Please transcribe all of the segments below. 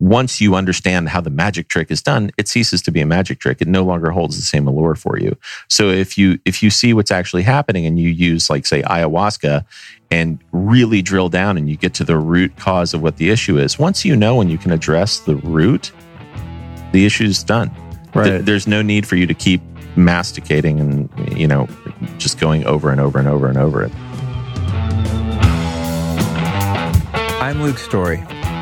once you understand how the magic trick is done, it ceases to be a magic trick. It no longer holds the same allure for you. So if you if you see what's actually happening and you use like say ayahuasca and really drill down and you get to the root cause of what the issue is, once you know and you can address the root, the issue is done. Right. Th- there's no need for you to keep masticating and you know just going over and over and over and over it. I'm Luke Story.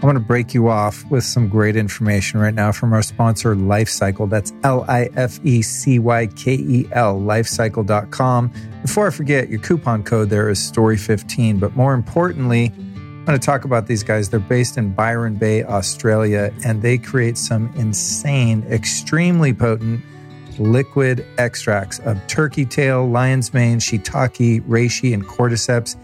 I want to break you off with some great information right now from our sponsor, Lifecykel. That's L I F E C Y K E L, lifecykel.com. Before I forget, your coupon code there is STORY15. But more importantly, I'm going to talk about these guys. They're based in Byron Bay, Australia, and they create some insane, extremely potent liquid extracts of turkey tail, lion's mane, shiitake, reishi, and cordyceps.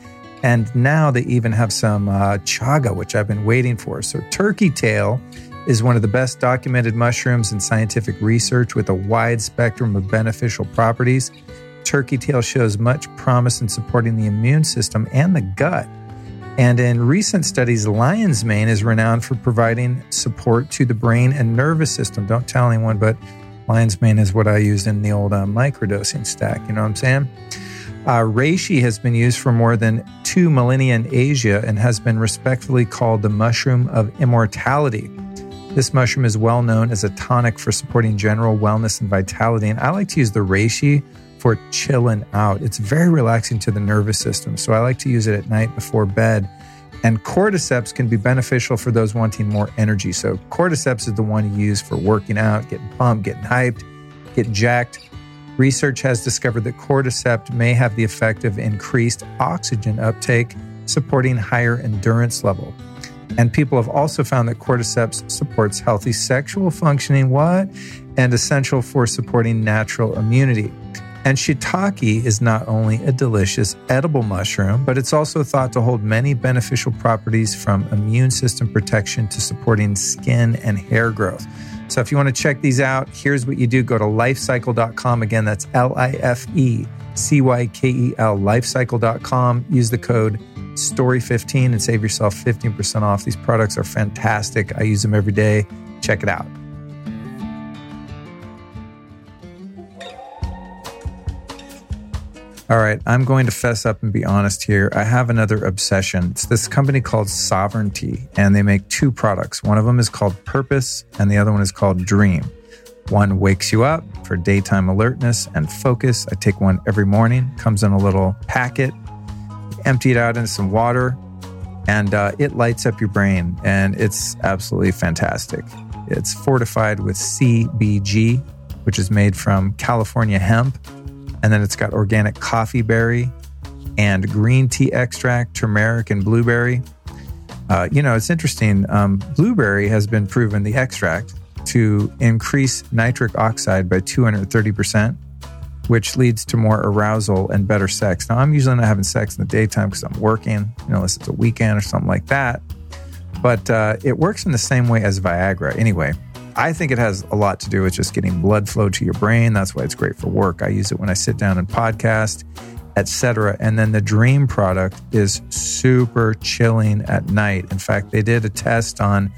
And now they even have some uh, chaga, which I've been waiting for. So, turkey tail is one of the best documented mushrooms in scientific research with a wide spectrum of beneficial properties. Turkey tail shows much promise in supporting the immune system and the gut. And in recent studies, lion's mane is renowned for providing support to the brain and nervous system. Don't tell anyone, but lion's mane is what I used in the old uh, microdosing stack. You know what I'm saying? Uh, reishi has been used for more than two millennia in Asia and has been respectfully called the mushroom of immortality. This mushroom is well known as a tonic for supporting general wellness and vitality. And I like to use the reishi for chilling out. It's very relaxing to the nervous system. So I like to use it at night before bed. And cordyceps can be beneficial for those wanting more energy. So cordyceps is the one you use for working out, getting pumped, getting hyped, getting jacked. Research has discovered that cordyceps may have the effect of increased oxygen uptake, supporting higher endurance level. And people have also found that cordyceps supports healthy sexual functioning, what? And essential for supporting natural immunity. And shiitake is not only a delicious edible mushroom, but it's also thought to hold many beneficial properties from immune system protection to supporting skin and hair growth. So if you want to check these out, here's what you do go to lifecykel.com. Again, that's L I F E C Y K E L, lifecykel.com. Use the code STORY15 and save yourself 15% off. These products are fantastic. I use them every day. Check it out. All right, I'm going to fess up and be honest here. I have another obsession. It's this company called Sovereignty, and they make two products. One of them is called Purpose, and the other one is called Dream. One wakes you up for daytime alertness and focus. I take one every morning, comes in a little packet, empty it out into some water, and uh, it lights up your brain, and it's absolutely fantastic. It's fortified with CBG, which is made from California hemp and then it's got organic coffee berry and green tea extract, turmeric, and blueberry. Uh, you know, it's interesting. Um, blueberry has been proven the extract to increase nitric oxide by 230%, which leads to more arousal and better sex. Now, I'm usually not having sex in the daytime because I'm working, you know, unless it's a weekend or something like that. But uh, it works in the same way as Viagra. Anyway, I think it has a lot to do with just getting blood flow to your brain. That's why it's great for work. I use it when I sit down and podcast, etc. And then the Dream product is super chilling at night. In fact, they did a test on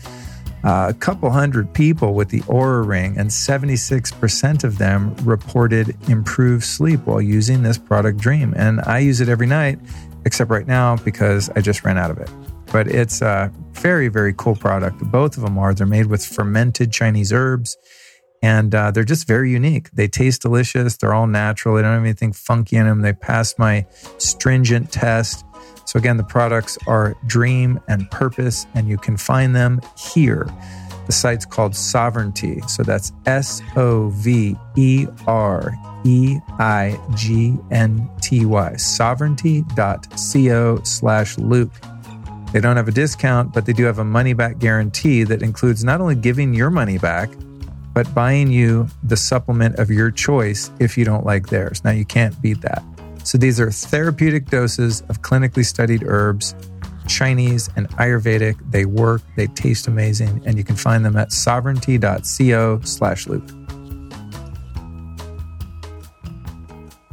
uh, a couple hundred people with the Oura Ring, and 76% of them reported improved sleep while using this product Dream. And I use it every night, except right now because I just ran out of it but it's a very, very cool product. Both of them are. They're made with fermented Chinese herbs and uh, they're just very unique. They taste delicious. They're all natural. They don't have anything funky in them. They pass my stringent test. So, again, the products are Dream and Purpose, and you can find them here. The site's called Sovereignty. So that's S O V E R E I G N T Y. Sovereignty.co slash Luke. They don't have a discount, but they do have a money back guarantee that includes not only giving your money back, but buying you the supplement of your choice if you don't like theirs. Now, you can't beat that. So, these are therapeutic doses of clinically studied herbs, Chinese and Ayurvedic. They work, they taste amazing, and you can find them at sovereignty.co slash loop.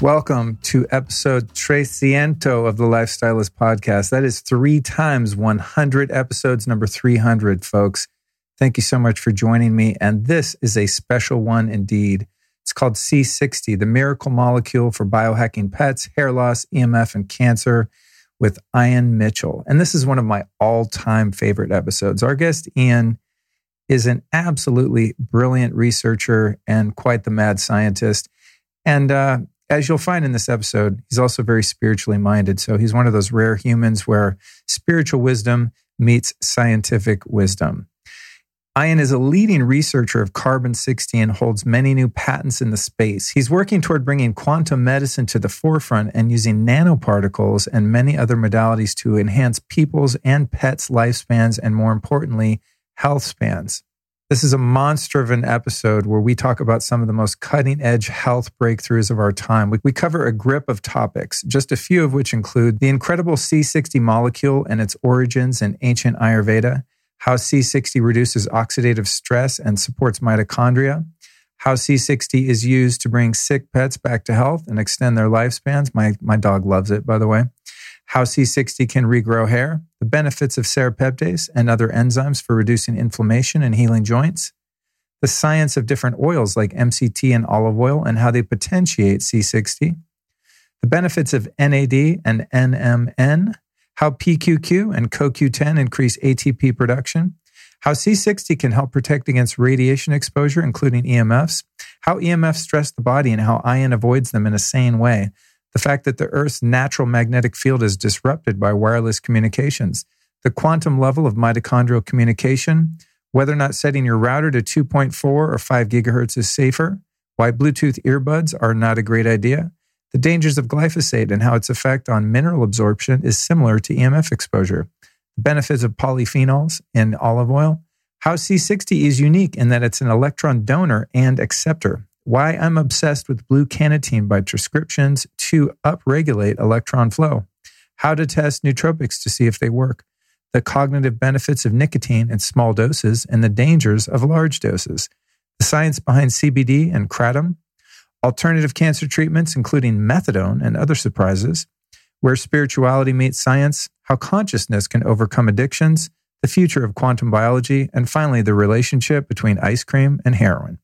Welcome to episode Treciento of the Lifestylist podcast. That is three times 100 episodes, number 300, folks. Thank you so much for joining me. And this is a special one indeed. It's called C60, the miracle molecule for biohacking pets, hair loss, EMF, and cancer with Ian Mitchell. And this is one of my all time favorite episodes. Our guest, Ian, is an absolutely brilliant researcher and quite the mad scientist. And uh, as you'll find in this episode, he's also very spiritually minded. So he's one of those rare humans where spiritual wisdom meets scientific wisdom. Ian is a leading researcher of carbon 60 and holds many new patents in the space. He's working toward bringing quantum medicine to the forefront and using nanoparticles and many other modalities to enhance people's and pets' lifespans and, more importantly, health spans. This is a monster of an episode where we talk about some of the most cutting edge health breakthroughs of our time. We, cover a grip of topics, just a few of which include the incredible C60 molecule and its origins in ancient Ayurveda, how C60 reduces oxidative stress and supports mitochondria, how C60 is used to bring sick pets back to health and extend their lifespans. My, my dog loves it, by the way how C60 can regrow hair, the benefits of serrapeptase and other enzymes for reducing inflammation and healing joints, the science of different oils like MCT and olive oil and how they potentiate C60, the benefits of NAD and NMN, how PQQ and CoQ10 increase ATP production, how C60 can help protect against radiation exposure, including EMFs, how EMFs stress the body and how Ian avoids them in a sane way, the fact that the Earth's natural magnetic field is disrupted by wireless communications, the quantum level of mitochondrial communication, whether or not setting your router to 2.4 or 5 gigahertz is safer, why Bluetooth earbuds are not a great idea, the dangers of glyphosate and how its effect on mineral absorption is similar to EMF exposure, the benefits of polyphenols in olive oil, how C60 is unique in that it's an electron donor and acceptor, why I'm obsessed with blue carnitine by prescriptions to upregulate electron flow, how to test nootropics to see if they work, the cognitive benefits of nicotine in small doses and the dangers of large doses, the science behind CBD and kratom, alternative cancer treatments, including methadone and other surprises, where spirituality meets science, how consciousness can overcome addictions, the future of quantum biology, and finally, the relationship between ice cream and heroin.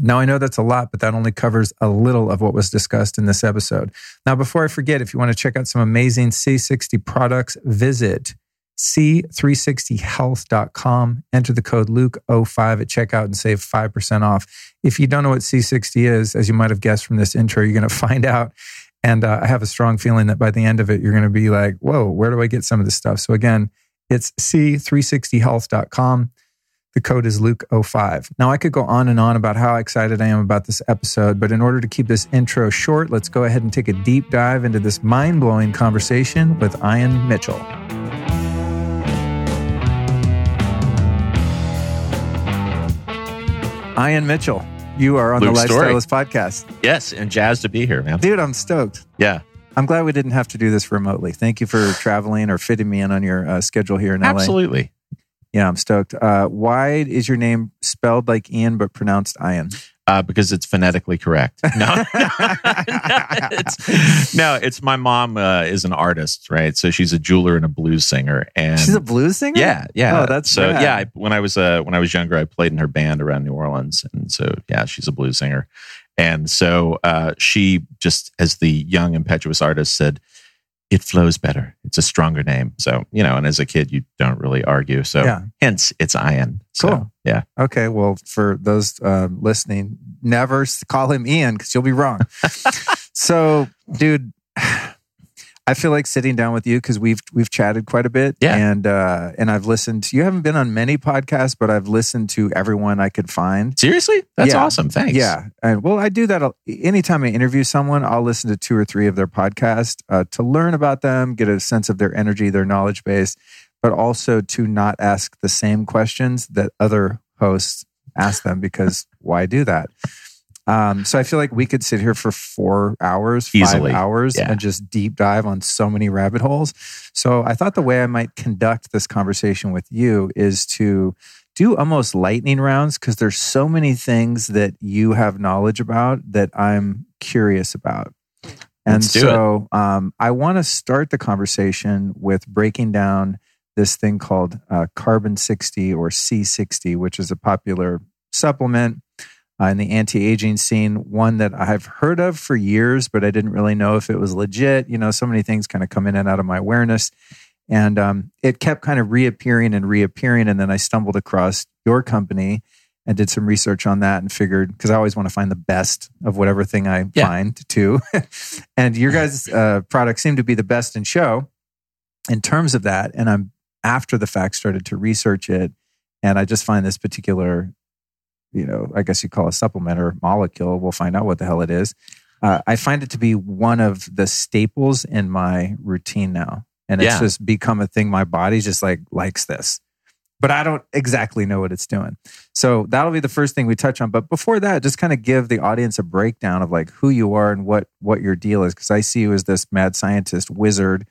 Now, I know that's a lot, but that only covers a little of what was discussed in this episode. Now, before I forget, if you want to check out some amazing C60 products, visit c360health.com. Enter the code Luke05 at checkout and save 5% off. If you don't know what C60 is, as you might have guessed from this intro, you're going to find out. And uh, I have a strong feeling that by the end of it, you're going to be like, whoa, where do I get some of this stuff? So, again, it's c360health.com. The code is Luke05. Now, I could go on and on about how excited I am about this episode, but in order to keep this intro short, let's go ahead and take a deep dive into this mind blowing conversation with Ian Mitchell. Ian Mitchell, you are on Luke the Story. Podcast. Yes, and jazzed to be here, man. Dude, I'm stoked. Yeah, I'm glad we didn't have to do this remotely. Thank you for traveling or fitting me in on your uh, schedule here in LA. absolutely. Yeah, I'm stoked. Uh, why is your name spelled like Ian but pronounced Ian? Uh, because it's phonetically correct. No, no, it's, no, it's my mom uh, is an artist, right? So she's a jeweler and a blues singer, and She's a blues singer. yeah, yeah. Oh, that's so rad. yeah. I, when I was uh, when I was younger, I played in her band around New Orleans, and so yeah, she's a blues singer, and so uh, she just as the young impetuous artist said, it flows better. It's a stronger name. So, you know, and as a kid, you don't really argue. So, Yeah. hence it's Ian. So, Cool. yeah. Okay. Well, for those uh, listening, never call him Ian because you'll be wrong. so, dude, I feel like sitting down with you because we've we've chatted quite a bit. Yeah. And uh, and I've listened. to You haven't been on many podcasts, but I've listened to everyone I could find. Seriously? That's Yeah. awesome. Thanks. Yeah. And well, I do that anytime I interview someone, I'll listen to two or three of their podcasts uh, to learn about them, get a sense of their energy, their knowledge base, but also to not ask the same questions that other hosts ask them because why do that? Um, so I feel like we could sit here for four hours, five Easily. hours, Yeah. and just deep dive on so many rabbit holes. So I thought the way I might conduct this conversation with you is to do almost lightning rounds because there's so many things that you have knowledge about that I'm curious about. And so um, I want to start the conversation with breaking down this thing called uh, Carbon 60 or C60, which is a popular supplement uh, in the anti-aging scene one that i've heard of for years but i didn't really know if it was legit. You know so many things kind of come in and out of my awareness. And um, it kept kind of reappearing and reappearing. And then i stumbled across your company and did some research on that and figured because i always want to find the best of whatever thing i Yeah. find too. And your guys uh, products seem to be the best in show in terms of that. And i'm after the fact started to research it. And i just find this particular you know, I guess you call a supplement or molecule. We'll find out what the hell it is. Uh, I find it to be one of the staples in my routine now, and it's Yeah. just become a thing. My body just like likes this, but I don't exactly know what it's doing. So that'll be the first thing we touch on. But before that, just kind of give the audience a breakdown of like who you are and what what your deal is, because I see you as this mad scientist wizard.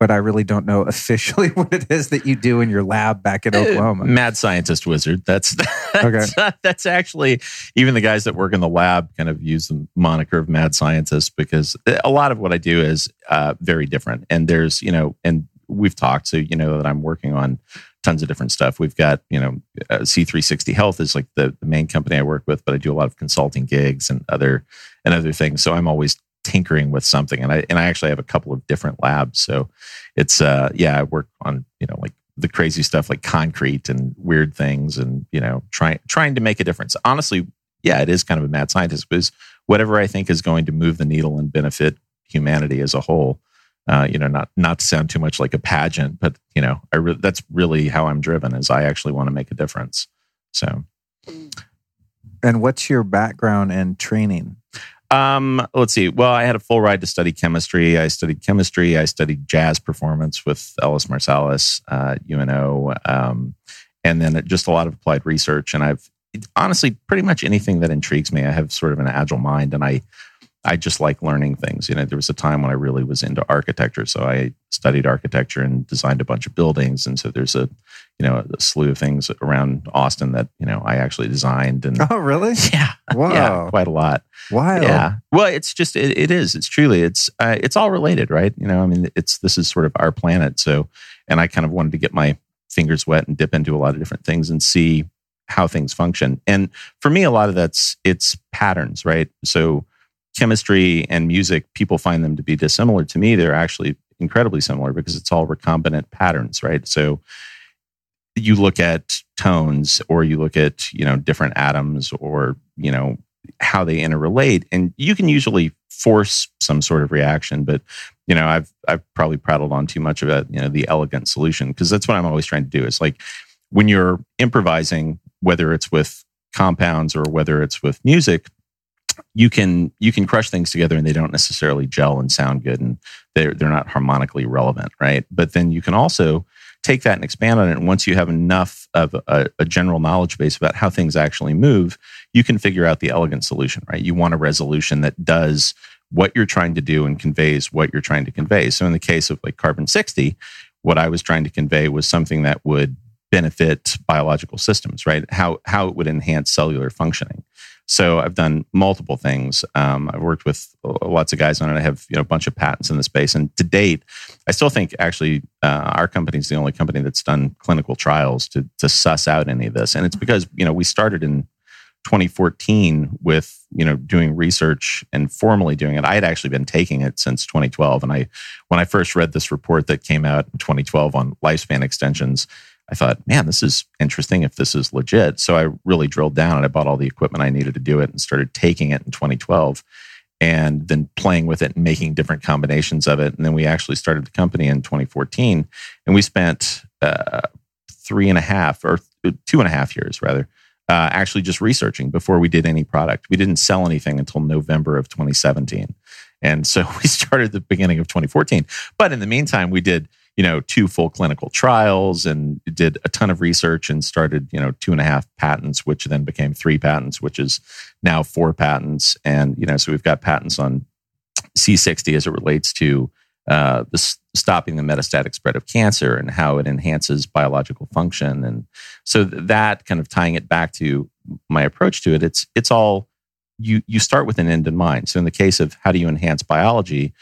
But I really don't know officially what it is that you do in your lab back in Oklahoma. Uh, Mad scientist wizard. That's that's, that's actually even the guys that work in the lab kind of use the moniker of mad scientist because a lot of what I do is uh, very different. And there's you know, and we've talked, so you know that I'm working on tons of different stuff. We've got you know, uh, C360 Health is like the, the main company I work with, but I do a lot of consulting gigs and other and other things. So I'm always tinkering with something. And I and I actually have a couple of different labs. So it's uh yeah I work on you know like the crazy stuff like concrete and weird things and you know trying trying to make a difference. Honestly yeah it is kind of a mad scientist because whatever I think is going to move the needle and benefit humanity as a whole uh you know not not to sound too much like a pageant but you know I re- that's really how I'm driven is I actually want to make a difference. So. And what's your background and training? Um, let's see. Well, I had a full ride to study chemistry. I studied chemistry. I studied jazz performance with Ellis Marsalis, uh, UNO, um, and then just a lot of applied research. And I've honestly pretty much anything that intrigues me. I have sort of an agile mind, and I I just like learning things. You know, there was a time when I really was into architecture, so I studied architecture and designed a bunch of buildings. And so there's a you know a slew of things around Austin that you know I actually designed and. Oh, really? Yeah, Wow. yeah, quite a lot. Wild. Yeah. Well, it's just it, it is. It's truly it's uh, it's all related, right? You know, I mean, it's this is sort of our planet. So, and I kind of wanted to get my fingers wet and dip into a lot of different things and see how things function. And for me, a lot of that's it's patterns, right? So, chemistry and music, people find them to be dissimilar. To me, they're actually incredibly similar because it's all recombinant patterns, right? So, you look at tones or you look at you know different atoms or you know how they interrelate and you can usually force some sort of reaction but you know i've i've probably prattled on too much about you know the elegant solution because that's what i'm always trying to do is like when you're improvising whether it's with compounds or whether it's with music you can you can crush things together and they don't necessarily gel and sound good and they're they're not harmonically relevant right? But then you can also take that and expand on it. And once you have enough of a, a general knowledge base about how things actually move you can figure out the elegant solution right? You want a resolution that does what you're trying to do and conveys what you're trying to convey. So in the case of like carbon 60 what i was trying to convey was something that would benefit biological systems right? How how it would enhance cellular functioning so I've done multiple things. Um, I've worked with lots of guys on it. I have you know a bunch of patents in the space, and to date, I still think actually uh, our company is the only company that's done clinical trials to to suss out any of this. And it's because you know we started in 2014 with you know doing research and formally doing it. I had actually been taking it since 2012, and I when I first read this report that came out in 2012 on lifespan extensions. I thought, man, this is interesting if this is legit. So I really drilled down and I bought all the equipment I needed to do it and started taking it in 2012 and then playing with it and making different combinations of it. And then we actually started the company in 2014 and we spent uh, three and a half or two and a half years rather. Uh, actually, just researching before we did any product. We didn't sell anything until November of 2017. And so we started the beginning of 2014. But in the meantime, we did you know, two full clinical trials and did a ton of research and started, you know, two and a half patents, which then became three patents, which is now four patents. And, you know, so we've got patents on C60 as it relates to uh, the stopping the metastatic spread of cancer and how it enhances biological function. And so that kind of tying it back to my approach to it, it's it's all you you start with an end in mind. So in the case of how do you enhance biology,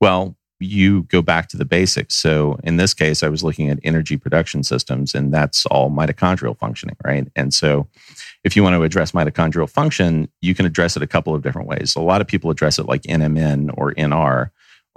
well, you go back to the basics. So in this case, I was looking at energy production systems, and that's all mitochondrial functioning, right? And so if you want to address mitochondrial function, you can address it a couple of different ways. A lot of people address it like NMN or NR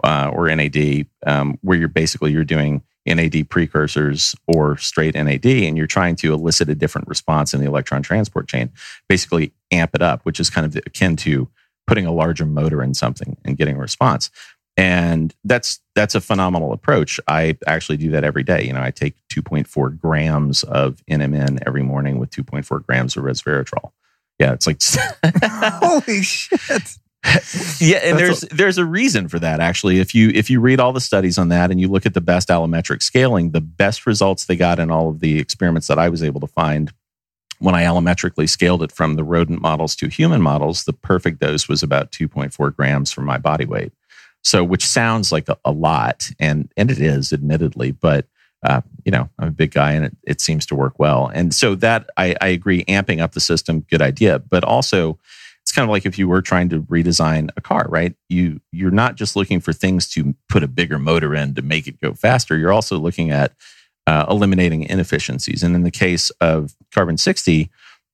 uh, or NAD, um, where you're basically you're doing NAD precursors or straight NAD, and you're trying to elicit a different response in the electron transport chain, basically amp it up, which is kind of akin to putting a larger motor in something and getting a response. And that's that's a phenomenal approach. I actually do that every day. You know, I take 2.4 grams of NMN every morning with 2.4 grams of resveratrol. Yeah, it's like holy shit yeah, and there's a, there's a reason for that actually. If you if you read all the studies on that and you look at the best allometric scaling, the best results they got in all of the experiments that I was able to find when I allometrically scaled it from the rodent models to human models, the perfect dose was about 2.4 grams for my body weight. So, which sounds like a, a lot, and and it is, admittedly, but uh, you know, I'm a big guy, and it, it seems to work well. And so that I, I agree, amping up the system, good idea. But also, it's kind of like if you were trying to redesign a car, right? You you're not just looking for things to put a bigger motor in to make it go faster. You're also looking at uh, eliminating inefficiencies. And in the case of carbon 60,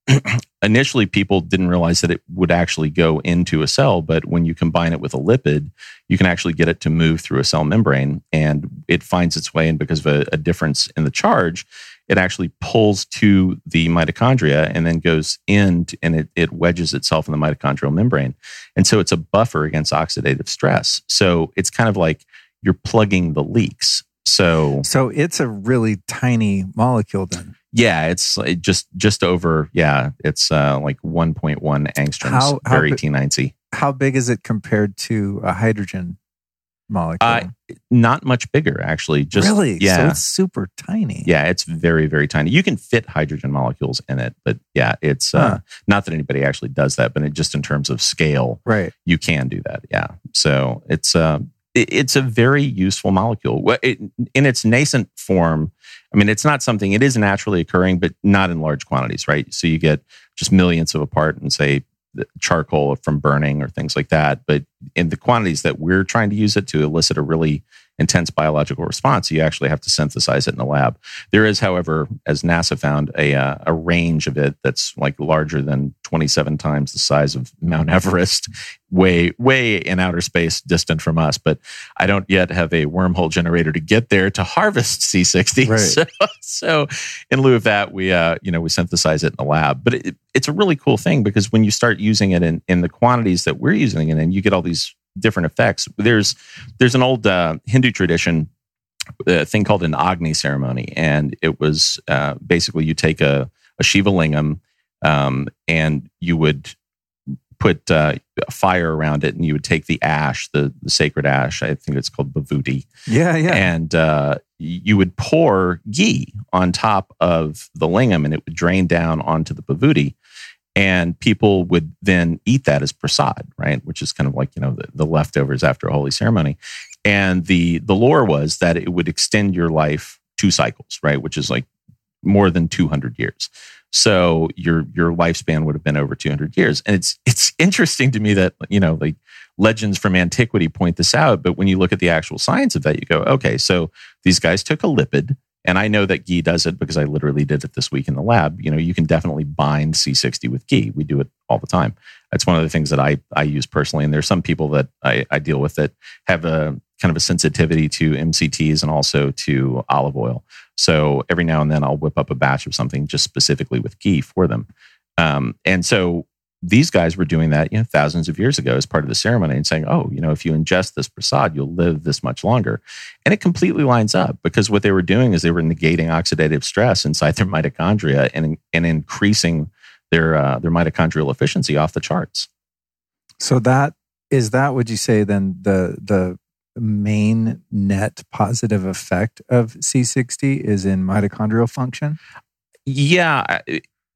initially people didn't realize that it would actually go into a cell, but when you combine it with a lipid, you can actually get it to move through a cell membrane and it finds its way in because of a, a difference in the charge it actually pulls to the mitochondria and then goes in to, and it, it wedges itself in the mitochondrial membrane. And so it's a buffer against oxidative stress. So it's kind of like you're plugging the leaks. So So it's a really tiny molecule then. Yeah, it's just just over. Yeah, it's uh, like 1.1 angstroms, how, how very. How big is it compared to a hydrogen molecule? Uh, not much bigger, actually. Just really, yeah, so it's super tiny. Yeah, it's very very tiny. You can fit hydrogen molecules in it, but yeah, it's uh, huh. uh, not that anybody actually does that, but it, just in terms of scale, right? You can do that. Yeah, so it's uh, it, it's a very useful molecule. In its nascent form, I mean, it's not something. It is naturally occurring, but not in large quantities, right? So you get just millions of a part, and say charcoal from burning or things like that. But in the quantities that we're trying to use it to elicit a really intense biological response, you actually have to synthesize it in the lab. There is, however, as NASA found, a, uh, a range of it that's like larger than 27 times the size of Mount Everest, way, way in outer space, distant from us. But I don't yet have a wormhole generator to get there to harvest C60. Right. So, so, in lieu of that, we, uh, you know, we synthesize it in the lab. But it, it's a really cool thing because when you start using it in, in the quantities that we're using it in, you get all these different effects. There's there's an old uh, Hindu tradition, a thing called an Agni ceremony, and it was uh, basically you take a, a Shiva lingam um, and you would put uh, a fire around it, and you would take the ash, the, the sacred ash. I think it's called bhavuti. Yeah, yeah. And uh, you would pour ghee on top of the lingam, and it would drain down onto the bhavuti and people would then eat that as prasad right? Which is kind of like you know the, the, leftovers after a holy ceremony. And the the lore was that it would extend your life two cycles right? Which is like more than 200 years. So your your lifespan would have been over 200 years. And it's it's interesting to me that you know like legends from antiquity point this out. But when you look at the actual science of that you go okay so these guys took a lipid and I know that ghee does it because I literally did it this week in the lab. You know, you can definitely bind C60 with ghee. We do it all the time. That's one of the things that I, I use personally. And there's some people that I, I deal with that have a kind of a sensitivity to MCTs and also to olive oil. So every now and then I'll whip up a batch of something just specifically with ghee for them. Um, and so these guys were doing that, you know, thousands of years ago as part of the ceremony and saying, oh, you know, if you ingest this prasad, you'll live this much longer. And it completely lines up because what they were doing is they were negating oxidative stress inside their mitochondria and, and increasing their, uh, their mitochondrial efficiency off the charts. So that is that, would you say then the, the main net positive effect of C60 is in mitochondrial function? Yeah,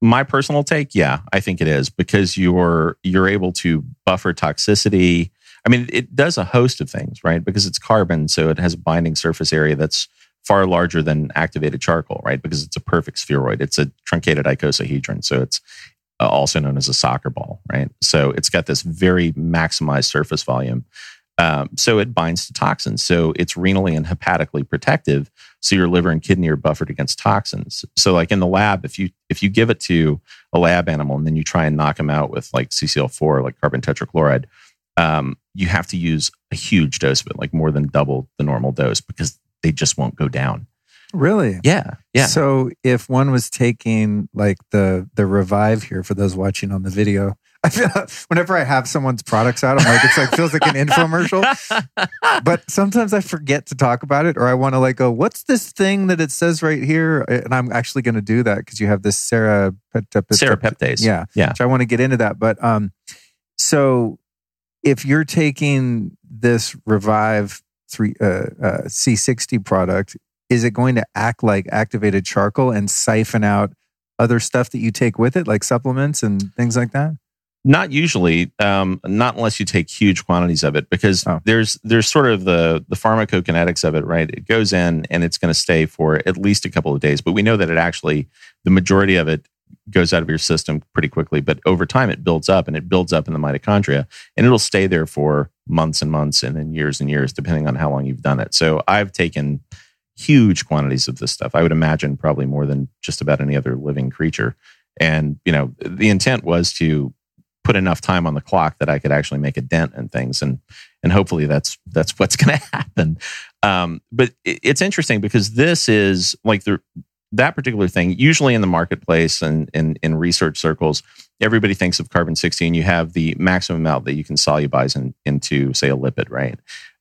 my personal take, yeah, I think it is because you're you're able to buffer toxicity. I mean, it does a host of things, right? Because it's carbon, so it has a binding surface area that's far larger than activated charcoal, right? Because it's a perfect spheroid. It's a truncated icosahedron, so it's uh, also known as a soccer ball, right? So it's got this very maximized surface volume. Um, so it binds to toxins. So it's renally and hepatically protective. So your liver and kidney are buffered against toxins. So like in the lab, if you if you give it to a lab animal and then you try and knock them out with like CCl4, like carbon tetrachloride, um, you have to use a huge dose of it, like more than double the normal dose, because they just won't go down. Really? Yeah. Yeah. So if one was taking like the the revive here for those watching on the video, I feel whenever I have someone's products out, I'm like it's like feels like an infomercial. but sometimes I forget to talk about it, or I want to like go, "What's this thing that it says right here?" And I'm actually going to do that because you have this Sarah serrapeptase. Yeah, yeah. So I want to get into that, but um, so if you're taking this revive three uh, uh, C60 product is it going to act like activated charcoal and siphon out other stuff that you take with it, like supplements and things like that? Not usually, um, not unless you take huge quantities of it, because oh. there's there's sort of the the pharmacokinetics of it, right? It goes in and it's going to stay for at least a couple of days, but we know that it actually the majority of it goes out of your system pretty quickly. But over time, it builds up and it builds up in the mitochondria, and it'll stay there for months and months and then years and years, depending on how long you've done it. So I've taken huge quantities of this stuff. I would imagine probably more than just about any other living creature. And, you know, the intent was to put enough time on the clock that I could actually make a dent in things. And, and hopefully that's, that's what's going to happen. Um, but it's interesting because this is like the, that particular thing, usually in the marketplace and in, in research circles, everybody thinks of carbon 60. You have the maximum amount that you can solubilize in, into, say, a lipid, right?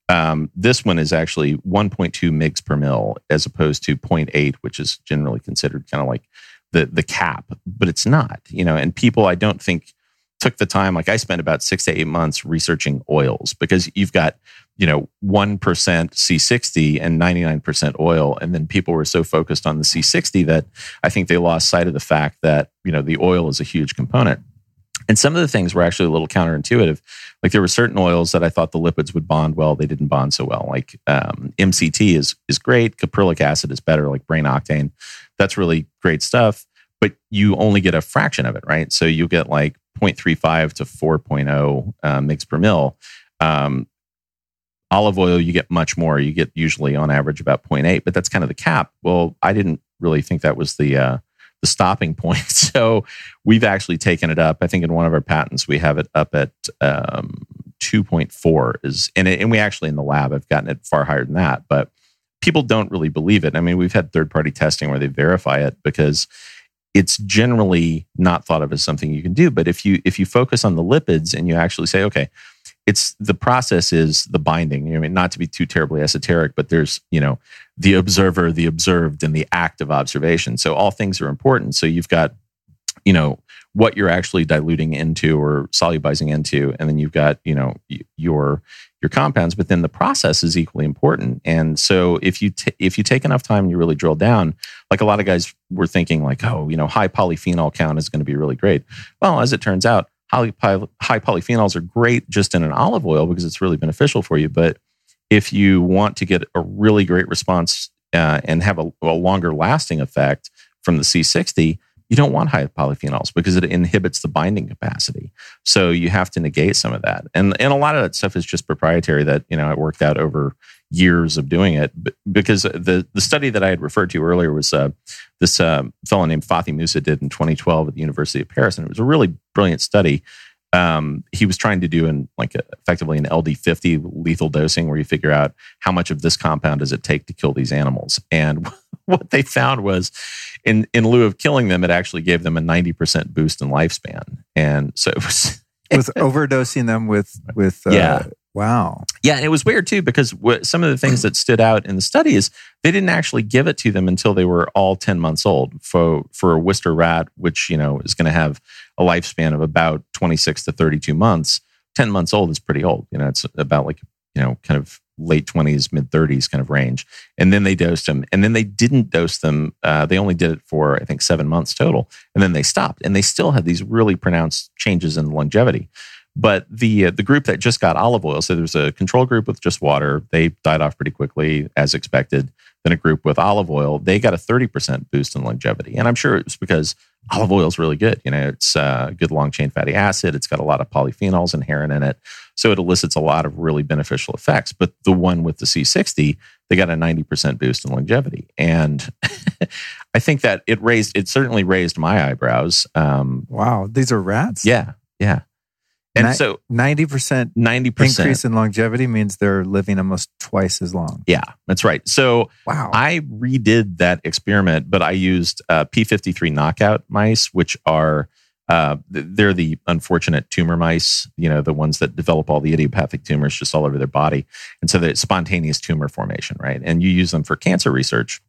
Um, this one is actually 1.2 mgs per mil as opposed to 0.8, which is generally considered kind of like the the cap, but it's not. You know, and people I don't think took the time. Like I spent about six to eight months researching oils because you've got you know 1% C60 and 99% oil, and then people were so focused on the C60 that I think they lost sight of the fact that you know the oil is a huge component. And some of the things were actually a little counterintuitive. Like there were certain oils that I thought the lipids would bond well, they didn't bond so well. Like um, MCT is is great, caprylic acid is better, like brain octane. That's really great stuff, but you only get a fraction of it, right? So you get like 0.35 to 4.0 uh, per mil. Um, olive oil, you get much more. You get usually on average about 0.8, but that's kind of the cap. Well, I didn't really think that was the uh, the stopping point. So we've actually taken it up. I think in one of our patents we have it up at um, 2.4 is and, it, and we actually in the lab have gotten it far higher than that, but people don't really believe it. I mean, we've had third party testing where they verify it because it's generally not thought of as something you can do. But if you if you focus on the lipids and you actually say, okay, it's the process is the binding. I mean, not to be too terribly esoteric, but there's you know the observer, the observed, and the act of observation. So all things are important. So you've got you know what you're actually diluting into or solubilizing into, and then you've got you know your your compounds. But then the process is equally important. And so if you t- if you take enough time and you really drill down, like a lot of guys were thinking, like oh you know high polyphenol count is going to be really great. Well, as it turns out, high, high polyphenols are great just in an olive oil because it's really beneficial for you. But if you want to get a really great response uh, and have a, a, longer lasting effect from the C60, you don't want high polyphenols because it inhibits the binding capacity. So you have to negate some of that. And, and a lot of that stuff is just proprietary that, you know, it worked out over years of doing it because the, the study that I had referred to earlier was uh, this uh, fellow named Fathi Moussa did in 2012 at the University of Paris. And it was a really brilliant study. Um, he was trying to do an like a, effectively an LD50 lethal dosing where you figure out how much of this compound does it take to kill these animals. And what they found was in, in lieu of killing them, it actually gave them a 90% boost in lifespan. And so it was with overdosing them with with uh, yeah Wow. Yeah, and it was weird too because some of the things that stood out in the study is they didn't actually give it to them until they were all 10 months old. For for a Wistar rat, which, you know, is going to have a lifespan of about 26 to 32 months, 10 months old is pretty old. You know, it's about like, you know, kind of late 20s, mid 30s kind of range. And then they dosed them. And then they didn't dose them. Uh, they only did it for, I think, seven months total. And then they stopped. And they still had these really pronounced changes in longevity. But the uh, the group that just got olive oil, so there's a control group with just water. They died off pretty quickly, as expected. Then a group with olive oil, they got a 30% boost in longevity. And I'm sure it's because olive oil is really good. You know, it's uh, good long chain fatty acid. It's got a lot of polyphenols inherent in it. So it elicits a lot of really beneficial effects. But the one with the C60, they got a 90% boost in longevity. And I think that it raised, it certainly raised my eyebrows. Um, wow. These are rats? Yeah. Yeah. And Ni- so 90% 90%. increase in longevity means they're living almost twice as long. Yeah, that's right. So Wow. I redid that experiment, but I used uh, P53 knockout mice, which are uh, they're the unfortunate tumor mice. You know, the ones that develop all the idiopathic tumors just all over their body, and so the spontaneous tumor formation, right? And you use them for cancer research.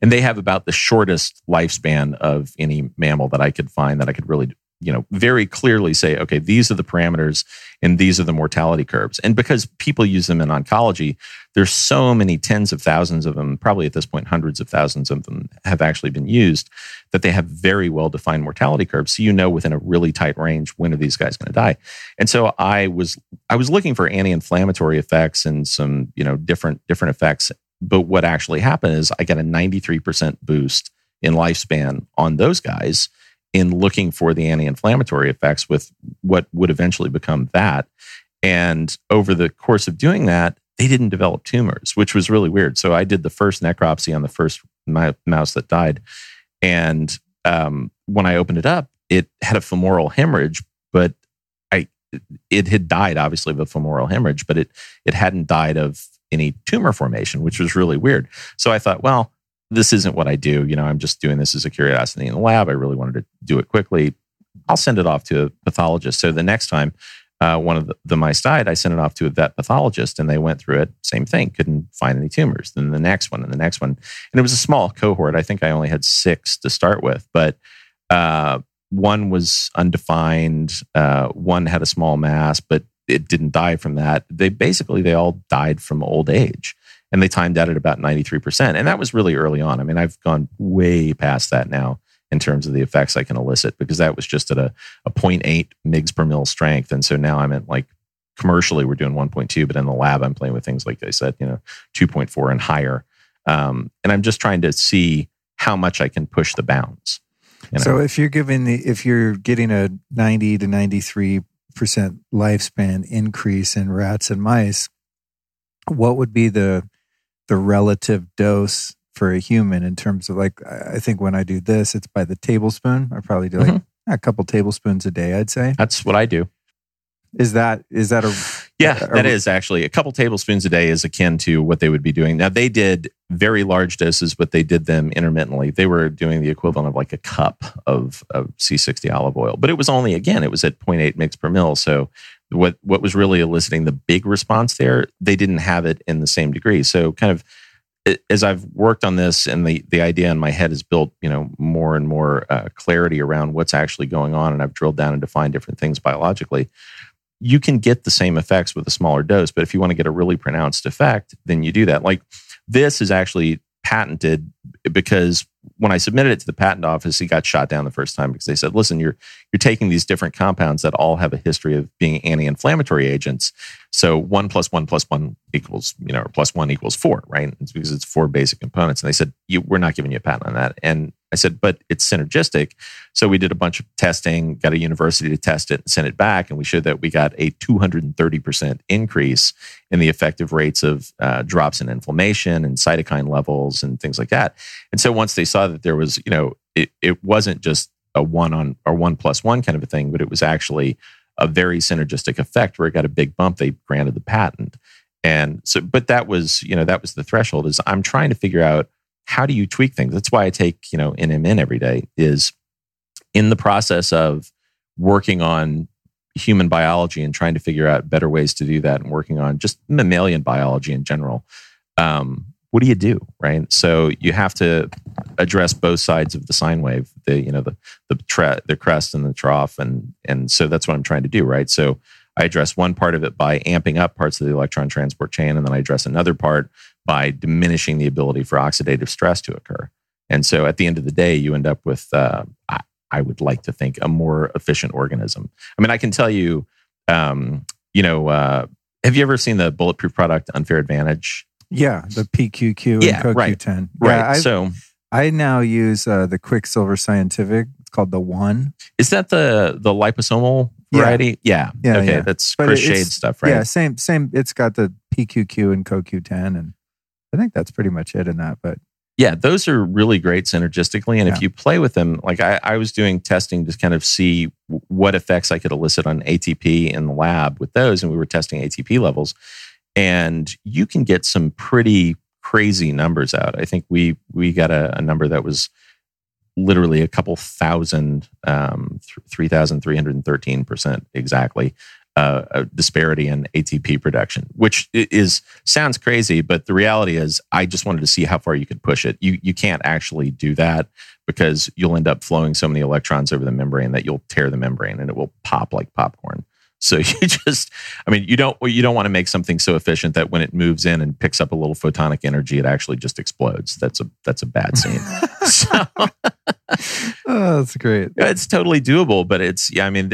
And they have about the shortest lifespan of any mammal that I could find that I could really, you know, very clearly say, okay, these are the parameters and these are the mortality curves. And because people use them in oncology, there's so many tens of thousands of them, probably at this point, hundreds of thousands of them have actually been used, that they have very well defined mortality curves. So you know within a really tight range when are these guys going to die. And so I was I was looking for anti-inflammatory effects and some, you know, different different effects. But what actually happened is I got a 93% boost in lifespan on those guys in looking for the anti-inflammatory effects with what would eventually become that. And over the course of doing that, they didn't develop tumors, which was really weird. So I did the first necropsy on the first mouse that died, and um, when I opened it up, it had a femoral hemorrhage, but I it had died obviously of a femoral hemorrhage, but it it hadn't died of any tumor formation, which was really weird. So I thought, well, this isn't what I do. You know, I'm just doing this as a curiosity in the lab. I really wanted to do it quickly. I'll send it off to a pathologist. So the next time uh, one of the, the mice died, I sent it off to a vet pathologist and they went through it. Same thing, couldn't find any tumors. Then the next one and the next one. And it was a small cohort. I think I only had six to start with, but uh, one was undefined. Uh, one had a small mass, but it didn't die from that. They basically, they all died from old age and they timed out at about 93%. And that was really early on. I mean, I've gone way past that now in terms of the effects I can elicit because that was just at a, a 0.8 mgs per mil strength. And so now I'm at like commercially we're doing 1.2, but in the lab I'm playing with things like I said, you know, 2.4 and higher. Um, and I'm just trying to see how much I can push the bounds. you know? So if you're giving the if you're getting a 90 to 93 percent lifespan increase in rats and mice, what would be the the relative dose for a human in terms of like I think when I do this, it's by the tablespoon. I probably do like Mm-hmm. a couple tablespoons a day. I'd say That's what I do. is that is that a Yeah, that we- is actually a couple tablespoons a day is akin to what they would be doing. Now they did very large doses, but they did them intermittently. They were doing the equivalent of like a cup of, of C60 olive oil, but it was only again it was at 0.8 mg per mil. So what what was really eliciting the big response there, they didn't have it in the same degree. So kind of as I've worked on this and the the idea in my head has built you know more and more uh, clarity around what's actually going on, and I've drilled down and defined different things biologically you can get the same effects with a smaller dose. But if you want to get a really pronounced effect, then you do that. Like this is actually patented because when I submitted it to the patent office, it got shot down the first time because they said, listen, you're you're taking these different compounds that all have a history of being anti-inflammatory agents. So one plus one plus one equals, you know, or plus one equals four, right? It's because it's four basic components. And they said, you, we're not giving you a patent on that. And I said, but it's synergistic. So we did a bunch of testing, got a university to test it and sent it back. And we showed that we got a 230% increase in the effective rates of uh, drops in inflammation and cytokine levels and things like that. And so once they saw that there was, you know, it, it wasn't just a one on or one plus one kind of a thing, but it was actually a very synergistic effect where it got a big bump. They granted the patent. And so, but that was, you know, that was the threshold is I'm trying to figure out how do you tweak things? That's why I take, you know, NMN every day is in the process of working on human biology and trying to figure out better ways to do that and working on just mammalian biology in general. Um, what do you do, right? So you have to address both sides of the sine wave, the you know the the tre- the crest and the trough, and and so that's what I'm trying to do, right? So I address one part of it by amping up parts of the electron transport chain, and then I address another part by diminishing the ability for oxidative stress to occur. And so at the end of the day, you end up with, uh, I, I, would like to think, a more efficient organism. I mean, I can tell you, um, you know, uh, have you ever seen the bulletproof product Unfair Advantage? Yeah, the PQQ yeah, and CoQ10. Right. Yeah, right. I, so I now use uh, the Quicksilver Scientific. It's called the One. Is that the the liposomal variety? Yeah. Yeah. okay, yeah. that's Chris Shade stuff, right? Yeah, same same. It's got the PQQ and CoQ10, and I think that's pretty much it in that. But yeah, those are really great synergistically. And yeah. if you play with them, like I, I, was doing testing to kind of see what effects I could elicit on ATP in the lab with those, and we were testing ATP levels, and you can get some pretty crazy numbers out. I think we we got a, a number that was literally a couple thousand, um, three thousand three hundred and thirteen percent exactly uh, a disparity in ATP production, which is sounds crazy, but the reality is, I just wanted to see how far you could push it. You you can't actually do that because you'll end up flowing so many electrons over the membrane that you'll tear the membrane and it will pop like popcorn. So you just, I mean, you don't you don't want to make something so efficient that when it moves in and picks up a little photonic energy, it actually just explodes. That's a that's a bad scene. so, oh, that's great. It's totally doable, but it's yeah. I mean,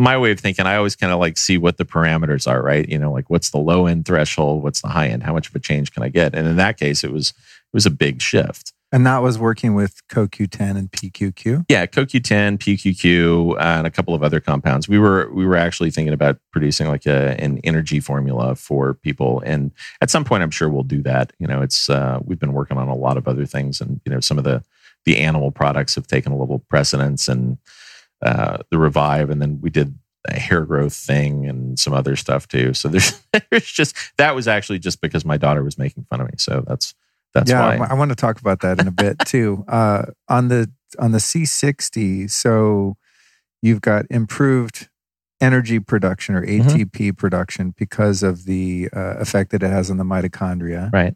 my way of thinking, I always kind of like see what the parameters are, right? You know, like what's the low end threshold, what's the high end, how much of a change can I get? And in that case, it was it was a big shift. And that was working with CoQ10 and PQQ. Yeah, CoQ10, PQQ, uh, and a couple of other compounds. We were we were actually thinking about producing like a, an energy formula for people, and at some point, I'm sure we'll do that. You know, it's uh, we've been working on a lot of other things, and you know, some of the the animal products have taken a little precedence, and uh, the revive, and then we did a hair growth thing and some other stuff too. So there's there's just that was actually just because my daughter was making fun of me. So that's that's yeah, why I want to talk about that in a bit too. Uh, on the on the C60, so you've got improved energy production or ATP mm-hmm. production because of the uh, effect that it has on the mitochondria. Right.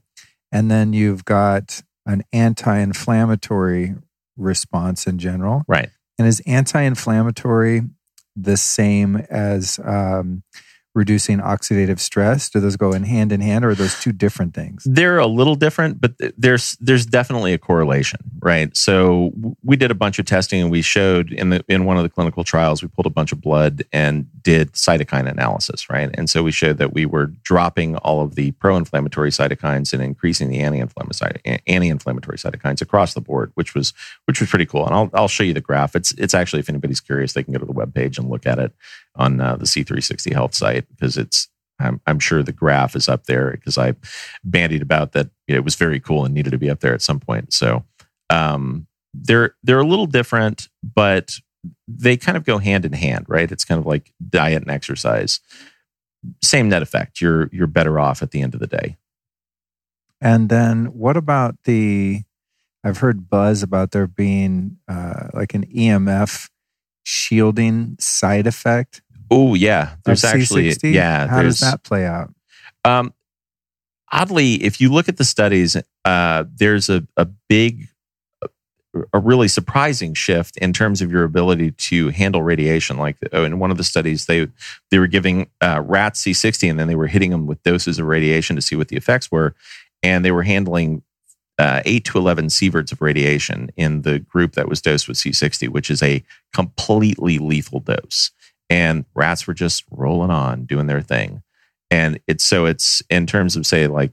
And then you've got an anti-inflammatory response in general. Right. And is anti inflammatory the same as um, reducing oxidative stress? Do those go in hand in hand, or are those two different things? They're a little different, but there's there's definitely a correlation, right? So we did a bunch of testing, and we showed in the in one of the clinical trials, we pulled a bunch of blood and did cytokine analysis, right? And so we showed that we were dropping all of the pro-inflammatory cytokines and increasing the anti-inflammatory anti-inflammatory cytokines across the board, which was which was pretty cool. And I'll I'll show you the graph. It's it's actually if anybody's curious, they can go to the web page and look at it on uh, the C360 Health site because it's I'm, I'm, sure the graph is up there because I bandied about that you know, it was very cool and needed to be up there at some point. So um, they're they're a little different, but they kind of go hand in hand, right? It's kind of like diet and exercise. Same net effect. You're you're better off at the end of the day. And then what about the? I've heard buzz about there being uh, like an EMF shielding side effect? Oh yeah, there's actually C60? yeah. How does that play out? Um, oddly, if you look at the studies, uh, there's a, a big, a really surprising shift in terms of your ability to handle radiation. Like oh, in one of the studies, they they were giving uh, rats C60, and then they were hitting them with doses of radiation to see what the effects were, and they were handling uh, 8 to 11 sieverts of radiation in the group that was dosed with C60, which is a completely lethal dose. And rats were just rolling on, doing their thing. And it's so it's in terms of, say, like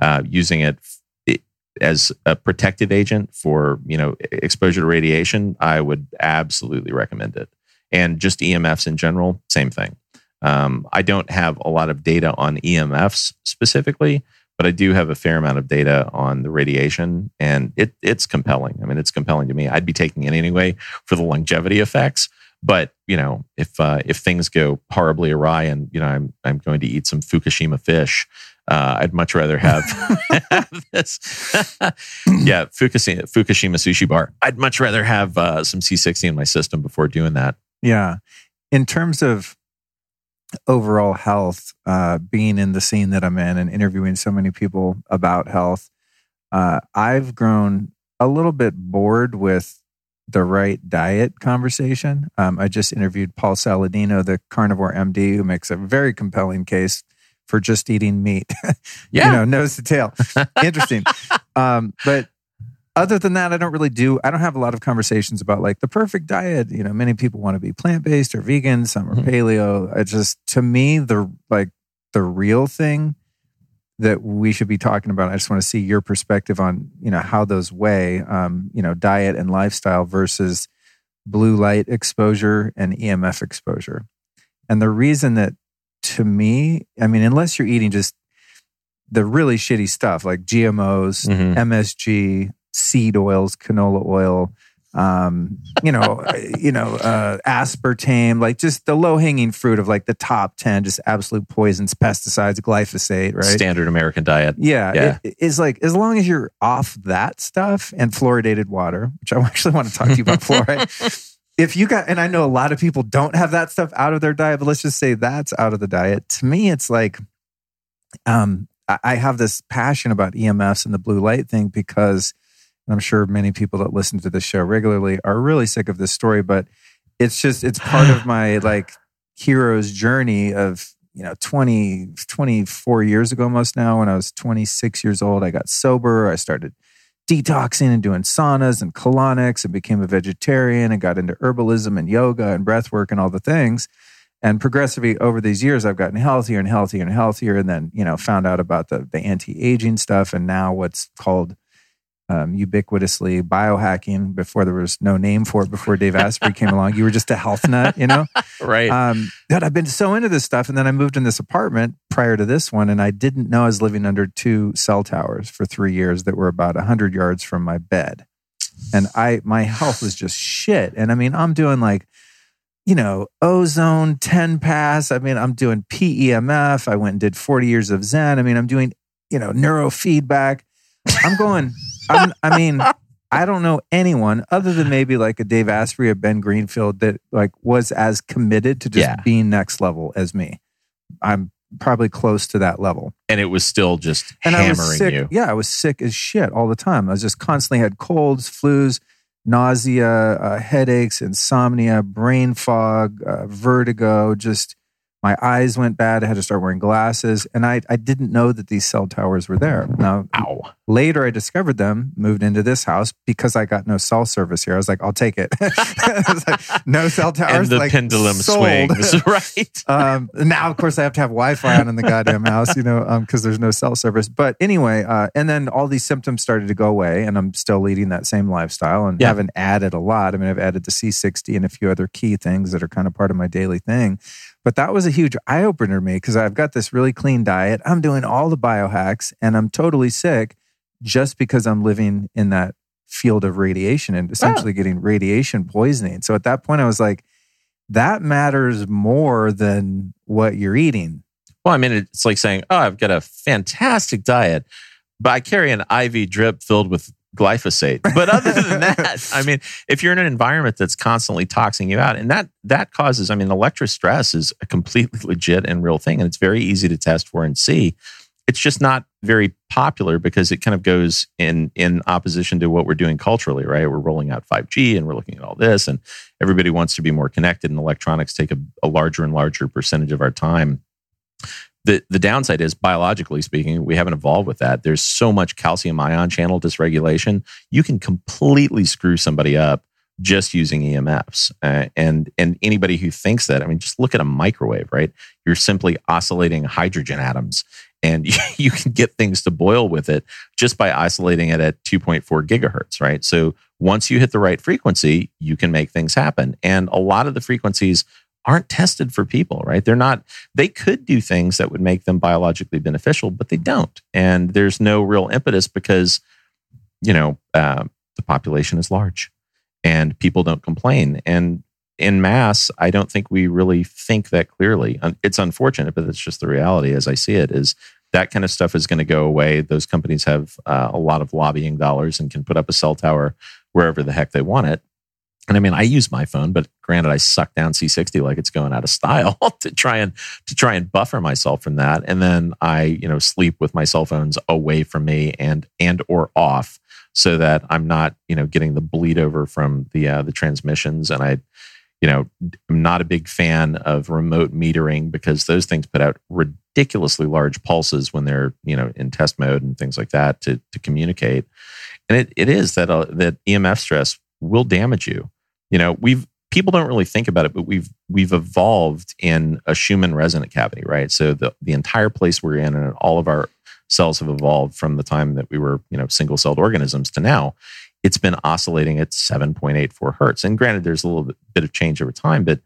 uh, using it, it as a protective agent for you know exposure to radiation, I would absolutely recommend it. And just EMFs in general, same thing. Um, I don't have a lot of data on EMFs specifically, but I do have a fair amount of data on the radiation, and it it's compelling. I mean, it's compelling to me. I'd be taking it anyway for the longevity effects. But you know, if uh, if things go horribly awry, and you know, I'm I'm going to eat some Fukushima fish, uh, I'd much rather have, this. yeah, Fukushima, Fukushima sushi bar. I'd much rather have uh, some C60 in my system before doing that. Yeah. In terms of overall health, uh, being in the scene that I'm in and interviewing so many people about health, uh, I've grown a little bit bored with the right diet conversation. Um, I just interviewed Paul Saladino, the carnivore MD, who makes a very compelling case for just eating meat. Yeah. you know, nose to tail. Interesting. um, but other than that, I don't really do. I don't have a lot of conversations about like the perfect diet. You know, many people want to be plant based or vegan. Some are Mhm. paleo. It just to me the like the real thing that we should be talking about. I just want to see your perspective on you know how those weigh. Um, you know, diet and lifestyle versus blue light exposure and EMF exposure. And the reason that to me, I mean, unless you're eating just the really shitty stuff like GMOs, Mhm. MSG, seed oils, canola oil, um, you know, you know, uh, aspartame, like just the low hanging fruit of like the top ten, just absolute poisons, pesticides, glyphosate, right? Standard American diet. Yeah, Yeah. it- it's like as long as you're off that stuff and fluoridated water, which I actually want to talk to you about fluoride. If you got, and I know a lot of people don't have that stuff out of their diet, but let's just say that's out of the diet. To me, it's like, um, I, I have this passion about EMFs and the blue light thing because and I'm sure many people that listen to this show regularly are really sick of this story, but it's just it's part of my like hero's journey of you know 20 24 years ago almost now. When i was 26 years old i got sober. I started detoxing and doing saunas and colonics and became a vegetarian and got into herbalism and yoga and breath work and all the things. And progressively over these years i've gotten healthier and healthier and healthier and then you know found out about the, the anti-aging stuff and now what's called um, ubiquitously biohacking before there was no name for it before dave asprey came along you were just a health nut you know Right. um, that I've been so into this stuff. And then I moved in this apartment prior to this one, and I didn't know I was living under two cell towers for three years that were about 100 yards from my bed. And I, my health was just shit. And I mean, I'm doing like, you know, ozone 10 pass. I mean, I'm doing PEMF. I went and did 40 years of Zen. I mean, I'm doing, you know, neurofeedback. I'm going, I'm, I mean, I don't know anyone other than maybe like a Dave Asprey or Ben Greenfield that like was as committed to just Yeah. being next level as me. I'm probably close to that level. and it was still just And I was hammering sick. you. Yeah, I was sick as shit all the time. I was just constantly had colds, flus, nausea, uh, headaches, insomnia, brain fog, uh, vertigo. Just my eyes went bad. I had to start wearing glasses, and I I didn't know that these cell towers were there. Now Ow. Later, I discovered them, moved into this house because I got no cell service here. I was like, I'll take it. Like, no cell towers. And the like, pendulum sold. swings. right. um, now, of course, I have to have Wi-Fi on in the goddamn house, you know, because there's no cell service. But anyway, uh, and then all these symptoms started to go away, and I'm still leading that same lifestyle, and Yeah. haven't added a lot. I mean, I've added the C60 and a few other key things that are kind of part of my daily thing. But that was a huge eye opener to me because I've got this really clean diet. I'm doing all the biohacks, and I'm totally sick just because I'm living in that field of radiation and ah. essentially getting radiation poisoning. So at that point, I was like, that matters more than what you're eating. Well, I mean, it's like saying, "Oh, I've got a fantastic diet, but I carry an IV drip filled with glyphosate." But other than that, I mean, if you're in an environment that's constantly toxing you out, and that that causes, I mean, electro stress is a completely legit and real thing, and it's very easy to test for and see. It's just not very popular because it kind of goes in in opposition to what we're doing culturally, right? We're rolling out 5G and we're looking at all this, and everybody wants to be more connected, and electronics take a, a larger and larger percentage of our time the the downside is biologically speaking we haven't evolved with that. There's so much calcium ion channel dysregulation. You can completely screw somebody up just using emfs uh, and and anybody who thinks that i mean just look at a microwave right? You're simply oscillating hydrogen atoms and you can get things to boil with it just by isolating it at 2.4 gigahertz right? So once you hit the right frequency you can make things happen. And a lot of the frequencies aren't tested for people right they're not they could do things that would make them biologically beneficial, but they don't. And there's no real impetus because, you know, uh, the population is large and people don't complain. And in mass, I don't think we really think that clearly. It's unfortunate, but it's just the reality as I see it is that kind of stuff is going to go away. Those companies have uh, a lot of lobbying dollars and can put up a cell tower wherever the heck they want it. And I mean, I use my phone, but granted, I suck down C60 like it's going out of style to try and to try and buffer myself from that. And then I, you know, sleep with my cell phones away from me and and or off so that I'm not, you know, getting the bleed over from the uh, the transmissions. And I, you know, I'm not a big fan of remote metering because those things put out ridiculously large pulses when they're, you know, in test mode and things like that to to communicate. And it, it is that uh, that EMF stress will damage you. You know, we've people don't really think about it, but we've we've evolved in a Schumann resonant cavity, right? So the the entire place we're in and all of our cells have evolved from the time that we were, you know, single celled organisms to now. It's been oscillating at 7.84 hertz. And granted, there's a little bit of change over time, but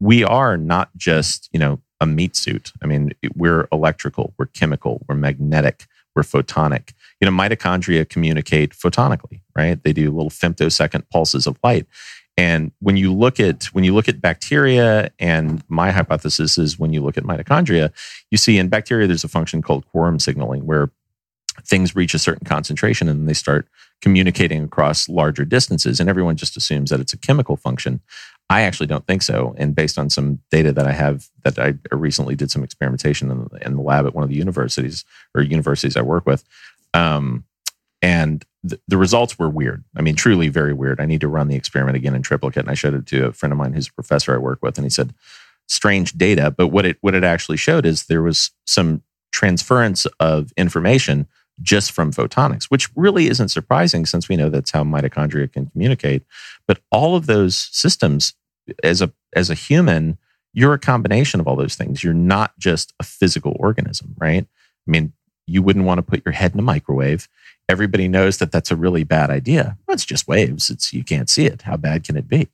we are not just, you know, a meat suit. I mean, we're electrical, we're chemical, we're magnetic, we're photonic. You know, mitochondria communicate photonically, right? They do little femtosecond pulses of light. And when you look at when you look at bacteria, and my hypothesis is when you look at mitochondria, you see in bacteria there's a function called quorum signaling where things reach a certain concentration and they start communicating across larger distances. And everyone just assumes that it's a chemical function. I actually don't think so. And based on some data that I have, that I recently did some experimentation in the, in the lab at one of the universities or universities I work with, um, and the, results were weird. I mean, truly very weird. I need to run the experiment again in triplicate. And I showed it to a friend of mine who's a professor I work with, and he said, strange data. But what it what it actually showed is there was some transference of information just from photonics, which really isn't surprising since we know that's how mitochondria can communicate. But all of those systems, as a as a human, you're a combination of all those things. You're not just a physical organism, right? I mean, you wouldn't want to put your head in a microwave everybody knows that that's a really bad idea. Well, it's just waves. It's you can't see it. How bad can it be?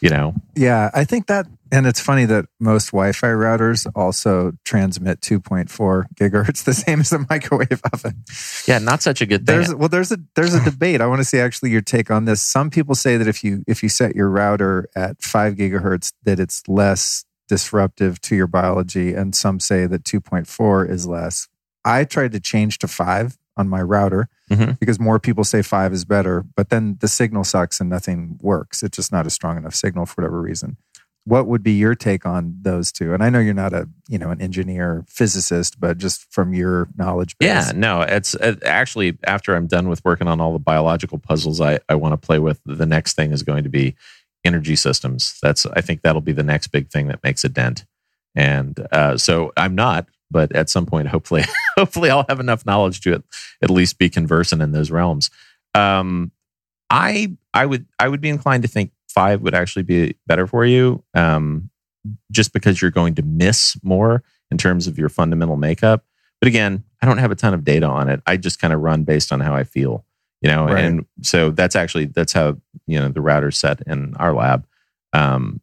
You know? Yeah, I think that, and it's funny that most Wi-Fi routers also transmit 2.4 gigahertz, the same as a microwave oven. Yeah, not such a good thing. There's, well, there's a there's a debate. I want to see actually your take on this. Some people say that if you if you set your router at five gigahertz, that it's less disruptive to your biology, and some say that 2.4 is less. I tried to change to five on my router mm-hmm. because more people say five is better, but then the signal sucks and nothing works. It's just not a strong enough signal for whatever reason. What would be your take on those two? And I know you're not a you know an engineer physicist, but just from your knowledge base. Yeah, no, it's it, actually after I'm done with working on all the biological puzzles I, I want to play with, the next thing is going to be energy systems. That's I think that'll be the next big thing that makes a dent. And uh, so I'm not but at some point, hopefully, hopefully, I'll have enough knowledge to at, at least be conversant in those realms. Um, I I would I would be inclined to think five would actually be better for you, um, just because you're going to miss more in terms of your fundamental makeup. But again, I don't have a ton of data on it. I just kind of run based on how I feel, you know. Right. And so that's actually that's how you know the router's set in our lab. Um,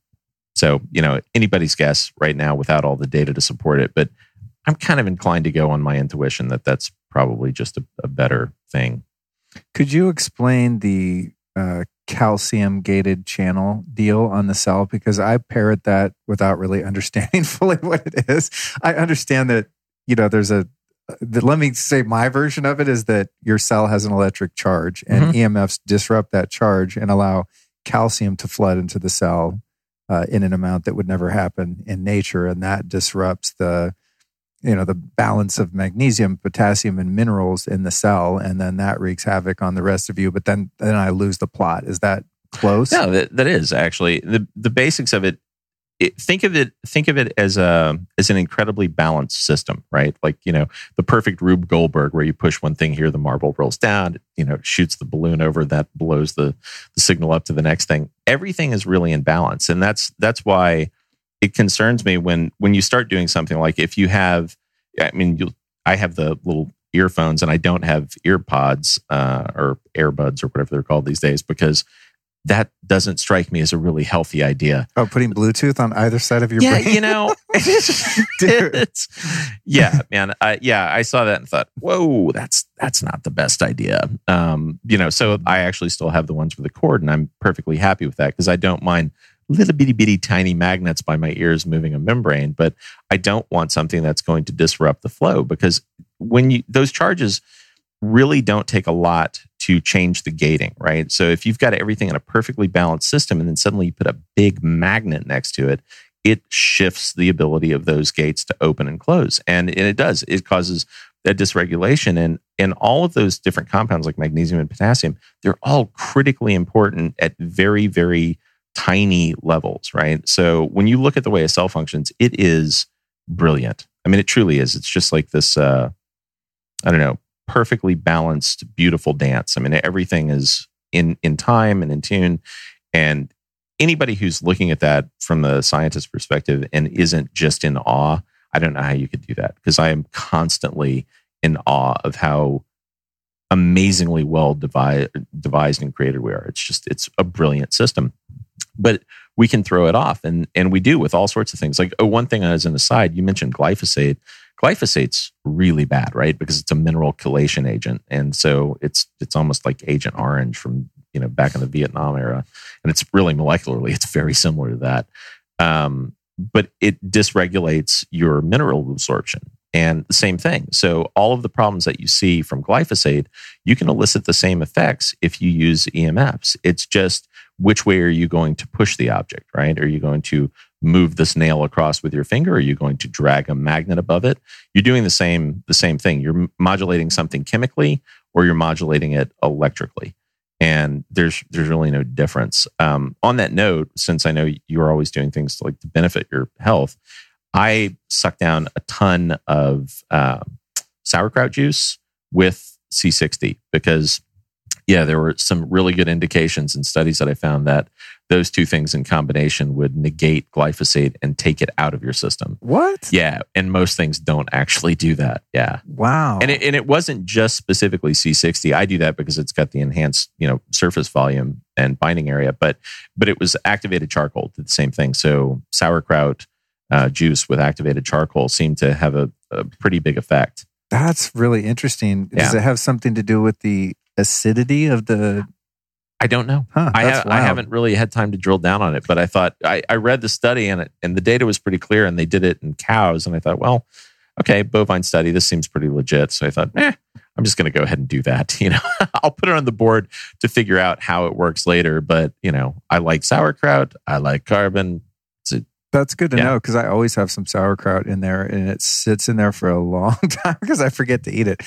so you know anybody's guess right now without all the data to support it, but I'm kind of inclined to go on my intuition that that's probably just a, a better thing. Could you explain the uh, calcium gated channel deal on the cell? Because I parrot that without really understanding fully what it is. I understand that, you know, there's a, the, let me say my version of it is that your cell has an electric charge and mm-hmm. EMFs disrupt that charge and allow calcium to flood into the cell uh, in an amount that would never happen in nature. And that disrupts the, you know the balance of magnesium potassium and minerals in the cell and then that wreaks havoc on the rest of you but then then i lose the plot. Is that close? No that, that is actually. The the basics of it, it think of it think of it as a as an incredibly balanced system right? Like you know the perfect rube goldberg where you push one thing here the marble rolls down you know shoots the balloon over that blows the the signal up to the next thing. Everything is really in balance and that's that's why it concerns me when when you start doing something like if you have i mean you i have the little earphones and i don't have earpods uh, or airbuds or whatever they're called these days because that doesn't strike me as a really healthy idea. Oh, putting Bluetooth on either side of your yeah, brain. you know, yeah, man. I, yeah, I saw that and thought, whoa, that's that's not the best idea. Um, you know, so I actually still have the ones with the cord, and I'm perfectly happy with that because I don't mind little bitty bitty tiny magnets by my ears moving a membrane, but I don't want something that's going to disrupt the flow because when you those charges really don't take a lot to change the gating, right? So if you've got everything in a perfectly balanced system and then suddenly you put a big magnet next to it, it shifts the ability of those gates to open and close. And, it does. It causes that dysregulation. And and all of those different compounds like magnesium and potassium, they're all critically important at very, very tiny levels, right? So when you look at the way a cell functions, it is brilliant. I mean, it truly is. It's just like this uh I don't know, perfectly balanced, beautiful dance. I mean, everything is in in time and in tune. And anybody who's looking at that from the scientist perspective and isn't just in awe, I don't know how you could do that because I am constantly in awe of how amazingly well devised, devised and created we are. It's just it's a brilliant system. But we can throw it off and and we do with all sorts of things. Like oh, one thing as an aside, you mentioned glyphosate glyphosate's really bad, right? Because it's a mineral chelation agent, and so it's it's almost like Agent Orange from you know back in the Vietnam era, and it's really molecularly it's very similar to that. Um, but it dysregulates your mineral absorption. And the same thing. So, all of the problems that you see from glyphosate, you can elicit the same effects if you use EMFs. It's just which way are you going to push the object, right? Are you going to move this nail across with your finger? Are you going to drag a magnet above it? You're doing the same the same thing. You're modulating something chemically or you're modulating it electrically. And there's there's really no difference. Um, on that note, since I know you're always doing things to like to benefit your health, I suck down a ton of uh, sauerkraut juice with C60 because yeah, there were some really good indications and studies that I found that those two things in combination would negate glyphosate and take it out of your system. What? Yeah, and most things don't actually do that. Yeah. Wow. And it, and it wasn't just specifically C60. I do that because it's got the enhanced, you know, surface volume and binding area, but but it was activated charcoal did the same thing. So sauerkraut uh, juice with activated charcoal seemed to have a, a pretty big effect. That's really interesting. Does Yeah. it have something to do with the acidity of the? I don't know. Huh, I, ha- I haven't really had time to drill down on it, but I thought I, I read the study and it, and the data was pretty clear, and they did it in cows, and I thought, well, okay, bovine study, this seems pretty legit. So I thought, eh, I'm just going to go ahead and do that. You know, I'll put it on the board to figure out how it works later. But you know, I like sauerkraut, I like carbon. That's good to Yeah. know because I always have some sauerkraut in there and it sits in there for a long time because I forget to eat it.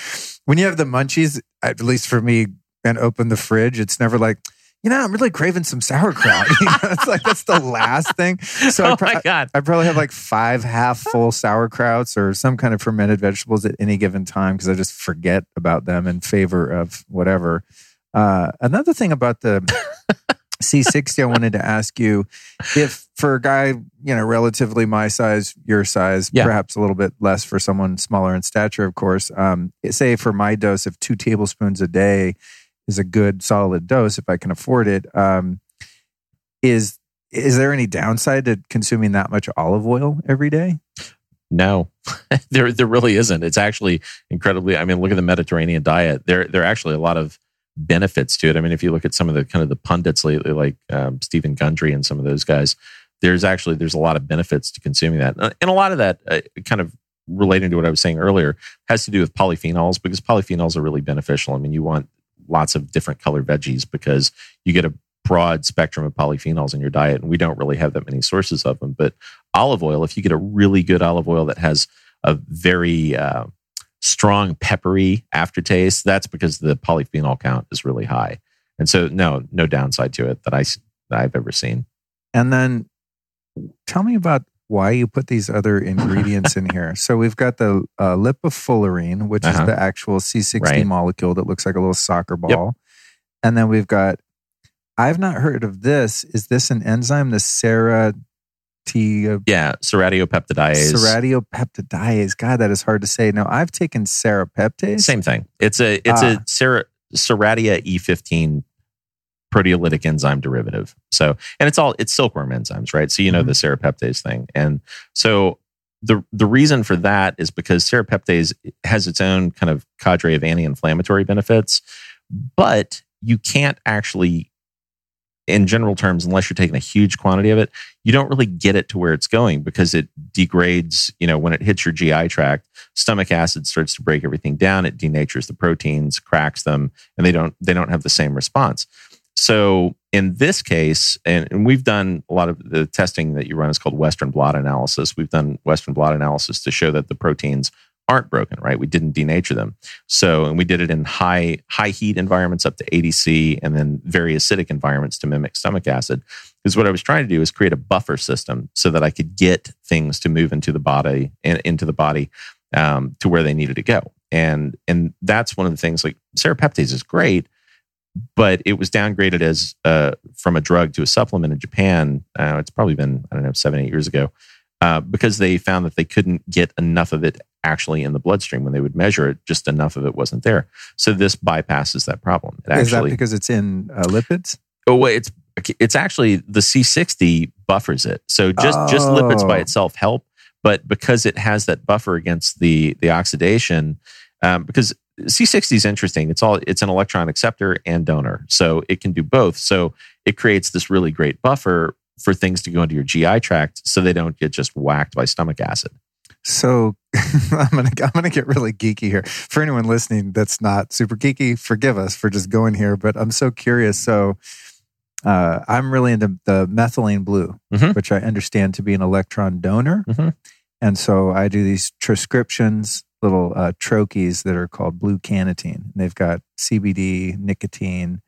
When you have the munchies, at least for me, and open the fridge, it's never like, you know, I'm really craving some sauerkraut. You know, it's like that's the last thing. So I, oh pro- my god! I probably have like five half full sauerkrauts or some kind of fermented vegetables at any given time because I just forget about them in favor of whatever. Uh, another thing about the C60, I wanted to ask you if for a guy, you know, relatively my size, your size, Yeah. perhaps a little bit less for someone smaller in stature, of course. Um, say for my dose of two tablespoons a day is a good solid dose if I can afford it. Um, is is there any downside to consuming that much olive oil every day? No, there there really isn't. It's actually incredibly. I mean, look at the Mediterranean diet. There there are actually a lot of benefits to it. I mean, if you look at some of the kind of the pundits lately, like um, Steven Gundry and some of those guys, there's actually there's a lot of benefits to consuming that, Uh, and a lot of that uh, kind of relating to what I was saying earlier has to do with polyphenols because polyphenols are really beneficial. I mean, you want lots of different color veggies because you get a broad spectrum of polyphenols in your diet, and we don't really have that many sources of them. But olive oil, if you get a really good olive oil that has a very uh, strong peppery aftertaste, that's because the polyphenol count is really high. And so, no, no downside to it that I that I've ever seen. And then tell me about why you put these other ingredients in here. So we've got the uh, lipofullerene, which Uh-huh. is the actual C60 Right. molecule that looks like a little soccer ball. And then we've got, I've not heard of this. Is this an enzyme, the Sera T Yeah, serratiopeptidase. serratiopeptidase? God, that is hard to say. Now, I've taken serrapeptase. Same thing. It's a it's Ah. a ser- Serratia E15 proteolytic enzyme derivative. So, and it's all it's silkworm enzymes, right? So you know the serrapeptase thing, and so the the reason for that is because serrapeptase has its own kind of cadre of anti-inflammatory benefits, but you can't actually in general terms, unless you're taking a huge quantity of it, you don't really get it to where it's going because it degrades, you know, when it hits your GI tract, stomach acid starts to break everything down, it denatures the proteins, cracks them, and they don't they don't have the same response. So in this case, and, and we've done a lot of the testing that you run is called Western blot analysis. We've done Western blot analysis to show that the proteins aren't broken, right? We didn't denature them. So, and we did it in high high heat environments up to 80 C and then very acidic environments to mimic stomach acid. Because what I was trying to do is create a buffer system so that I could get things to move into the body and into the body um, to where they needed to go. And and that's one of the things like serrapeptase is great, but it was downgraded as uh, from a drug to a supplement in Japan. Uh, it's probably been I don't know seven eight years ago. Uh, because they found that they couldn't get enough of it actually in the bloodstream when they would measure it, just enough of it wasn't there. So this bypasses that problem. It Is that because it's in uh, lipids? Oh, well, it's it's actually the C60 buffers it. So just oh. just lipids by oh. itself help, but because it has that buffer against the the oxidation, um, because C60 is interesting. It's all it's an electron acceptor and donor, so it can do both. So it creates this really great buffer for things to go into your GI tract, so they don't get just whacked by stomach acid. So I'm gonna I'm gonna get really geeky here. For anyone listening that's not super geeky, forgive us for just going here. But I'm so curious. So uh, I'm really into the methylene blue, mm-hmm. which I understand to be an electron donor. Mm-hmm. And so I do these Troscriptions, little uh, troches that are called Blue Cannatine. And they've got CBD, nicotine,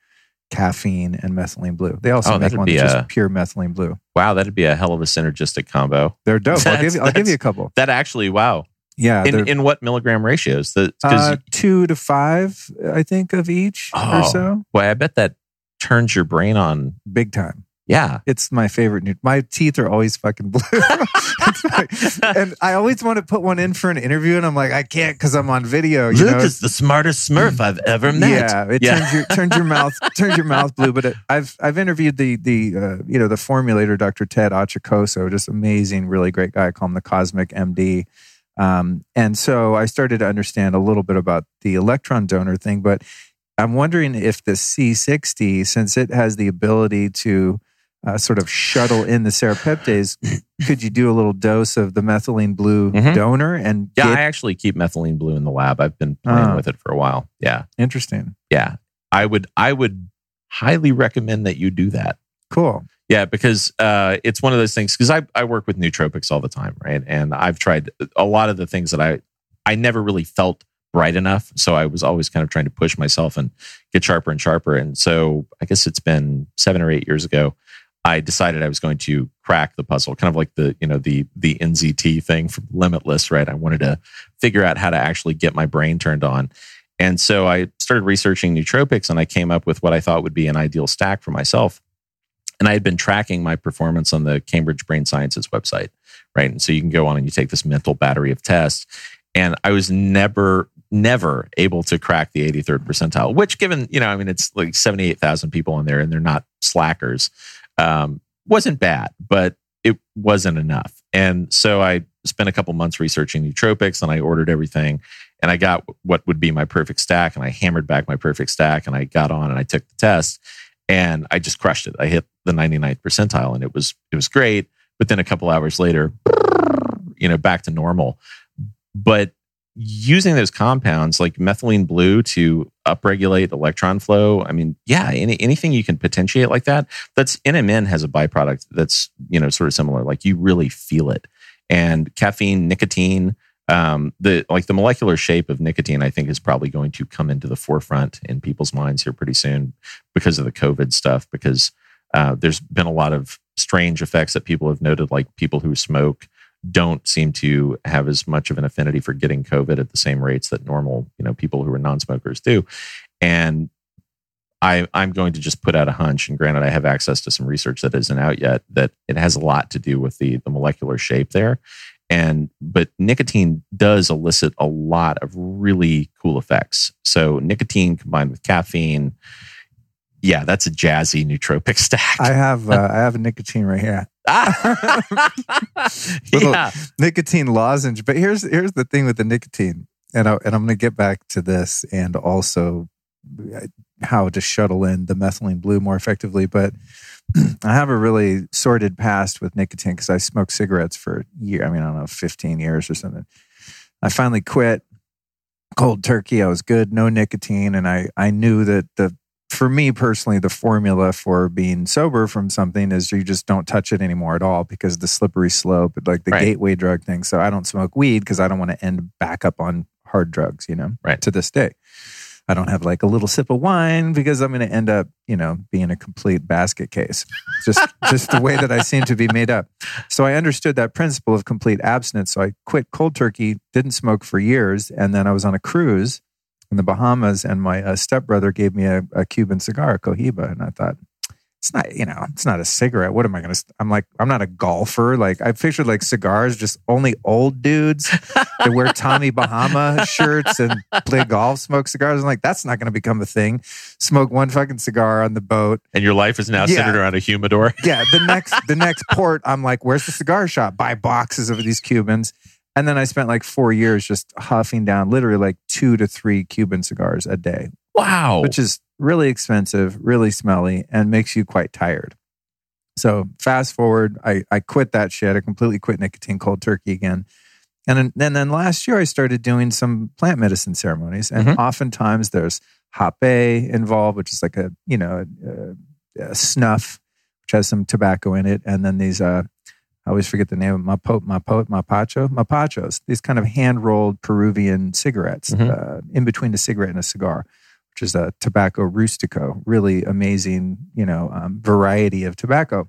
caffeine, and methylene blue. They also oh, make one that's a, just pure methylene blue. Wow, that'd be a hell of a synergistic combo. They're dope. I'll give, you, I'll give you a couple. That actually, wow. Yeah. In, in what milligram ratios? The, uh, two to five, I think, of each oh, or so. Boy, I bet that turns your brain on big time. Yeah. It's my favorite. New- my teeth are always fucking blue. and I always want to put one in for an interview, and I'm like, I can't because I'm on video. You Luke know? is the smartest Smurf I've ever met. Yeah, it yeah. turns your turns your mouth turns your mouth blue. But it, I've I've interviewed the the uh, you know the formulator, Dr. Ted Achacoso, just amazing, really great guy. I call him the Cosmic MD. Um, and so I started to understand a little bit about the electron donor thing, but I'm wondering if the C60, since it has the ability to uh, sort of shuttle in the serrapeptase, could you do a little dose of the methylene blue mm-hmm. donor? And yeah, get... I actually keep methylene blue in the lab. I've been playing uh, with it for a while. Yeah, interesting. Yeah, I would I would highly recommend that you do that. Cool. Yeah, because uh, it's one of those things. Because I I work with nootropics all the time, right? And I've tried a lot of the things that I I never really felt bright enough. So I was always kind of trying to push myself and get sharper and sharper. And so I guess it's been seven or eight years ago. I decided I was going to crack the puzzle, kind of like the you know the the NZT thing from Limitless, right? I wanted to figure out how to actually get my brain turned on, and so I started researching nootropics, and I came up with what I thought would be an ideal stack for myself. And I had been tracking my performance on the Cambridge Brain Sciences website, right? And so you can go on and you take this mental battery of tests, and I was never never able to crack the 83rd percentile which given you know i mean it's like 78000 people in there and they're not slackers um, wasn't bad, but it wasn't enough. And so I spent a couple months researching nootropics and I ordered everything and I got what would be my perfect stack and I hammered back my perfect stack and I got on and I took the test and I just crushed it. I hit the 99th percentile and it was it was great. But then a couple hours later, you know, back to normal. But using those compounds like methylene blue to upregulate electron flow i mean yeah any, anything you can potentiate like that that's nmn has a byproduct that's you know sort of similar like you really feel it. And caffeine nicotine um, the like the molecular shape of nicotine i think is probably going to come into the forefront in people's minds here pretty soon because of the covid stuff because uh, there's been a lot of strange effects that people have noted like people who smoke don't seem to have as much of an affinity for getting COVID at the same rates that normal, you know, people who are non-smokers do. And I, I'm going to just put out a hunch, and granted, I have access to some research that isn't out yet. That it has a lot to do with the the molecular shape there, and but nicotine does elicit a lot of really cool effects. So nicotine combined with caffeine, yeah, that's a jazzy nootropic stack. I have uh, I have a nicotine right here. Little yeah. nicotine lozenge. But here's here's the thing with the nicotine, and I, and I'm going to get back to this, and also uh, how to shuttle in the methylene blue more effectively. But I have a really sordid past with nicotine because I smoked cigarettes for a year. I mean, I don't know, 15 years or something. I finally quit cold turkey. I was good, no nicotine, and I I knew that the for me personally, the formula for being sober from something is you just don't touch it anymore at all because the slippery slope, like the Right. gateway drug thing. So I don't smoke weed because I don't want to end back up on hard drugs, you know, Right. to this day. I don't have like a little sip of wine because I'm going to end up, you know, being a complete basket case. Just just the way that I seem to be made up. So I understood that principle of complete abstinence. So I quit cold turkey, didn't smoke for years, and then I was on a cruise in the Bahamas, and my uh, stepbrother gave me a, a Cuban cigar, a Cohiba, and I thought. It's not, you know, it's not a cigarette. What am I going to? I'm like, I'm not a golfer. Like, I pictured like cigars, just only old dudes that wear Tommy Bahama shirts and play golf, smoke cigars. I'm like, that's not going to become a thing. Smoke one fucking cigar on the boat. And your life is now Yeah. centered around a humidor. Yeah, the next the next port, I'm like, where's the cigar shop? Buy boxes of these Cubans. And then I spent like four years just huffing down literally like two to three Cuban cigars a day, Wow. which is really expensive, really smelly, and makes you quite tired. So fast forward, I, I quit that shit. I completely quit nicotine cold turkey again. And then, and then last year, I started doing some plant medicine ceremonies. And Mhm. oftentimes there's hape involved, which is like a, you know, a, a snuff, which has some tobacco in it. And then these, uh, I always forget the name of my po- my po- my pacho my pachos. these kind of hand rolled Peruvian cigarettes Mhm. uh, in between a cigarette and a cigar, which is a tobacco rustico. Really amazing, you know, um, variety of tobacco.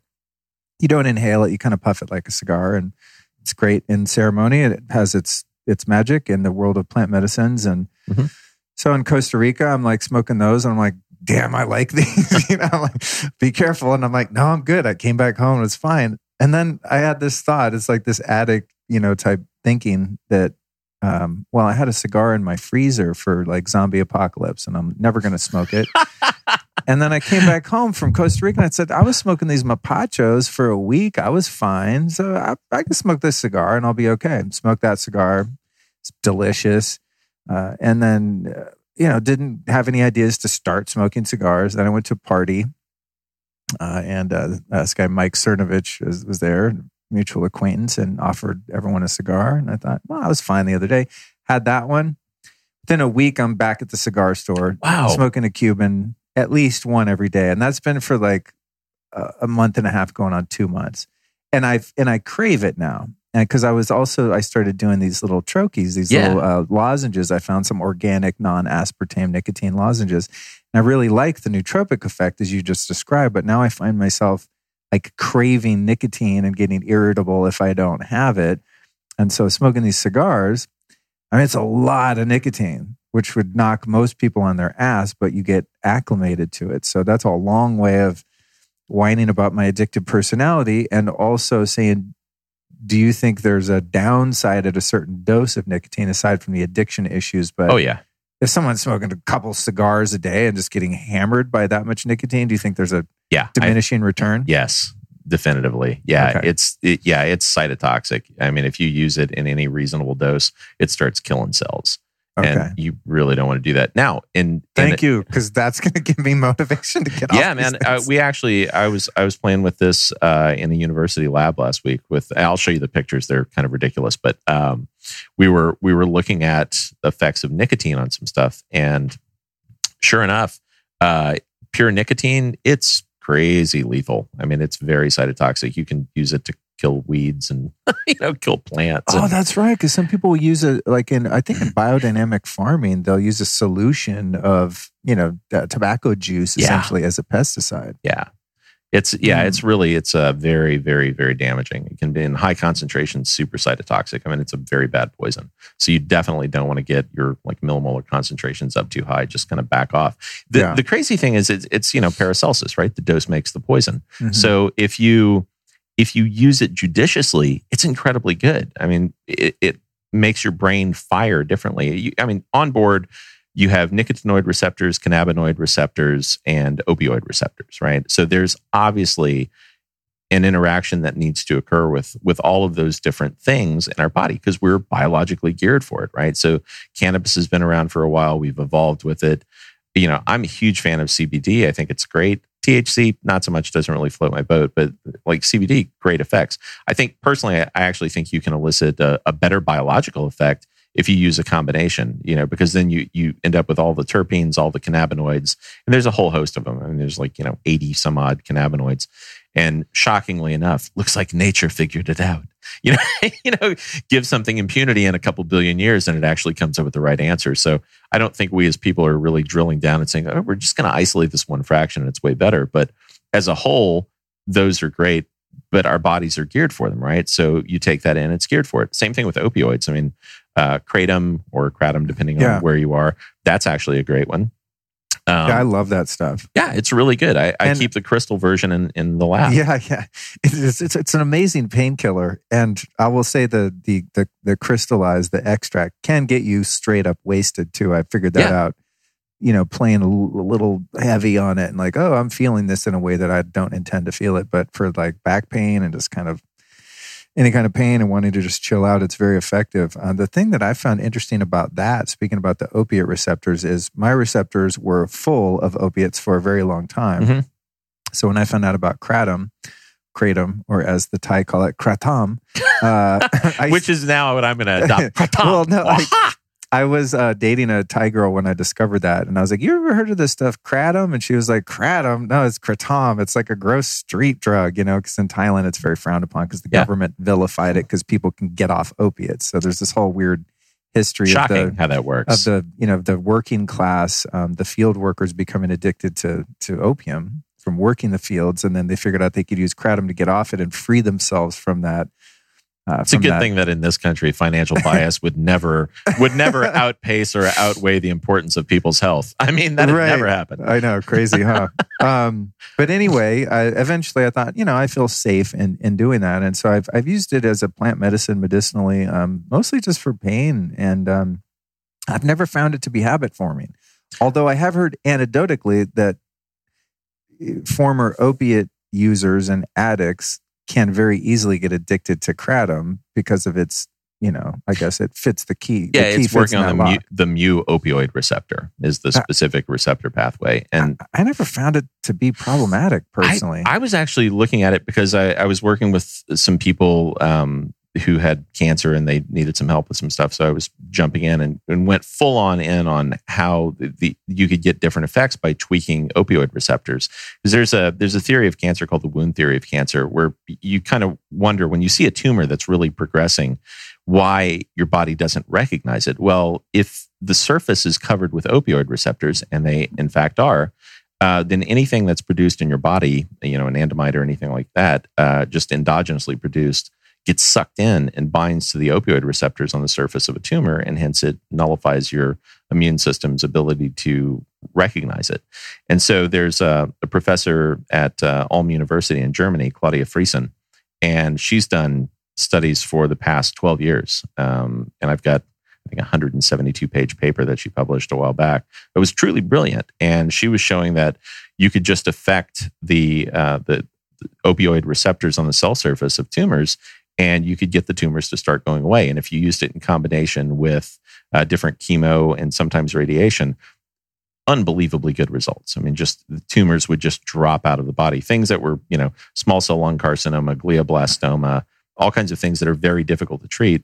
You don't inhale it; you kind of puff it like a cigar, and it's great in ceremony. It has its its magic in the world of plant medicines, and Mhm. so in Costa Rica, I'm like smoking those, and I'm like, damn, I like these. you know, like, be careful, and I'm like, no, I'm good. I came back home, it's fine. And then I had this thought. It's like this addict, you know, type thinking that. Um, well, I had a cigar in my freezer for like zombie apocalypse, and I'm never going to smoke it. And then I came back home from Costa Rica and I said, I was smoking these mapachos for a week. I was fine. So I, I can smoke this cigar and I'll be okay. Smoke that cigar. It's delicious. Uh, and then, uh, you know, didn't have any ideas to start smoking cigars. Then I went to a party uh, and uh, this guy, Mike Cernovich, was, was there, mutual acquaintance, and offered everyone a cigar. And I thought, well, I was fine the other day. Had that one. Within a week, I'm back at the cigar store Wow. smoking a Cuban at least one every day, and that's been for like a, a month and a half, going on two months. And I and I crave it now, and because I was also I started doing these little troches, these Yeah. little uh, lozenges. I found some organic, non-aspartame nicotine lozenges, and I really like the nootropic effect as you just described. But now I find myself like craving nicotine and getting irritable if I don't have it. And so smoking these cigars, I mean, it's a lot of nicotine, which would knock most people on their ass, but you get acclimated to it. So that's a long way of whining about my addictive personality and also saying, do you think there's a downside at a certain dose of nicotine aside from the addiction issues? But oh yeah. If someone's smoking a couple cigars a day and just getting hammered by that much nicotine, do you think there's a Yeah. I- diminishing return? yes. Definitively. Yeah. Okay. It's it, yeah, it's cytotoxic. I mean, if you use it in any reasonable dose, it starts killing cells. Okay. And you really don't want to do that. Now, in Thank you, because that's going to give me motivation to get off. yeah man uh, we actually i was i was playing with this uh, in the university lab last week with i'll show you the pictures they're kind of ridiculous but um, we were we were looking at the effects of nicotine on some stuff and sure enough uh, pure nicotine it's crazy lethal i mean it's very cytotoxic you can use it to kill weeds and you know kill plants Oh, and- that's right. Because some people will use it, like in I think in biodynamic farming, they'll use a solution of you know uh, tobacco juice Yeah. essentially as a pesticide. Yeah. It's yeah, Mm. it's really it's uh, very very very damaging. It can be in high concentrations, super cytotoxic. I mean, it's a very bad poison. So you definitely don't want to get your like millimolar concentrations up too high. Just kind of back off. The Yeah. the crazy thing is it's, it's you know Paracelsus, right? The dose makes the poison. Mhm. So if you if you use it judiciously, it's incredibly good. I mean, it, it makes your brain fire differently. You, I mean, on board, you have nicotinoid receptors, cannabinoid receptors, and opioid receptors, right? So there's obviously an interaction that needs to occur with with all of those different things in our body because we're biologically geared for it, right? So cannabis has been around for a while. We've evolved with it. You know, I'm a huge fan of CBD. I think it's great. THC, not so much, doesn't really float my boat, but like CBD, great effects. I think personally, I actually think you can elicit a, a better biological effect if you use a combination, you know, because then you you end up with all the terpenes, all the cannabinoids, and there's a whole host of them. I mean, there's like you know 80 some odd cannabinoids, and shockingly enough, looks like nature figured it out. You know, you know, give something impunity in a couple billion years, and it actually comes up with the right answer. So I don't think we as people are really drilling down and saying, "Oh, we're just going to isolate this one fraction, and it's way better." But as a whole, those are great but our bodies are geared for them, right? So you take that in, it's geared for it. Same thing with opioids. I mean, uh, kratom or kratom, depending Yeah. on where you are, that's actually a great one. Um, Yeah, I love that stuff. yeah, it's really good. I, I And- keep the crystal version in, in the lab. Yeah, yeah. It's it's, it's an amazing painkiller, and I will say the the the the crystallized the extract can get you straight up wasted too. I figured that Yeah. out. You know, playing a l- a little heavy on it, and like, oh, I'm feeling this in a way that I don't intend to feel it. But for like back pain and just kind of any kind of pain and wanting to just chill out, it's very effective. Uh, the thing that I found interesting about that, speaking about the opiate receptors, is my receptors were full of opiates for a very long time. Mhm. So when I found out about kratom, kratom, or as the Thai call it, kratom, uh, I, Which is now what I'm going to adopt. Well, no, I-! I was uh, dating a Thai girl when I discovered that, and I was like, "You ever heard of this stuff, kratom?" And she was like, "Kratom? No, it's kratom. It's like a gross street drug, you know, because in Thailand it's very frowned upon because the Yeah. government vilified it because people can get off opiates. So there's this whole weird history of the how that works. of the you know the working class, um, the field workers becoming addicted to to opium from working the fields, and then they figured out they could use kratom to get off it and free themselves from that. Uh, it's a good that. thing that in this country, financial bias would never would never outpace or outweigh the importance of people's health. I mean, that Right. never happened. I know, crazy, huh? um, but anyway, I, eventually I thought, you know, I feel safe in, in doing that, and so I've I've used it as a plant medicine medicinally, um, mostly just for pain, and um, I've never found it to be habit forming. Although I have heard anecdotally that uh, former opiate users and addicts can very easily get addicted to kratom because of its, you know, I guess it fits the key. Yeah, the key it's working on the mu, the mu opioid receptor is the Uh, specific receptor pathway, and I never found it to be problematic personally. I was actually looking at it because I, I was working with some people um, who had cancer and they needed some help with some stuff. So I was jumping in and, and went full on in on how the, the you could get different effects by tweaking opioid receptors. Because there's a there's a theory of cancer called the wound theory of cancer, where you kind of wonder when you see a tumor that's really progressing, why your body doesn't recognize it. Well, if the surface is covered with opioid receptors, and they in fact are, uh, then anything that's produced in your body, you know, anandamide or anything like that, uh, just endogenously produced, gets sucked in and binds to the opioid receptors on the surface of a tumor, and hence it nullifies your immune system's ability to recognize it. And so there's a, a professor at uh, Ulm University in Germany, Claudia Friesen, and she's done studies for the past 12 years. Um, and I've got I think a 172 page paper that she published a while back. It was truly brilliant, and she was showing that you could just affect the uh, the opioid receptors on the cell surface of tumors, and you could get the tumors to start going away. And if you used it in combination with uh, different chemo and sometimes radiation, unbelievably good results. I mean, just the tumors would just drop out of the body. Things that were, you know, small cell lung carcinoma, glioblastoma, all kinds of things that are very difficult to treat.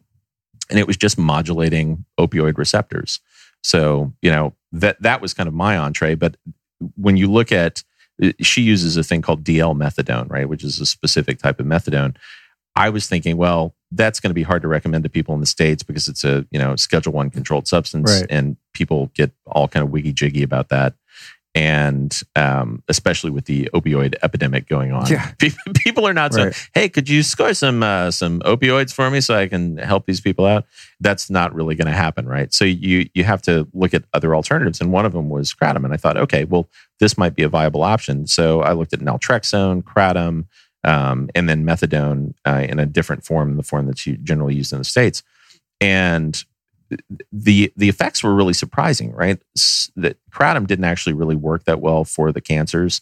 And it was just modulating opioid receptors. So, you know, that that was kind of my entree. But when you look at she uses a thing called DL methadone, right, which is a specific type of methadone. I was thinking, well, that's going to be hard to recommend to people in the states because it's a you know Schedule One controlled substance, Right. and people get all kind of wiggy jiggy about that, and um, especially with the opioid epidemic going on, Yeah. people, people are not so. Hey, could you score some uh, some opioids for me so I can help these people out? That's not really going to happen, right? So you you have to look at other alternatives, and one of them was kratom, and I thought, okay, well, this might be a viable option. So I looked at naltrexone, kratom, um, and then methadone uh, in a different form, the form that's generally used in the states, and the the effects were really surprising. Right, that kratom didn't actually really work that well for the cancers,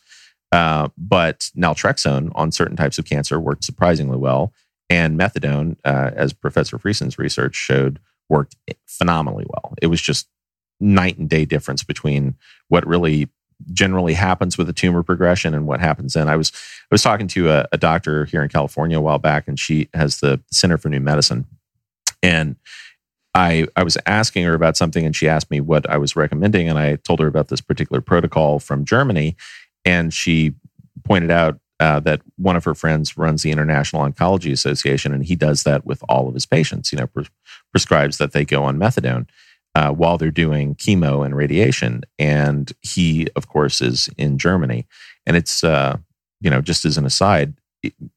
uh, but naltrexone on certain types of cancer worked surprisingly well, and methadone, uh, as Professor Friesen's research showed, worked phenomenally well. It was just night and day difference between what really generally happens with a tumor progression and what happens then. I was I was talking to a, a doctor here in California a while back, and she has the Center for New Medicine, and I, I was asking her about something and she asked me what I was recommending. And I told her about this particular protocol from Germany. And she pointed out uh, that one of her friends runs the International Oncology Association, and he does that with all of his patients. You know, pre- prescribes that they go on methadone uh, while they're doing chemo and radiation. And he, of course, is in Germany. And it's, uh, you know, just as an aside,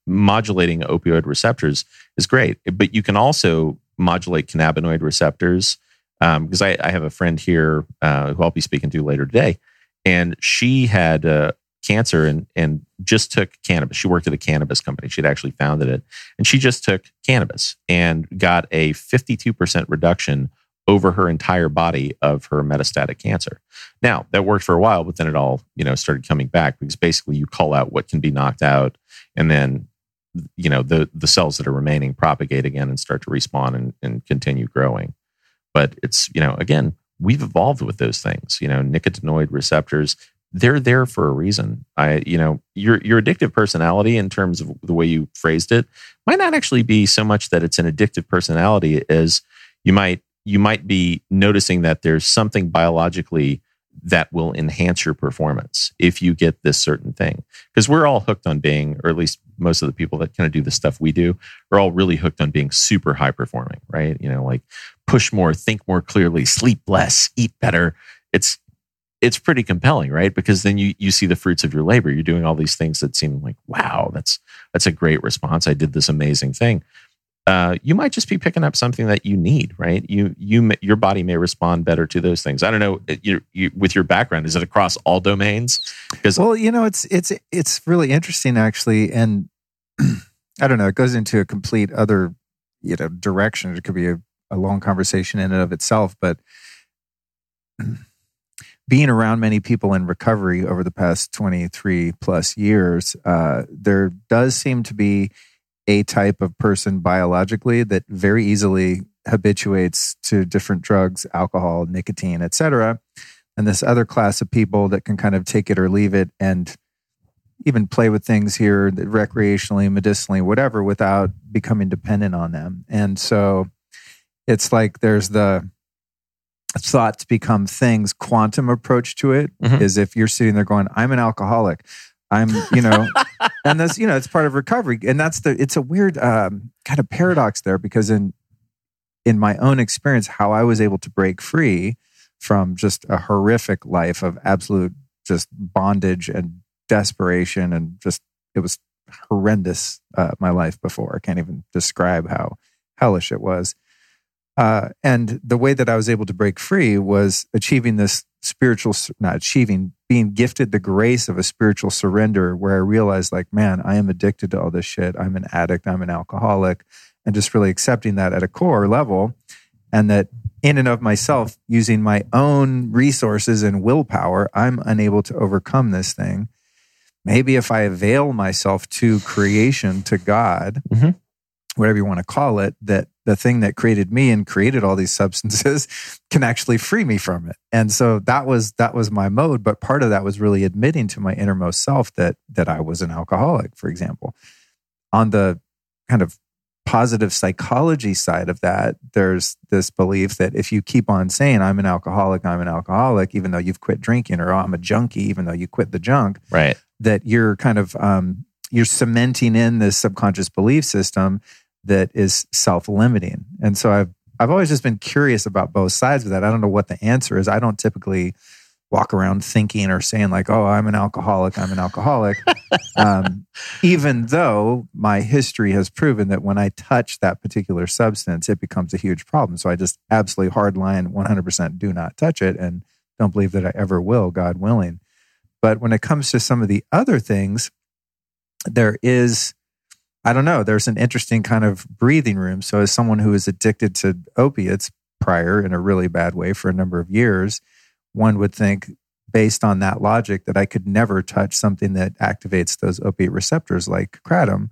modulating opioid receptors is great, but you can also modulate cannabinoid receptors. Because um, I, I, have a friend here uh, who I'll be speaking to later today, and she had uh, cancer and and just took cannabis. She worked at a cannabis company. She'd actually founded it, and she just took cannabis and got a fifty two percent reduction over her entire body of her metastatic cancer. Now, that worked for a while, but then it all, you know, started coming back because basically you call out what can be knocked out and then you know the the cells that are remaining propagate again and start to respawn and, and continue growing. But it's, you know, again, we've evolved with those things. You know, nicotinoid receptors, they're there for a reason. I, you know, your your addictive personality in terms of the way you phrased it might not actually be so much that it's an addictive personality as you might you might be noticing that there's something biologically that will enhance your performance if you get this certain thing. Because we're all hooked on being, or at least most of the people that kind of do the stuff we do, are all really hooked on being super high performing, right? You know, like push more, think more clearly, sleep less, eat better. It's it's pretty compelling, right? Because then you you see the fruits of your labor. You're doing all these things that seem like, wow, that's that's a great response. I did this amazing thing uh, you might just be picking up something that you need, right? You you your body may respond better to those things. I don't know. You, you with your background, is it across all domains? Because well, you know, it's it's it's really interesting actually, and I don't know. It goes into a complete other you know direction. It could be a, a long conversation in and of itself, but being around many people in recovery over the past 23 plus years, uh, there does seem to be a type of person biologically that very easily habituates to different drugs, alcohol, nicotine, etc. And this other class of people that can kind of take it or leave it and even play with things here recreationally, medicinally, whatever, without becoming dependent on them. And so it's like there's the thoughts become things quantum approach to it mm-hmm. is if you're sitting there going, I'm an alcoholic. I'm, you know, and that's, you know, it's part of recovery. And that's the, it's a weird um, kind of paradox there because in, in my own experience, how I was able to break free from just a horrific life of absolute just bondage and desperation and just, it was horrendous, uh, my life before. I can't even describe how hellish it was. Uh, and the way that I was able to break free was achieving this spiritual, not achieving, being gifted the grace of a spiritual surrender where I realized, like, man, I am addicted to all this shit. I'm an addict. I'm an alcoholic. And just really accepting that at a core level. And that in and of myself, using my own resources and willpower, I'm unable to overcome this thing. Maybe if I avail myself to creation, to God, mm-hmm. whatever you want to call it, that the thing that created me and created all these substances can actually free me from it. And so that was that was my mode, but part of that was really admitting to my innermost self that that I was an alcoholic, for example. On the kind of positive psychology side of that, there's this belief that if you keep on saying I'm an alcoholic, I'm an alcoholic, even though you've quit drinking, or oh, I'm a junkie, even though you quit the junk, right? That you're kind of um, you're cementing in this subconscious belief system that is self-limiting. And so I've I've always just been curious about both sides of that. I don't know what the answer is. I don't typically walk around thinking or saying like, "Oh, I'm an alcoholic. I'm an alcoholic." um, even though my history has proven that when I touch that particular substance, it becomes a huge problem. So I just absolutely hardline 100% do not touch it, and don't believe that I ever will, God willing. But when it comes to some of the other things, there is I don't know. There's an interesting kind of breathing room. So, as someone who is addicted to opiates prior in a really bad way for a number of years, one would think, based on that logic, that I could never touch something that activates those opiate receptors like kratom,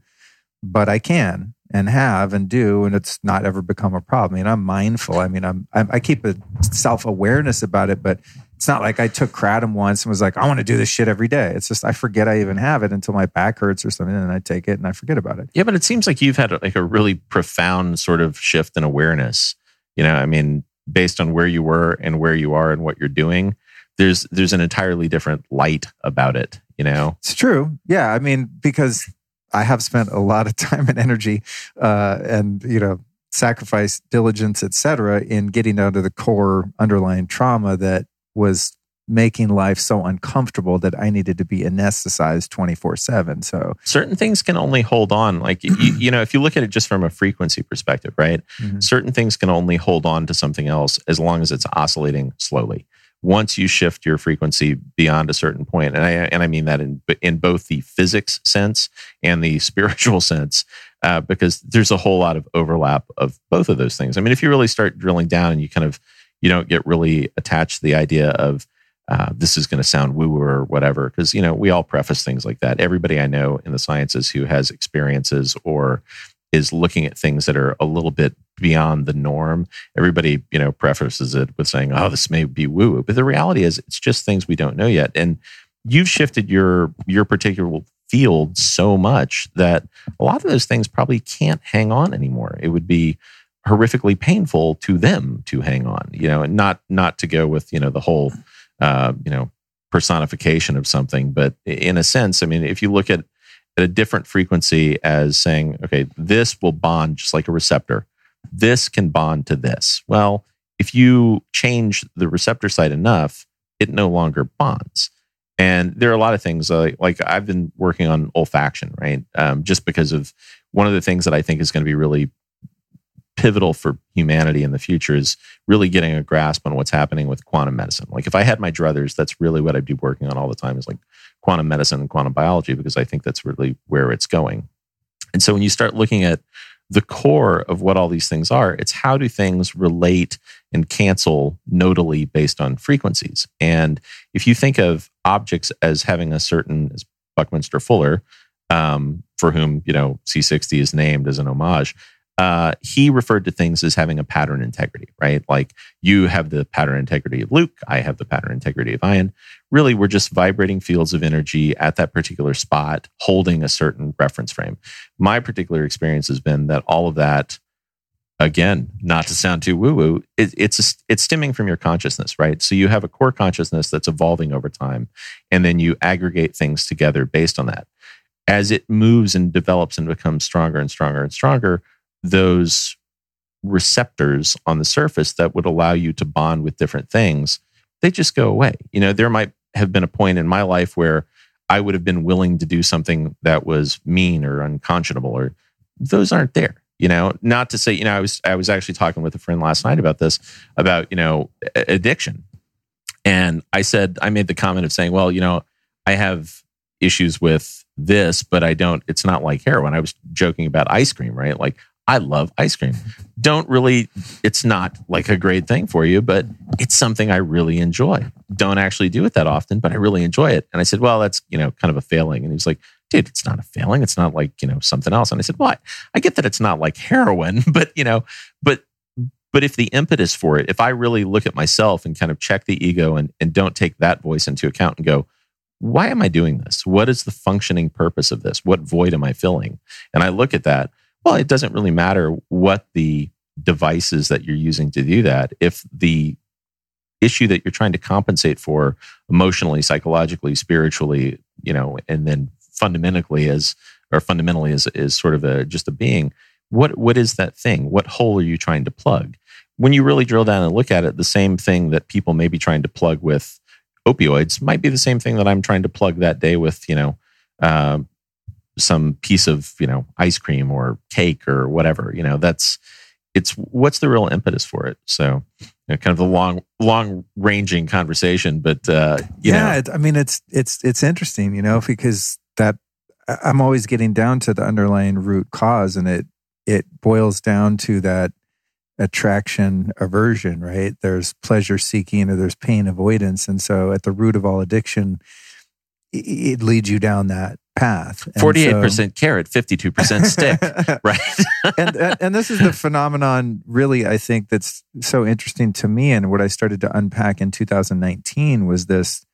but I can and have and do, and it's not ever become a problem. Mean, I'm mindful. I mean, I'm, I'm I keep a self awareness about it, but it's not like I took kratom once and was like, I want to do this shit every day. It's just I forget I even have it until my back hurts or something, and I take it and I forget about it. Yeah, but it seems like you've had like a really profound sort of shift in awareness You know, I mean, based on where you were and where you are and what you're doing, there's there's an entirely different light about it. You know, it's true. Yeah, I mean, because I have spent a lot of time and energy, uh, and you know, sacrifice, diligence, etc., in getting down to the core underlying trauma that was making life so uncomfortable that I needed to be anesthetized 24 7. So certain things can only hold on. Like, you, you, know, if you look at it just from a frequency perspective, right? Mm-hmm. Certain things can only hold on to something else as long as it's oscillating slowly. Once you shift your frequency beyond a certain point, and I and I mean that in in both the physics sense and the spiritual sense, uh, because there's a whole lot of overlap of both of those things. I mean, if you really start drilling down and you kind of you don't get really attached to the idea of uh, this is going to sound woo woo or whatever. Because, you know, we all preface things like that. Everybody I know in the sciences who has experiences or is looking at things that are a little bit beyond the norm, everybody, you know, prefaces it with saying, oh, this may be woo woo. But the reality is it's just things we don't know yet. And you've shifted your your particular field so much that a lot of those things probably can't hang on anymore. It would be horrifically painful to them to hang on, you know, and not not to go with, you know, the whole uh, you know, personification of something. But in a sense, I mean, if you look at, at a different frequency as saying, okay, this will bond just like a receptor, this can bond to this. Well, if you change the receptor site enough, it no longer bonds. And there are a lot of things uh, like I've been working on olfaction, right? Um, just because of one of the things that I think is going to be really pivotal for humanity in the future is really getting a grasp on what's happening with quantum medicine. Like if I had my druthers, that's really what I'd be working on all the time is like quantum medicine and quantum biology because I think that's really where it's going. And so when you start looking at the core of what all these things are, it's how do things relate and cancel nodally based on frequencies. And if you think of objects as having a certain, as Buckminster Fuller, um, for whom you know C60 is named as an homage, uh, he referred to things as having a pattern integrity, right? Like you have the pattern integrity of Luke, I have the pattern integrity of Ian. Really, we're just vibrating fields of energy at that particular spot, holding a certain reference frame. My particular experience has been that all of that, again, not to sound too woo woo, it, it's it's stemming from your consciousness, right? So you have a core consciousness that's evolving over time, and then you aggregate things together based on that. As it moves and develops and becomes stronger and stronger and stronger those receptors on the surface that would allow you to bond with different things, they just go away. You know, there might have been a point in my life where I would have been willing to do something that was mean or unconscionable, or those aren't there. You know, not to say, you know, I was I was actually talking with a friend last night about this, about, you know, addiction. And I said, I made the comment of saying, well, you know, I have issues with this, but I don't, it's not like heroin. I was joking about ice cream, right? Like I love ice cream. Don't really, it's not like a great thing for you, but it's something I really enjoy. Don't actually do it that often, but I really enjoy it. And I said, well, that's, you know, kind of a failing. And he's like, dude, it's not a failing. It's not like, you know, something else. And I said, I, I get that it's not like heroin, but, you know, but, but if the impetus for it, if I really look at myself and kind of check the ego and, and don't take that voice into account and go, why am I doing this? What is the functioning purpose of this? What void am I filling? And I look at that well, it doesn't really matter what the devices that you're using to do that. If the issue that you're trying to compensate for emotionally, psychologically, spiritually, you know, and then fundamentally as or fundamentally as is sort of a just a being, what what is that thing? What hole are you trying to plug? When you really drill down and look at it, the same thing that people may be trying to plug with opioids might be the same thing that I'm trying to plug that day with, you know, uh, some piece of you know ice cream or cake or whatever you know that's it's what's the real impetus for it so you know, kind of the long long ranging conversation but uh yeah know. i mean it's it's it's interesting you know because that i'm always getting down to the underlying root cause and it it boils down to that attraction aversion right there's pleasure seeking or there's pain avoidance and so at the root of all addiction it leads you down that path. Forty-eight percent carrot, fifty-two percent stick, right? and, and, and this is the phenomenon, really. I think that's so interesting to me, and what I started to unpack in 2019 was this: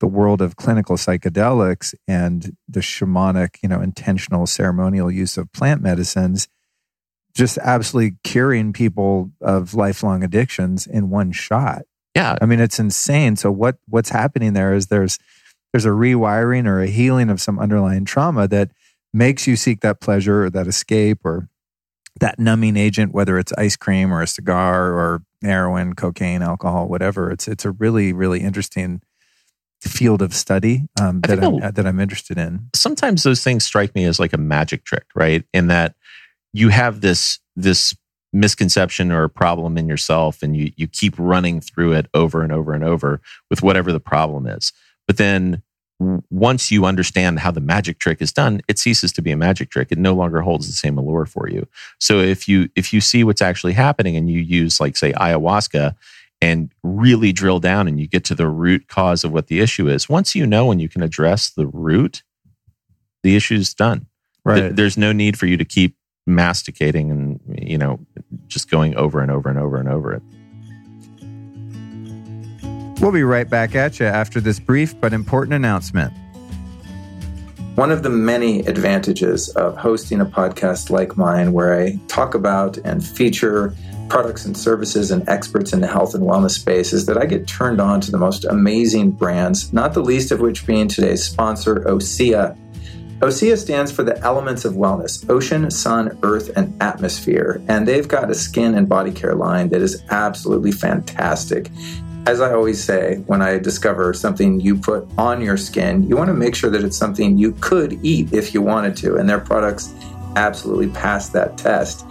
the world of clinical psychedelics and the shamanic, you know, intentional ceremonial use of plant medicines. just absolutely curing people of lifelong addictions in one shot. Yeah. I mean, it's insane. So what what's happening there is there's there's a rewiring or a healing of some underlying trauma that makes you seek that pleasure or that escape or that numbing agent, whether it's ice cream or a cigar or heroin, cocaine, alcohol, whatever. It's it's a really really interesting field of study um, that I'm, that I'm interested in. Sometimes those things strike me as like a magic trick, right? In that you have this this misconception or problem in yourself, and you you keep running through it over and over and over with whatever the problem is. But then once you understand how the magic trick is done, it ceases to be a magic trick. It no longer holds the same allure for you. So if you if you see what's actually happening and you use like say ayahuasca and really drill down and you get to the root cause of what the issue is, once you know and you can address the root, the issue's done. Right. There's no need for you to keep masticating and you know just going over and over and over and over it. We'll be right back at you after this brief but important announcement. One of the many advantages of hosting a podcast like mine, where I talk about and feature products and services and experts in the health and wellness space, is that I get turned on to the most amazing brands, not the least of which being today's sponsor, OSEA. OSEA stands for the elements of wellness ocean, sun, earth, and atmosphere. And they've got a skin and body care line that is absolutely fantastic. As I always say, when I discover something you put on your skin, you want to make sure that it's something you could eat if you wanted to. And their products absolutely pass that test.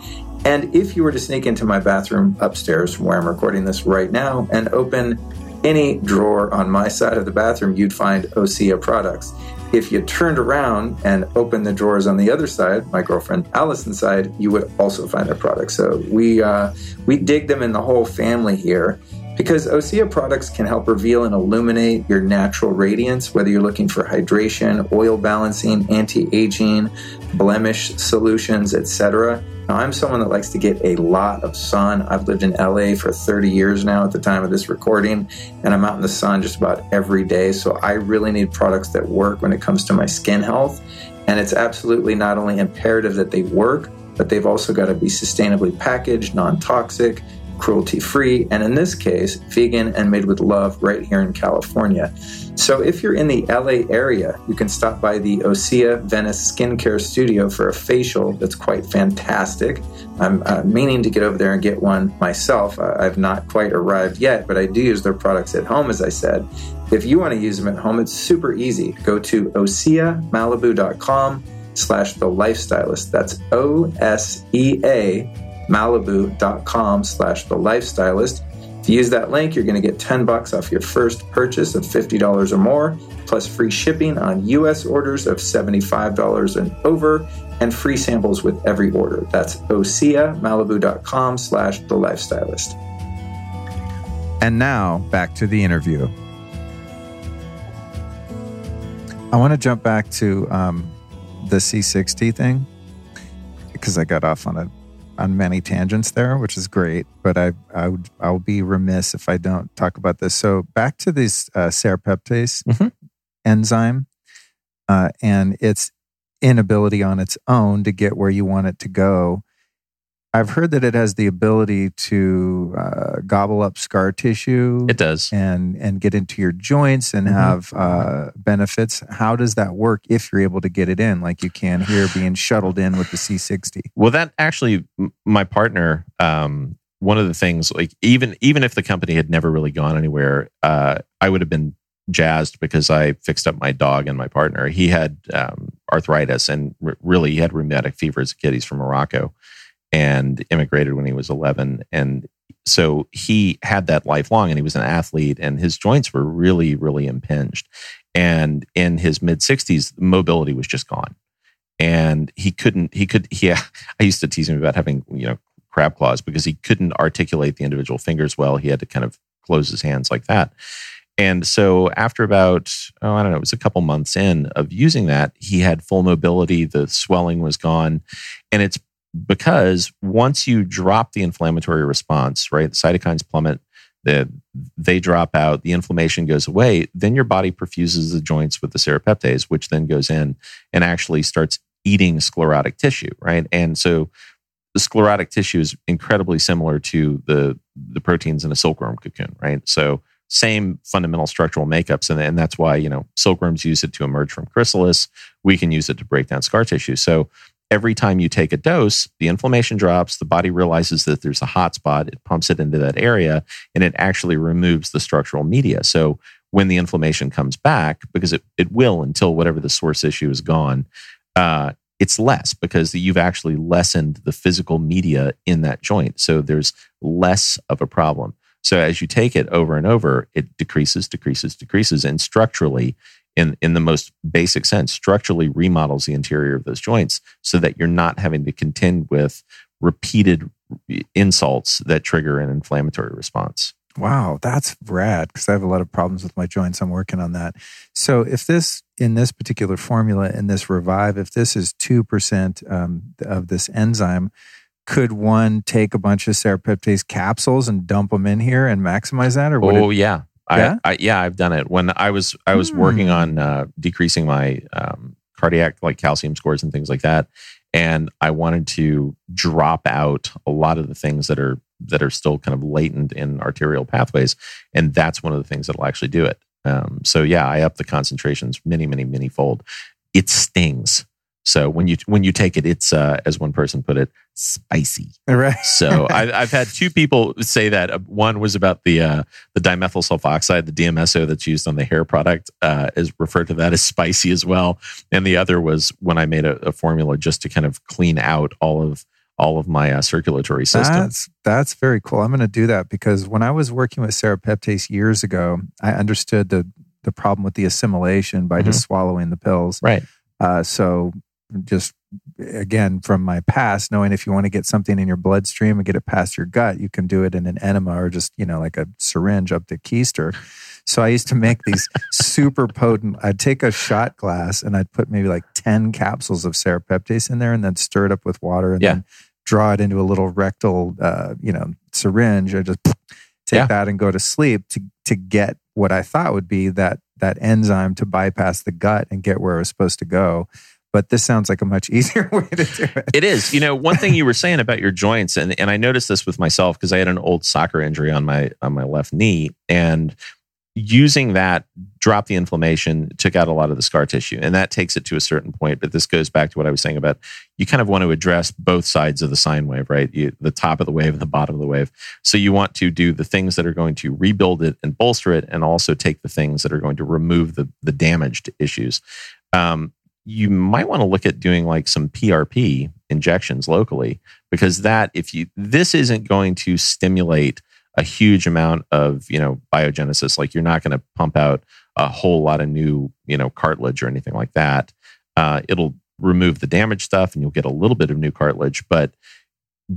And if you were to sneak into my bathroom upstairs from where I'm recording this right now and open any drawer on my side of the bathroom, you'd find OSEA products. If you turned around and opened the drawers on the other side, my girlfriend Allison's side, you would also find their products. So we uh, we dig them in the whole family here because OSEA products can help reveal and illuminate your natural radiance, whether you're looking for hydration, oil balancing, anti-aging, blemish solutions, etc. Now, I'm someone that likes to get a lot of sun. I've lived in LA for 30 years now at the time of this recording, and I'm out in the sun just about every day. So I really need products that work when it comes to my skin health. And it's absolutely not only imperative that they work, but they've also got to be sustainably packaged, non toxic, cruelty free, and in this case, vegan and made with love right here in California. So if you're in the LA area, you can stop by the Osea Venice Skincare Studio for a facial that's quite fantastic. I'm uh, meaning to get over there and get one myself. Uh, I've not quite arrived yet, but I do use their products at home, as I said. If you want to use them at home, it's super easy. Go to oseamalibu.com slash the lifestylist. That's O S E A malibu.com slash the lifestylist. If you use that link, you're going to get 10 bucks off your first purchase of $50 or more, plus free shipping on US orders of $75 and over, and free samples with every order. That's oseamalibu.com slash the lifestylist. And now back to the interview. I want to jump back to um, the C60 thing because I got off on a on many tangents there, which is great. But I I would I'll be remiss if I don't talk about this. So back to this uh, serrapeptase mm-hmm. enzyme uh, and its inability on its own to get where you want it to go. I've heard that it has the ability to uh, gobble up scar tissue. It does, and and get into your joints and mm-hmm. have uh, benefits. How does that work if you're able to get it in, like you can here, being shuttled in with the C60? Well, that actually, my partner. Um, one of the things, like even even if the company had never really gone anywhere, uh, I would have been jazzed because I fixed up my dog and my partner. He had um, arthritis and r- really he had rheumatic fever as a kid. He's from Morocco and immigrated when he was 11 and so he had that lifelong and he was an athlete and his joints were really really impinged. And in his mid 60s mobility was just gone. And he couldn't he could yeah i used to tease him about having you know crab claws because he couldn't articulate the individual fingers well. He had to kind of close his hands like that. And so after about oh i don't know it was a couple months in of using that he had full mobility. The swelling was gone. And it's because once you drop the inflammatory response, right, the cytokines plummet, the, they drop out, the inflammation goes away, then your body perfuses the joints with the serrapeptase, which then goes in and actually starts eating sclerotic tissue, right? And so the sclerotic tissue is incredibly similar to the the proteins in a silkworm cocoon, right? So same fundamental structural makeups, and, and that's why you know silkworms use it to emerge from chrysalis. We can use it to break down scar tissue. So every time you take a dose, the inflammation drops. The body realizes that there's a hot spot. It pumps it into that area, and it actually removes the structural media. So when the inflammation comes back, because it, it will until whatever the source issue is gone, uh, it's less because you've actually lessened the physical media in that joint. So there's less of a problem. So as you take it over and over, it decreases, decreases, decreases, and structurally, in in the most basic sense, structurally remodels the interior of those joints so that you're not having to contend with repeated insults that trigger an inflammatory response. Wow, that's rad because I have a lot of problems with my joints. I'm working on that. So, if this in this particular formula in this revive, if this is two percent um, of this enzyme, could one take a bunch of serrapeptase capsules and dump them in here and maximize that? Or oh it, yeah, yeah, I, I, yeah, I've done it when I was I was working hmm. on uh, decreasing my um, cardiac like calcium scores and things like that, and I wanted to drop out a lot of the things that are that are still kind of latent in arterial pathways, and that's one of the things that'll actually do it. Um, so yeah, I up the concentrations many, many, many fold. It stings. So when you when you take it, it's uh, as one person put it, spicy. Right. so I, I've had two people say that. Uh, one was about the uh, the dimethyl sulfoxide, the DMSO that's used on the hair product, uh, is referred to that as spicy as well. And the other was when I made a, a formula just to kind of clean out all of all of my uh, circulatory system. That's that's very cool. I'm going to do that because when I was working with serrapeptase years ago, I understood the the problem with the assimilation by mm-hmm. just swallowing the pills. Right. Uh, so just again from my past, knowing if you want to get something in your bloodstream and get it past your gut, you can do it in an enema or just you know like a syringe up the keister. So I used to make these super potent. I'd take a shot glass and I'd put maybe like ten capsules of serrapeptase in there, and then stir it up with water, and yeah. then draw it into a little rectal, uh, you know, syringe. I just take yeah. that and go to sleep to to get what I thought would be that that enzyme to bypass the gut and get where it was supposed to go but this sounds like a much easier way to do it. It is. You know, one thing you were saying about your joints, and, and I noticed this with myself because I had an old soccer injury on my on my left knee, and using that dropped the inflammation, took out a lot of the scar tissue, and that takes it to a certain point. But this goes back to what I was saying about you kind of want to address both sides of the sine wave, right? You, the top of the wave and the bottom of the wave. So you want to do the things that are going to rebuild it and bolster it, and also take the things that are going to remove the the damaged issues. Um, you might want to look at doing like some PRP injections locally because that if you this isn't going to stimulate a huge amount of you know biogenesis. Like you're not going to pump out a whole lot of new you know cartilage or anything like that. Uh, it'll remove the damaged stuff and you'll get a little bit of new cartilage but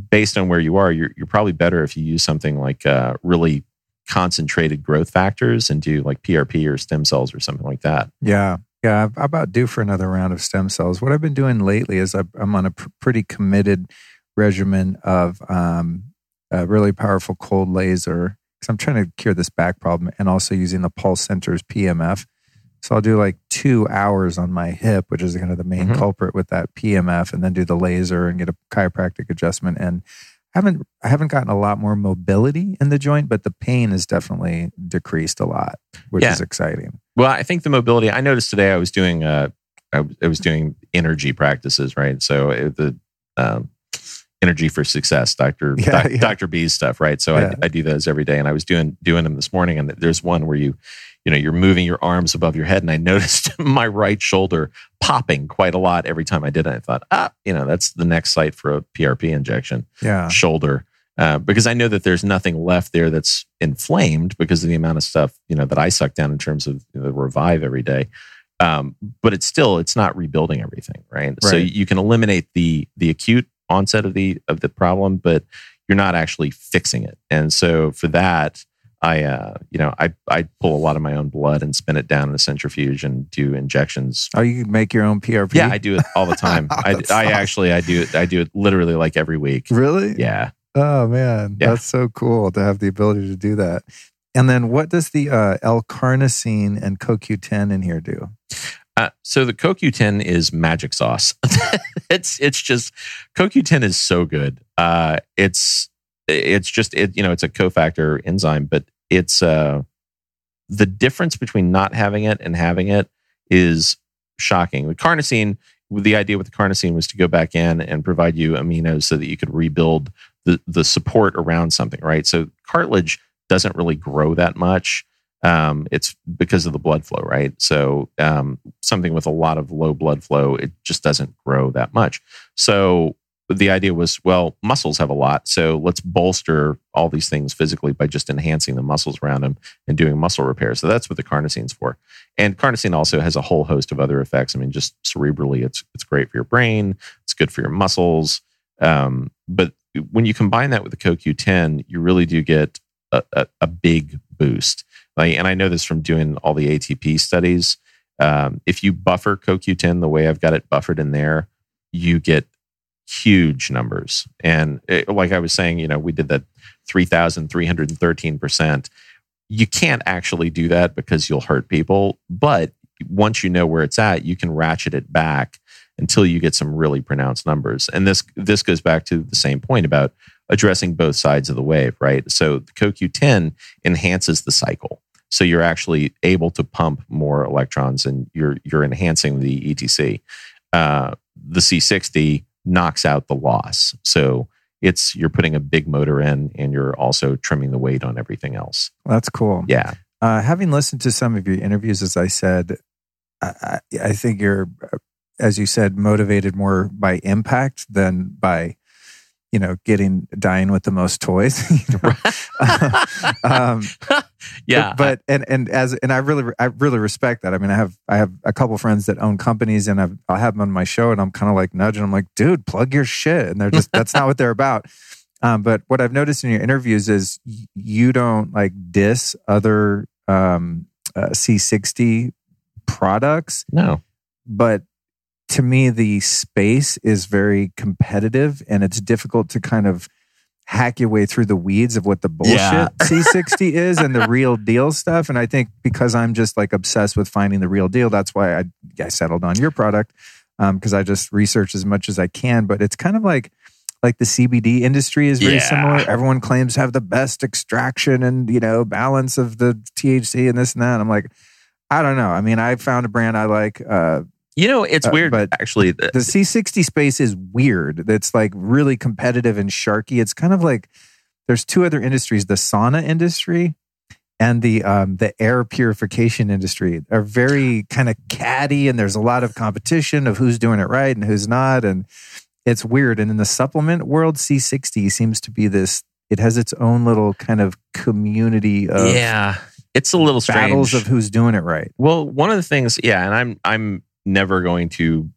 based on where you are you're, you're probably better if you use something like uh, really concentrated growth factors and do like prp or stem cells or something like that. Yeah yeah, I'm about due for another round of stem cells. What I've been doing lately is I'm on a pr- pretty committed regimen of um, a really powerful cold laser because I'm trying to cure this back problem and also using the Pulse Center's PMF. So I'll do like two hours on my hip, which is kind of the main mm-hmm. culprit with that PMF, and then do the laser and get a chiropractic adjustment. And I haven't I haven't gotten a lot more mobility in the joint, but the pain has definitely decreased a lot, which yeah. is exciting. Well, I think the mobility. I noticed today. I was doing. Uh, I, I was doing energy practices, right? So it, uh, the um, energy for success, Doctor yeah, doc, yeah. Doctor B's stuff, right? So yeah. I, I do those every day, and I was doing doing them this morning. And there's one where you, you know, you're moving your arms above your head, and I noticed my right shoulder popping quite a lot every time I did it. I thought, ah, you know, that's the next site for a PRP injection. Yeah, shoulder. Uh, because I know that there's nothing left there that's inflamed because of the amount of stuff you know that I suck down in terms of you know, the revive every day. Um, but it's still it's not rebuilding everything, right? right? So you can eliminate the the acute onset of the of the problem, but you're not actually fixing it. And so for that, I uh, you know I I pull a lot of my own blood and spin it down in a centrifuge and do injections. Oh, you make your own PRP? Yeah, I do it all the time. I, I actually I do it I do it literally like every week. Really? Yeah. Oh man, yeah. that's so cool to have the ability to do that. And then what does the uh, L-carnosine and CoQ10 in here do? Uh, so the CoQ10 is magic sauce. it's it's just CoQ10 is so good. Uh, it's it's just it you know it's a cofactor enzyme, but it's uh, the difference between not having it and having it is shocking. The carnosine, the idea with the carnosine was to go back in and provide you aminos so that you could rebuild the the support around something, right? So cartilage doesn't really grow that much. Um, it's because of the blood flow, right? So um, something with a lot of low blood flow, it just doesn't grow that much. So the idea was, well, muscles have a lot, so let's bolster all these things physically by just enhancing the muscles around them and doing muscle repair. So that's what the carnosine's for. And carnosine also has a whole host of other effects. I mean, just cerebrally, it's it's great for your brain. It's good for your muscles. Um, but when you combine that with the CoQ10, you really do get a, a, a big boost. Like, and I know this from doing all the ATP studies. Um, if you buffer CoQ10 the way I've got it buffered in there, you get huge numbers. And it, like I was saying, you know, we did that 3,313%. You can't actually do that because you'll hurt people. But once you know where it's at, you can ratchet it back until you get some really pronounced numbers. And this this goes back to the same point about addressing both sides of the wave, right? So the CoQ10 enhances the cycle. So you're actually able to pump more electrons and you're you're enhancing the ETC. Uh, the C60 knocks out the loss. So it's you're putting a big motor in and you're also trimming the weight on everything else. That's cool. Yeah. Uh, having listened to some of your interviews, as I said, I, I think you're, as you said, motivated more by impact than by you know, getting dying with the most toys. you know? um, yeah, but, but, and and as and I really I really respect that. I mean, I have I have a couple friends that own companies, and I've, I'll have them on my show, and I'm kind of like nudging. I'm like, dude, plug your shit, and they're just that's not what they're about. Um, but what I've noticed in your interviews is you don't like diss other um, uh, C60 products. No, but to me, the space is very competitive and it's difficult to kind of hack your way through the weeds of what the bullshit yeah. C60 is and the real deal stuff. And I think because I'm just like obsessed with finding the real deal, that's why I, I settled on your product because um, I just research as much as I can. But it's kind of like, like the CBD industry is very yeah. similar. Everyone claims to have the best extraction and you know balance of the THC and this and that. I'm like, I don't know. I mean, I found a brand I like. Uh, you know, it's uh, weird, but actually. The C60 space is weird. It's like really competitive and sharky. It's kind of like there's two other industries: the sauna industry and the um, the air purification industry are very kind of catty, and there's a lot of competition of who's doing it right and who's not, and it's weird. And in the supplement world, C60 seems to be this. It has its own little kind of community of yeah. It's a little battles of who's doing it right. Well, one of the things, yeah, and I'm I'm never going to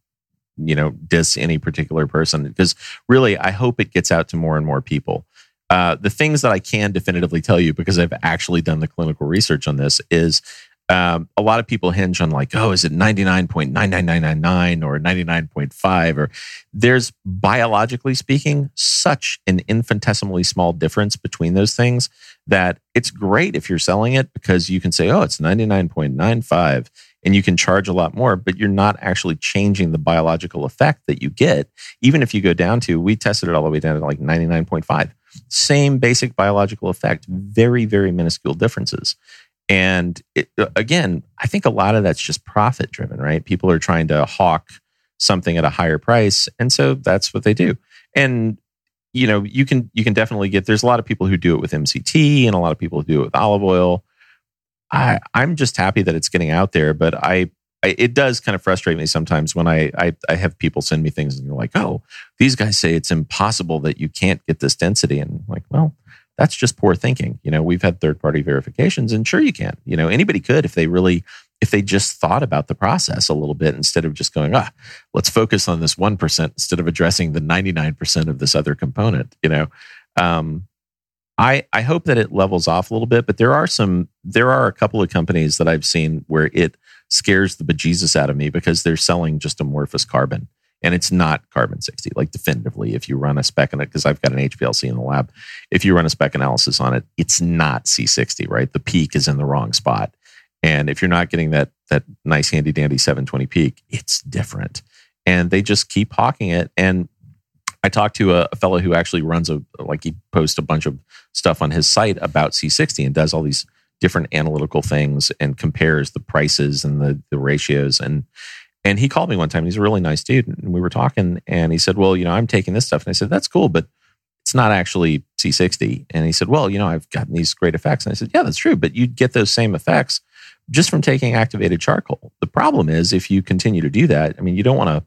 you know diss any particular person because really i hope it gets out to more and more people. Uh, the things that i can definitively tell you because i've actually done the clinical research on this is um, a lot of people hinge on like oh is it 99.99999 or 99.5 or there's biologically speaking such an infinitesimally small difference between those things that it's great if you're selling it because you can say oh it's 99.95 and you can charge a lot more, but you're not actually changing the biological effect that you get. Even if you go down to, we tested it all the way down to like 99.5. Same basic biological effect, very, very minuscule differences. And it, uh, again, I think a lot of that's just profit driven, right? People are trying to hawk something at a higher price. And so that's what they do. And you know, you can you can definitely get there's a lot of people who do it with MCT and a lot of people who do it with olive oil I, I'm just happy that it's getting out there, but I, it does kind of frustrate me sometimes when I, I, I have people send me things and you're like, oh, these guys say it's impossible that you can't get this density, and I'm like, well, that's just poor thinking. You know, we've had third party verifications, and sure you can. You know, anybody could if they really if they just thought about the process a little bit instead of just going, ah, let's focus on this 1% instead of addressing the 99% of this other component, you know. Um, I, I hope that it levels off a little bit, but there are some there are a couple of companies that I've seen where it scares the bejesus out of me because they're selling just amorphous carbon and it's not carbon 60 like definitively if you run a spec on it because i've got an hplc in the lab. If you run a spec analysis on it it's not c60 right? The peak is in the wrong spot. And if you're not getting that that nice handy dandy 720 peak it's different. And they just keep hawking it and I talked to a, a fellow who actually runs a like he posts a bunch of stuff on his site about C60 and does all these different analytical things and compares the prices and the the ratios and and he called me one time. He's a really nice dude, and we were talking, and he said, "Well, you know, I'm taking this stuff," and I said, "That's cool, but it's not actually C60." And he said, "Well, you know, I've gotten these great effects," and I said, "Yeah, that's true, but you'd get those same effects just from taking activated charcoal. The problem is if you continue to do that, I mean, you don't want to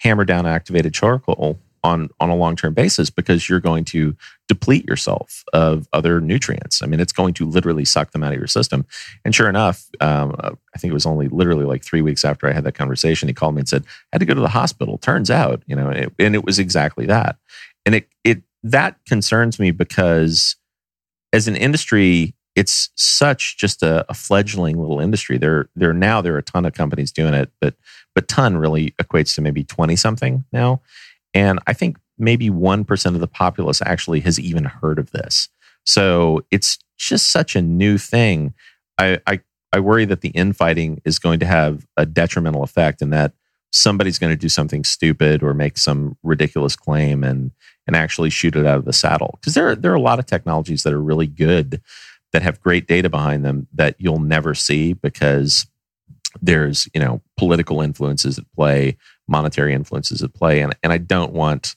hammer down activated charcoal on on a long term basis because you're going to deplete yourself of other nutrients. I mean, it's going to literally suck them out of your system. And sure enough, um, I think it was only literally like three weeks after I had that conversation, he called me and said, "I had to go to the hospital." Turns out, you know, it, and it was exactly that. And it it that concerns me because as an industry, it's such just a, a, fledgling little industry. There, there now there are a ton of companies doing it, but but ton really equates to maybe twenty something now. And I think maybe 1% of the populace actually has even heard of this. So it's just such a new thing. I, I, I worry that the infighting is going to have a detrimental effect and that somebody's going to do something stupid or make some ridiculous claim and, and actually shoot it out of the saddle. Because there, there are a lot of technologies that are really good that have great data behind them that you'll never see because there's you know political influences at play monetary influences at play and, and i don't want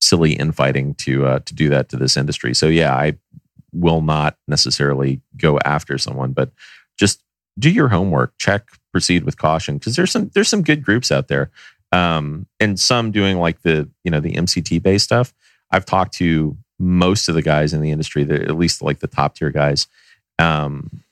silly infighting to uh, to do that to this industry so yeah i will not necessarily go after someone but just do your homework check proceed with caution because there's some there's some good groups out there um, and some doing like the you know the mct based stuff i've talked to most of the guys in the industry at least like the top tier guys um,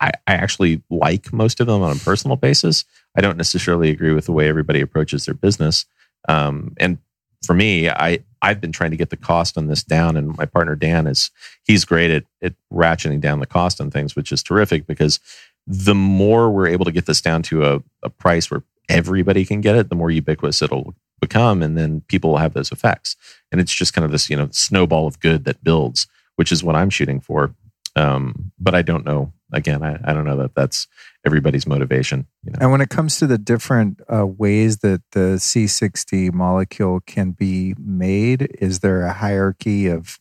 I, I actually like most of them on a personal basis. I don't necessarily agree with the way everybody approaches their business. Um, and for me, I I've been trying to get the cost on this down, and my partner Dan is he's great at at ratcheting down the cost on things, which is terrific because the more we're able to get this down to a, a price where everybody can get it, the more ubiquitous it'll become, and then people will have those effects. And it's just kind of this you know snowball of good that builds, which is what I'm shooting for. Um, but I don't know again, I, I don't know that that's everybody's motivation. You know? And when it comes to the different uh, ways that the C60 molecule can be made, is there a hierarchy of,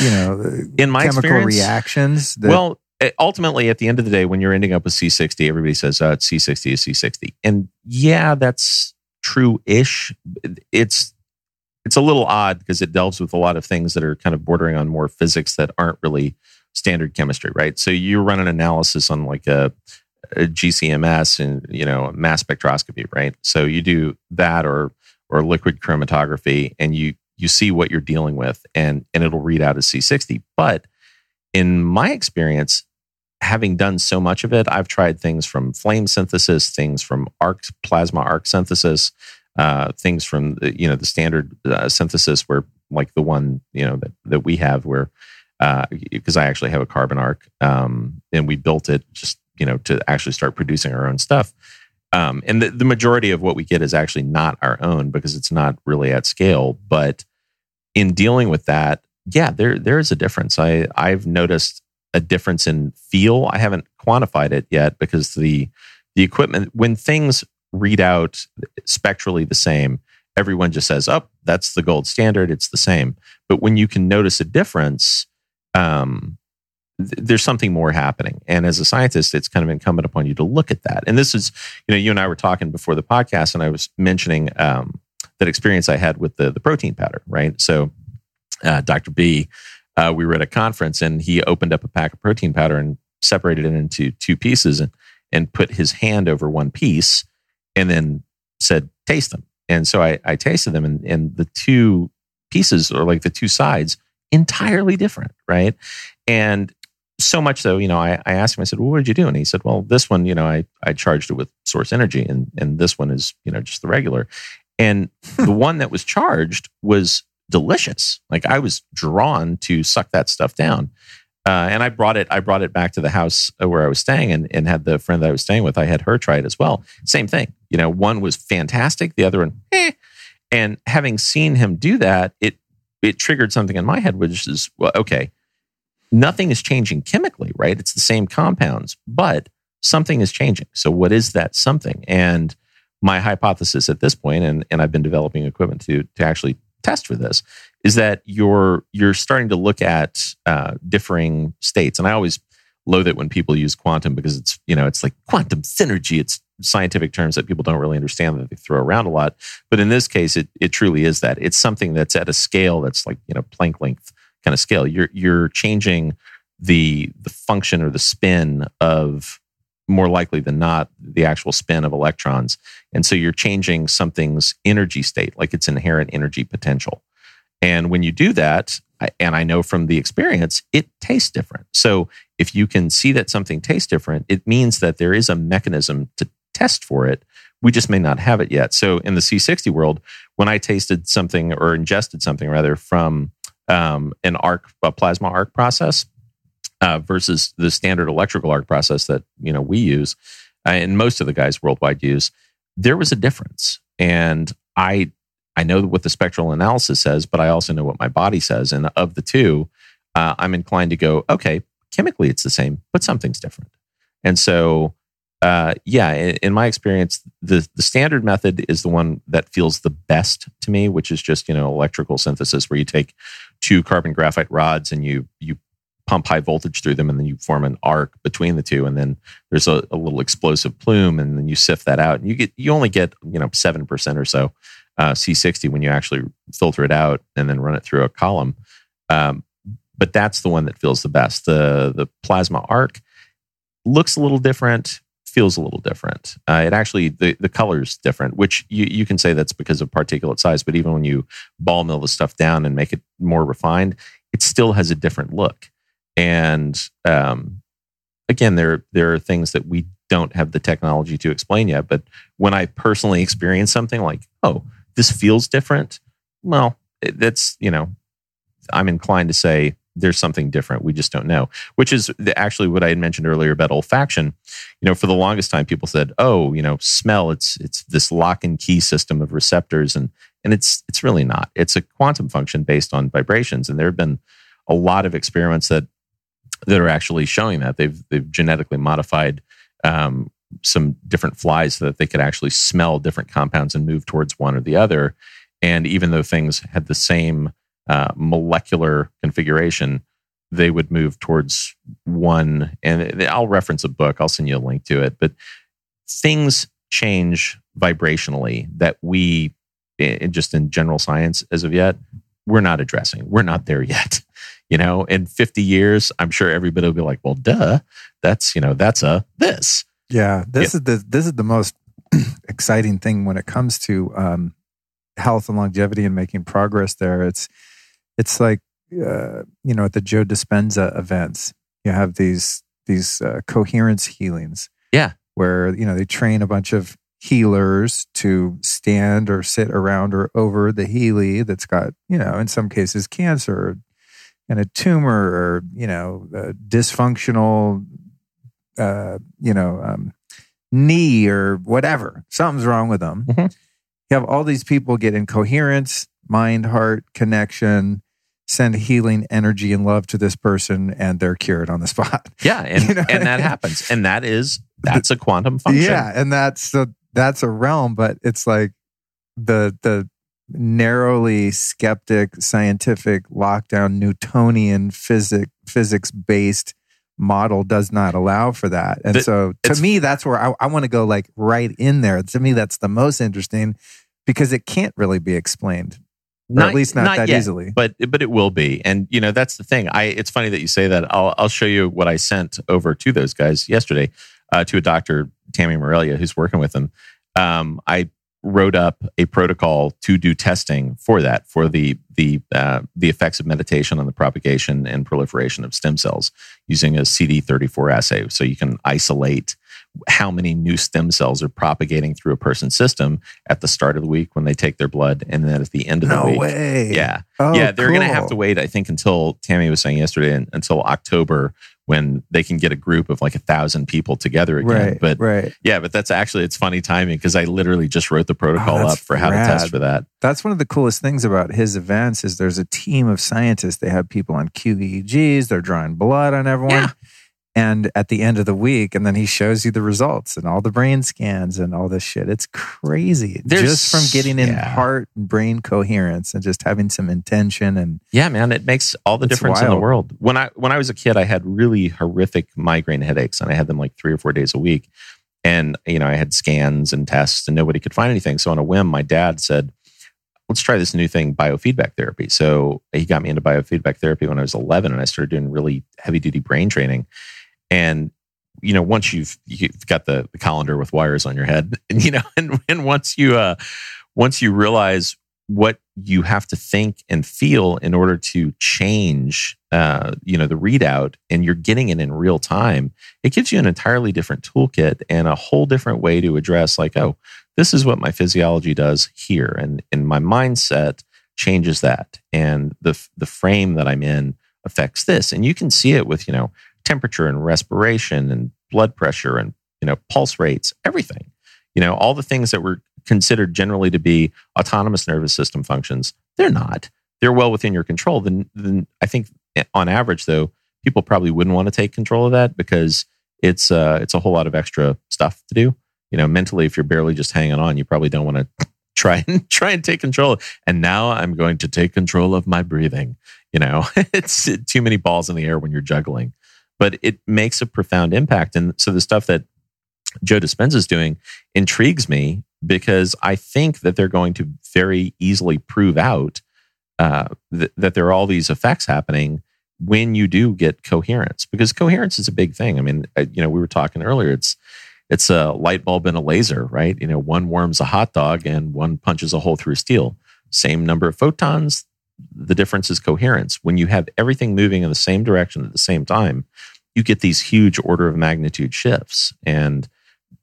you know, in my chemical reactions? That- well, eh, ultimately, at the end of the day, when you're ending up with C60, everybody says, oh, it's C60 is C60. And yeah, that's true ish. It's it's a little odd because it delves with a lot of things that are kind of bordering on more physics that aren't really standard chemistry, right? So you run an analysis on like a GCMS and you know mass spectroscopy, right? So you do that or or liquid chromatography, and you you see what you're dealing with, and and it'll read out as C60. But in my experience, having done so much of it, I've tried things from flame synthesis, things from arc plasma arc synthesis, uh, things from the, you know the standard uh, synthesis where like the one you know that that we have where because uh, I actually have a carbon arc, um, and we built it just you know to actually start producing our own stuff. Um, and the, the majority of what we get is actually not our own because it's not really at scale. But in dealing with that, yeah, there there is a difference. I I've noticed a difference in feel. I haven't quantified it yet because the the equipment when things read out spectrally the same, everyone just says, "Oh, that's the gold standard. It's the same." But when you can notice a difference, um, there's something more happening. And as a scientist, it's kind of incumbent upon you to look at that. And this is, you know, you and I were talking before the podcast, and I was mentioning um, that experience I had with the the protein powder, right? So, uh, Dr. B, uh, we were at a conference, and he opened up a pack of protein powder and separated it into two pieces, and and put his hand over one piece, and then said, "Taste them." And so I, I tasted them, and, and the two pieces, or like the two sides, entirely different, right? And so much so, you know, I, I asked him, I said, well, what did you do? And he said, well, this one, you know, I, I charged it with source energy and, and this one is, you know, just the regular. And the one that was charged was delicious. Like I was drawn to suck that stuff down. Uh, and I brought it, I brought it back to the house where I was staying and, and had the friend that I was staying with, I had her try it as well. Same thing. You know, one was fantastic. The other one, eh. And having seen him do that, it it triggered something in my head, which is, well, okay, nothing is changing chemically, right? It's the same compounds, but something is changing. So, what is that something? And my hypothesis at this point, and, and I've been developing equipment to to actually test for this, is that you're you're starting to look at uh, differing states. And I always loathe it when people use quantum because it's you know it's like quantum synergy. It's scientific terms that people don't really understand that they throw around a lot. But in this case, it it truly is that. It's something that's at a scale that's like you know Planck length kind of scale. You're you're changing the the function or the spin of more likely than not the actual spin of electrons. And so you're changing something's energy state like its inherent energy potential. And when you do that and i know from the experience it tastes different. So if you can see that something tastes different it means that there is a mechanism to test for it. We just may not have it yet. So in the c60 world when i tasted something or ingested something rather from um, an arc a plasma arc process uh, versus the standard electrical arc process that you know we use uh, and most of the guys worldwide use there was a difference. And i i know what the spectral analysis says but i also know what my body says. And of the two uh, i'm inclined to go okay chemically it's the same but something's different. And so uh, yeah, in, in, my experience, the the standard method is the one that feels the best to me, which is just you know electrical synthesis, where you take two carbon graphite rods and you you pump high voltage through them and then you form an arc between the two. And then there's a, a little explosive plume and then you sift that out and you get you only get you know 7% or so uh, c60 when you actually filter it out and then run it through a column. Um, but that's the one that feels the best. The the plasma arc looks a little different feels a little different uh, it actually the, the color's different which you, you can say that's because of particulate size but even when you ball mill the stuff down and make it more refined it still has a different look and um, again, there there are things that we don't have the technology to explain yet. But when I personally experience something like, oh, this feels different, well, that's you know, I'm inclined to say there's something different. We just don't know. Which is actually what I had mentioned earlier about olfaction. You know, for the longest time, people said, "Oh, you know, smell. It's it's this lock and key system of receptors," and and it's it's really not. It's a quantum function based on vibrations. And there have been a lot of experiments that that are actually showing that they've they've genetically modified um, some different flies so that they could actually smell different compounds and move towards one or the other. And even though things had the same uh, molecular configuration, they would move towards one. And I'll reference a book. I'll send you a link to it. But things change vibrationally that we, in, just in general science as of yet, we're not addressing. We're not there yet. You know, in 50 years, I'm sure everybody will be like, well, duh, that's, you know, that's a this. Yeah. This yeah. is the, this is the most exciting thing when it comes to um, health and longevity and making progress there. It's, it's like, uh, you know, at the Joe Dispenza events, you have these, these uh, coherence healings. Yeah. Where, you know, they train a bunch of healers to stand or sit around or over the Healy that's got, you know, in some cases cancer and a tumor or you know dysfunctional uh, you know um, knee or whatever something's wrong with them mm-hmm. you have all these people get in coherence mind heart connection send healing energy and love to this person and they're cured on the spot yeah and, you know and that happens and that is that's a quantum function yeah and that's a that's a realm but it's like the the narrowly skeptic, scientific, lockdown, Newtonian physic physics based model does not allow for that. And so to me, that's where I, I want to go like right in there. To me, that's the most interesting because it can't really be explained. Not, at least not, not that yet, easily. But but it will be. And you know, that's the thing. I it's funny that you say that. I'll I'll show you what I sent over to those guys yesterday, uh, to a doctor, Tammy Morelia, who's working with them. Um, I wrote up a protocol to do testing for that for the the uh, the effects of meditation on the propagation and proliferation of stem cells using a CD34 assay. So you can isolate how many new stem cells are propagating through a person's system at the start of the week when they take their blood, and then at the end of the no week. Way. Yeah, oh, yeah, they're cool. going to have to wait. I think until Tammy was saying yesterday, until October when they can get a group of like a thousand people together again. Right, but right. yeah, but that's actually it's funny timing because I literally just wrote the protocol oh, up for how rad. to test for that. That's one of the coolest things about his events is there's a team of scientists. They have people on QEEGs, they're drawing blood on everyone. Yeah. And at the end of the week, and then he shows you the results and all the brain scans and all this shit. It's crazy. There's- just from getting in yeah. heart and brain coherence and just having some intention and Yeah, man, it makes all the difference in the world. When I when I was a kid, I had really horrific migraine headaches, and I had them like three or four days a week. And you know, I had scans and tests, and nobody could find anything. So on a whim, my dad said, "Let's try this new thing, biofeedback therapy." So he got me into biofeedback therapy when I was 11, and I started doing really heavy duty brain training. And you know, once you've you've got the, the colander with wires on your head, and you know, and, and once you uh, once you realize what you have to think and feel in order to change uh, you know the readout and you're getting it in real time it gives you an entirely different toolkit and a whole different way to address like oh this is what my physiology does here. And and my mindset changes that. And the the frame that i'm in affects this. And you can see it with you know temperature and respiration and blood pressure and you know pulse rates everything. You know all the things that were considered generally to be autonomous nervous system functions they're not. They're well within your control. Then then i think eh, on average though people probably wouldn't want to take control of that because it's uh it's a whole lot of extra stuff to do. You know mentally if you're barely just hanging on you probably don't want to try and try and take control. And now i'm going to take control of my breathing. You know it's too many balls in the air when you're juggling but it makes a profound impact. And so the stuff that joe dispenza is doing intrigues me because i think that they're going to very easily prove out uh, th- that there are all these effects happening when you do get coherence because coherence is a big thing. I mean uh, you know we were talking earlier it's it's a light bulb and a laser right? You know one warms a hot dog and one punches a hole through steel. Same number of photons the difference is coherence when you have everything moving in the same direction at the same time you get these huge order of magnitude shifts and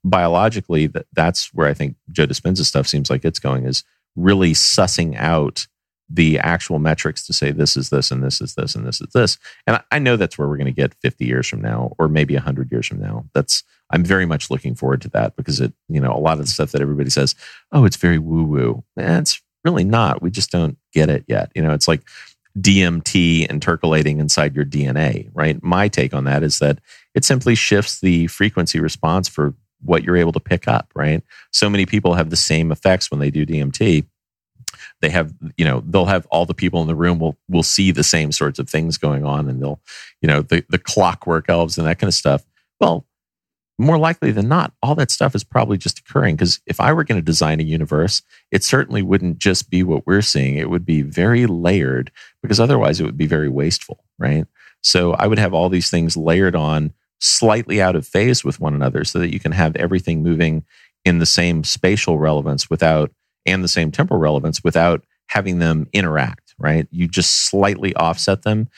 biologically that, that's where i think joe dispenza stuff seems like it's going is really sussing out the actual metrics to say this is this and this is this and this is this. And I- know that's where we're going to get 50 years from now or maybe 100 years from now. That's I'm very much looking forward to that because it, you know, a lot of the stuff that everybody says, "Oh, it's very woo woo." Eh, it's really not. We just don't get it yet. You know, it's like DMT intercalating inside your DNA, right? My take on that is that it simply shifts the frequency response for what you're able to pick up, right? So many people have the same effects when they do DMT they have you know they'll have all the people in the room will will see the same sorts of things going on and they'll you know the the clockwork elves and that kind of stuff well more likely than not all that stuff is probably just occurring because if i were going to design a universe it certainly wouldn't just be what we're seeing it would be very layered because otherwise it would be very wasteful right so i would have all these things layered on slightly out of phase with one another so that you can have everything moving in the same spatial relevance without and the same temporal relevance without having them interact, right? You just slightly offset them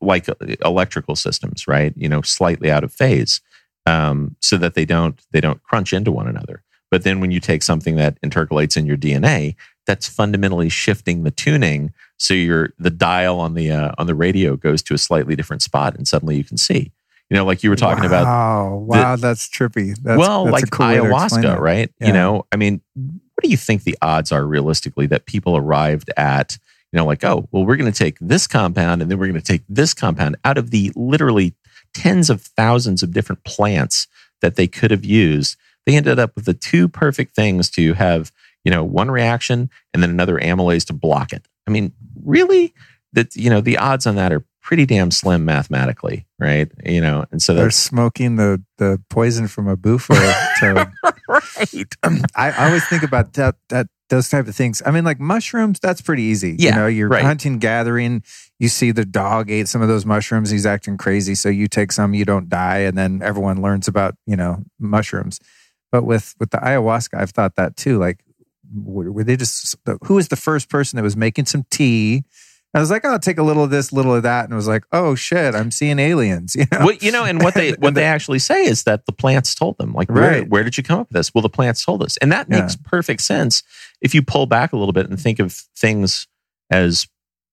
like uh, electrical systems, right? You know, slightly out of phase um, so that they don't they don't crunch into one another. But then when you take something that intercalates in your DNA, that's fundamentally shifting the tuning so your the dial on the uh, on the radio goes to a slightly different spot and suddenly you can see. You know, like you were talking about Wow, wow, that's trippy. That's, well, that's like cool way to explain ayahuasca, right? Yeah. You know, I mean, what do you think the odds are realistically that people arrived at, you know, like, oh, well, we're going to take this compound and then we're going to take this compound out of the literally tens of thousands of different plants that they could have used. They ended up with the two perfect things to have, you know, one reaction and then another amylase to block it. I mean, really? That, you know, the odds on that are pretty damn slim mathematically, right? You know, and so They're smoking the, the poison from a bufo to right. I, I always think about that that those type of things. I mean, like mushrooms, that's pretty easy. Yeah, you know, you're right. hunting, gathering. You see the dog ate some of those mushrooms. He's acting crazy, so you take some, you don't die, and then everyone learns about you know mushrooms. But with with the ayahuasca, I've thought that too. Like, were they just who was the first person that was making some tea? I was like, oh, I'll take a little of this, little of that, and it was like, oh shit, I'm seeing aliens. You know, Well, you know, and what they what they actually say is that the plants told them. Like, where, Right. where did you come up with this? Well, the plants told us, and that Yeah. makes perfect sense if you pull back a little bit and think of things as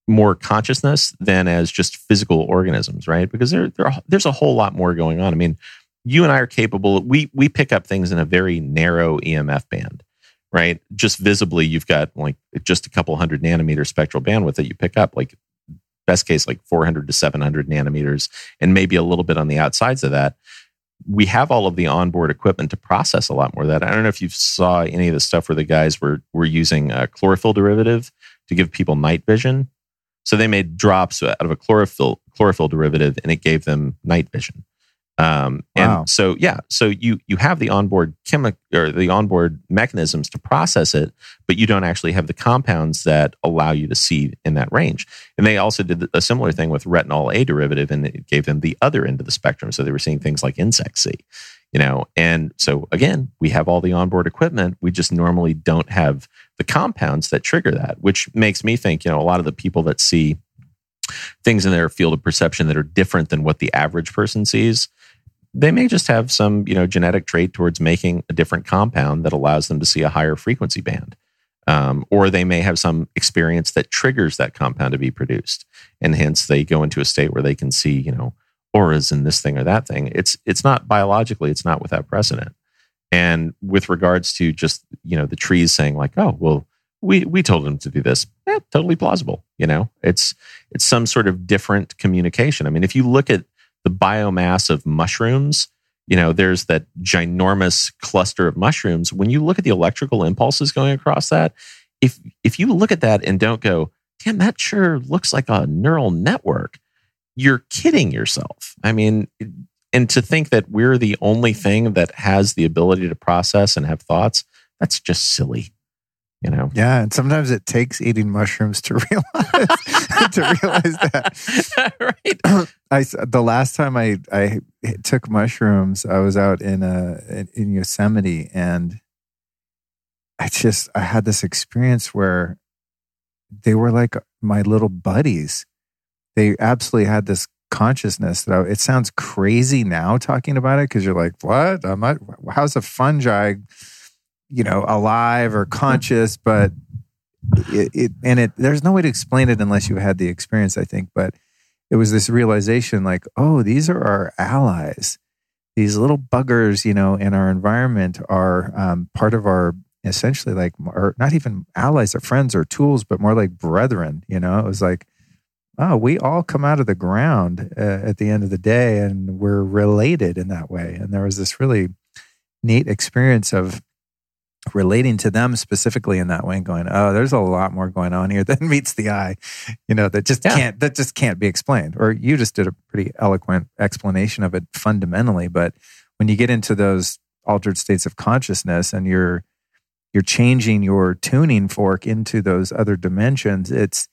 more consciousness than as just physical organisms, right? Because there, there there's a whole lot more going on. I mean, you and I are capable. We we pick up things in a very narrow EMF band, right? Just visibly, you've got like just a couple hundred nanometer spectral bandwidth that you pick up. Like best case like 400 to 700 nanometers, and maybe a little bit on the outsides of that. We have all of the onboard equipment to process a lot more of that. I don't know if you saw any of the stuff where the guys were were using a chlorophyll derivative to give people night vision. So they made drops out of a chlorophyll chlorophyll derivative, and it gave them night vision. Um, and Wow. so yeah, so you you have the onboard chemic or the onboard mechanisms to process it, but you don't actually have the compounds that allow you to see in that range. And they also did a similar thing with retinol A derivative, and it gave them the other end of the spectrum. So they were seeing things like insects see, you know. And so again, we have all the onboard equipment. We just normally don't have the compounds that trigger that, which makes me think, you know, a lot of the people that see things in their field of perception that are different than what the average person sees they may just have some you know genetic trait towards making a different compound that allows them to see a higher frequency band. Um, or they may have some experience that triggers that compound to be produced. And hence they go into a state where they can see you know auras in this thing or that thing. It's it's not biologically it's not without precedent and with regards to just you know the trees saying like oh well we we told them to do this Yeah, totally plausible you know? It's it's some sort of different communication. I mean if you look at the biomass of mushrooms you know there's that ginormous cluster of mushrooms. When you look at the electrical impulses going across that if if you look at that and don't go damn that sure looks like a neural network you're kidding yourself. I mean and to think that we're the only thing that has the ability to process and have thoughts that's just silly you know Yeah, and sometimes it takes eating mushrooms to realize to realize that. right I the last time I I took mushrooms, I was out in uh in, in Yosemite, and I just I had this experience where they were like my little buddies. They absolutely had this consciousness that I, it sounds crazy now talking about it because you're like, what? I'm not. How's a fungi, you know, alive or conscious? But it, it and it there's no way to explain it unless you had the experience. I think, but it was this realization like, oh, these are our allies. These little buggers, you know, in our environment are um, part of our essentially like, or not even allies or friends or tools, but more like brethren. You know, it was like, oh, we all come out of the ground uh, at the end of the day and we're related in that way. And there was this really neat experience of relating to them specifically in that way and going, oh, there's a lot more going on here than meets the eye, you know, that just Yeah. can't, that just can't be explained. Or you just did a pretty eloquent explanation of it fundamentally. But when you get into those altered states of consciousness and you're, you're changing your tuning fork into those other dimensions, it's,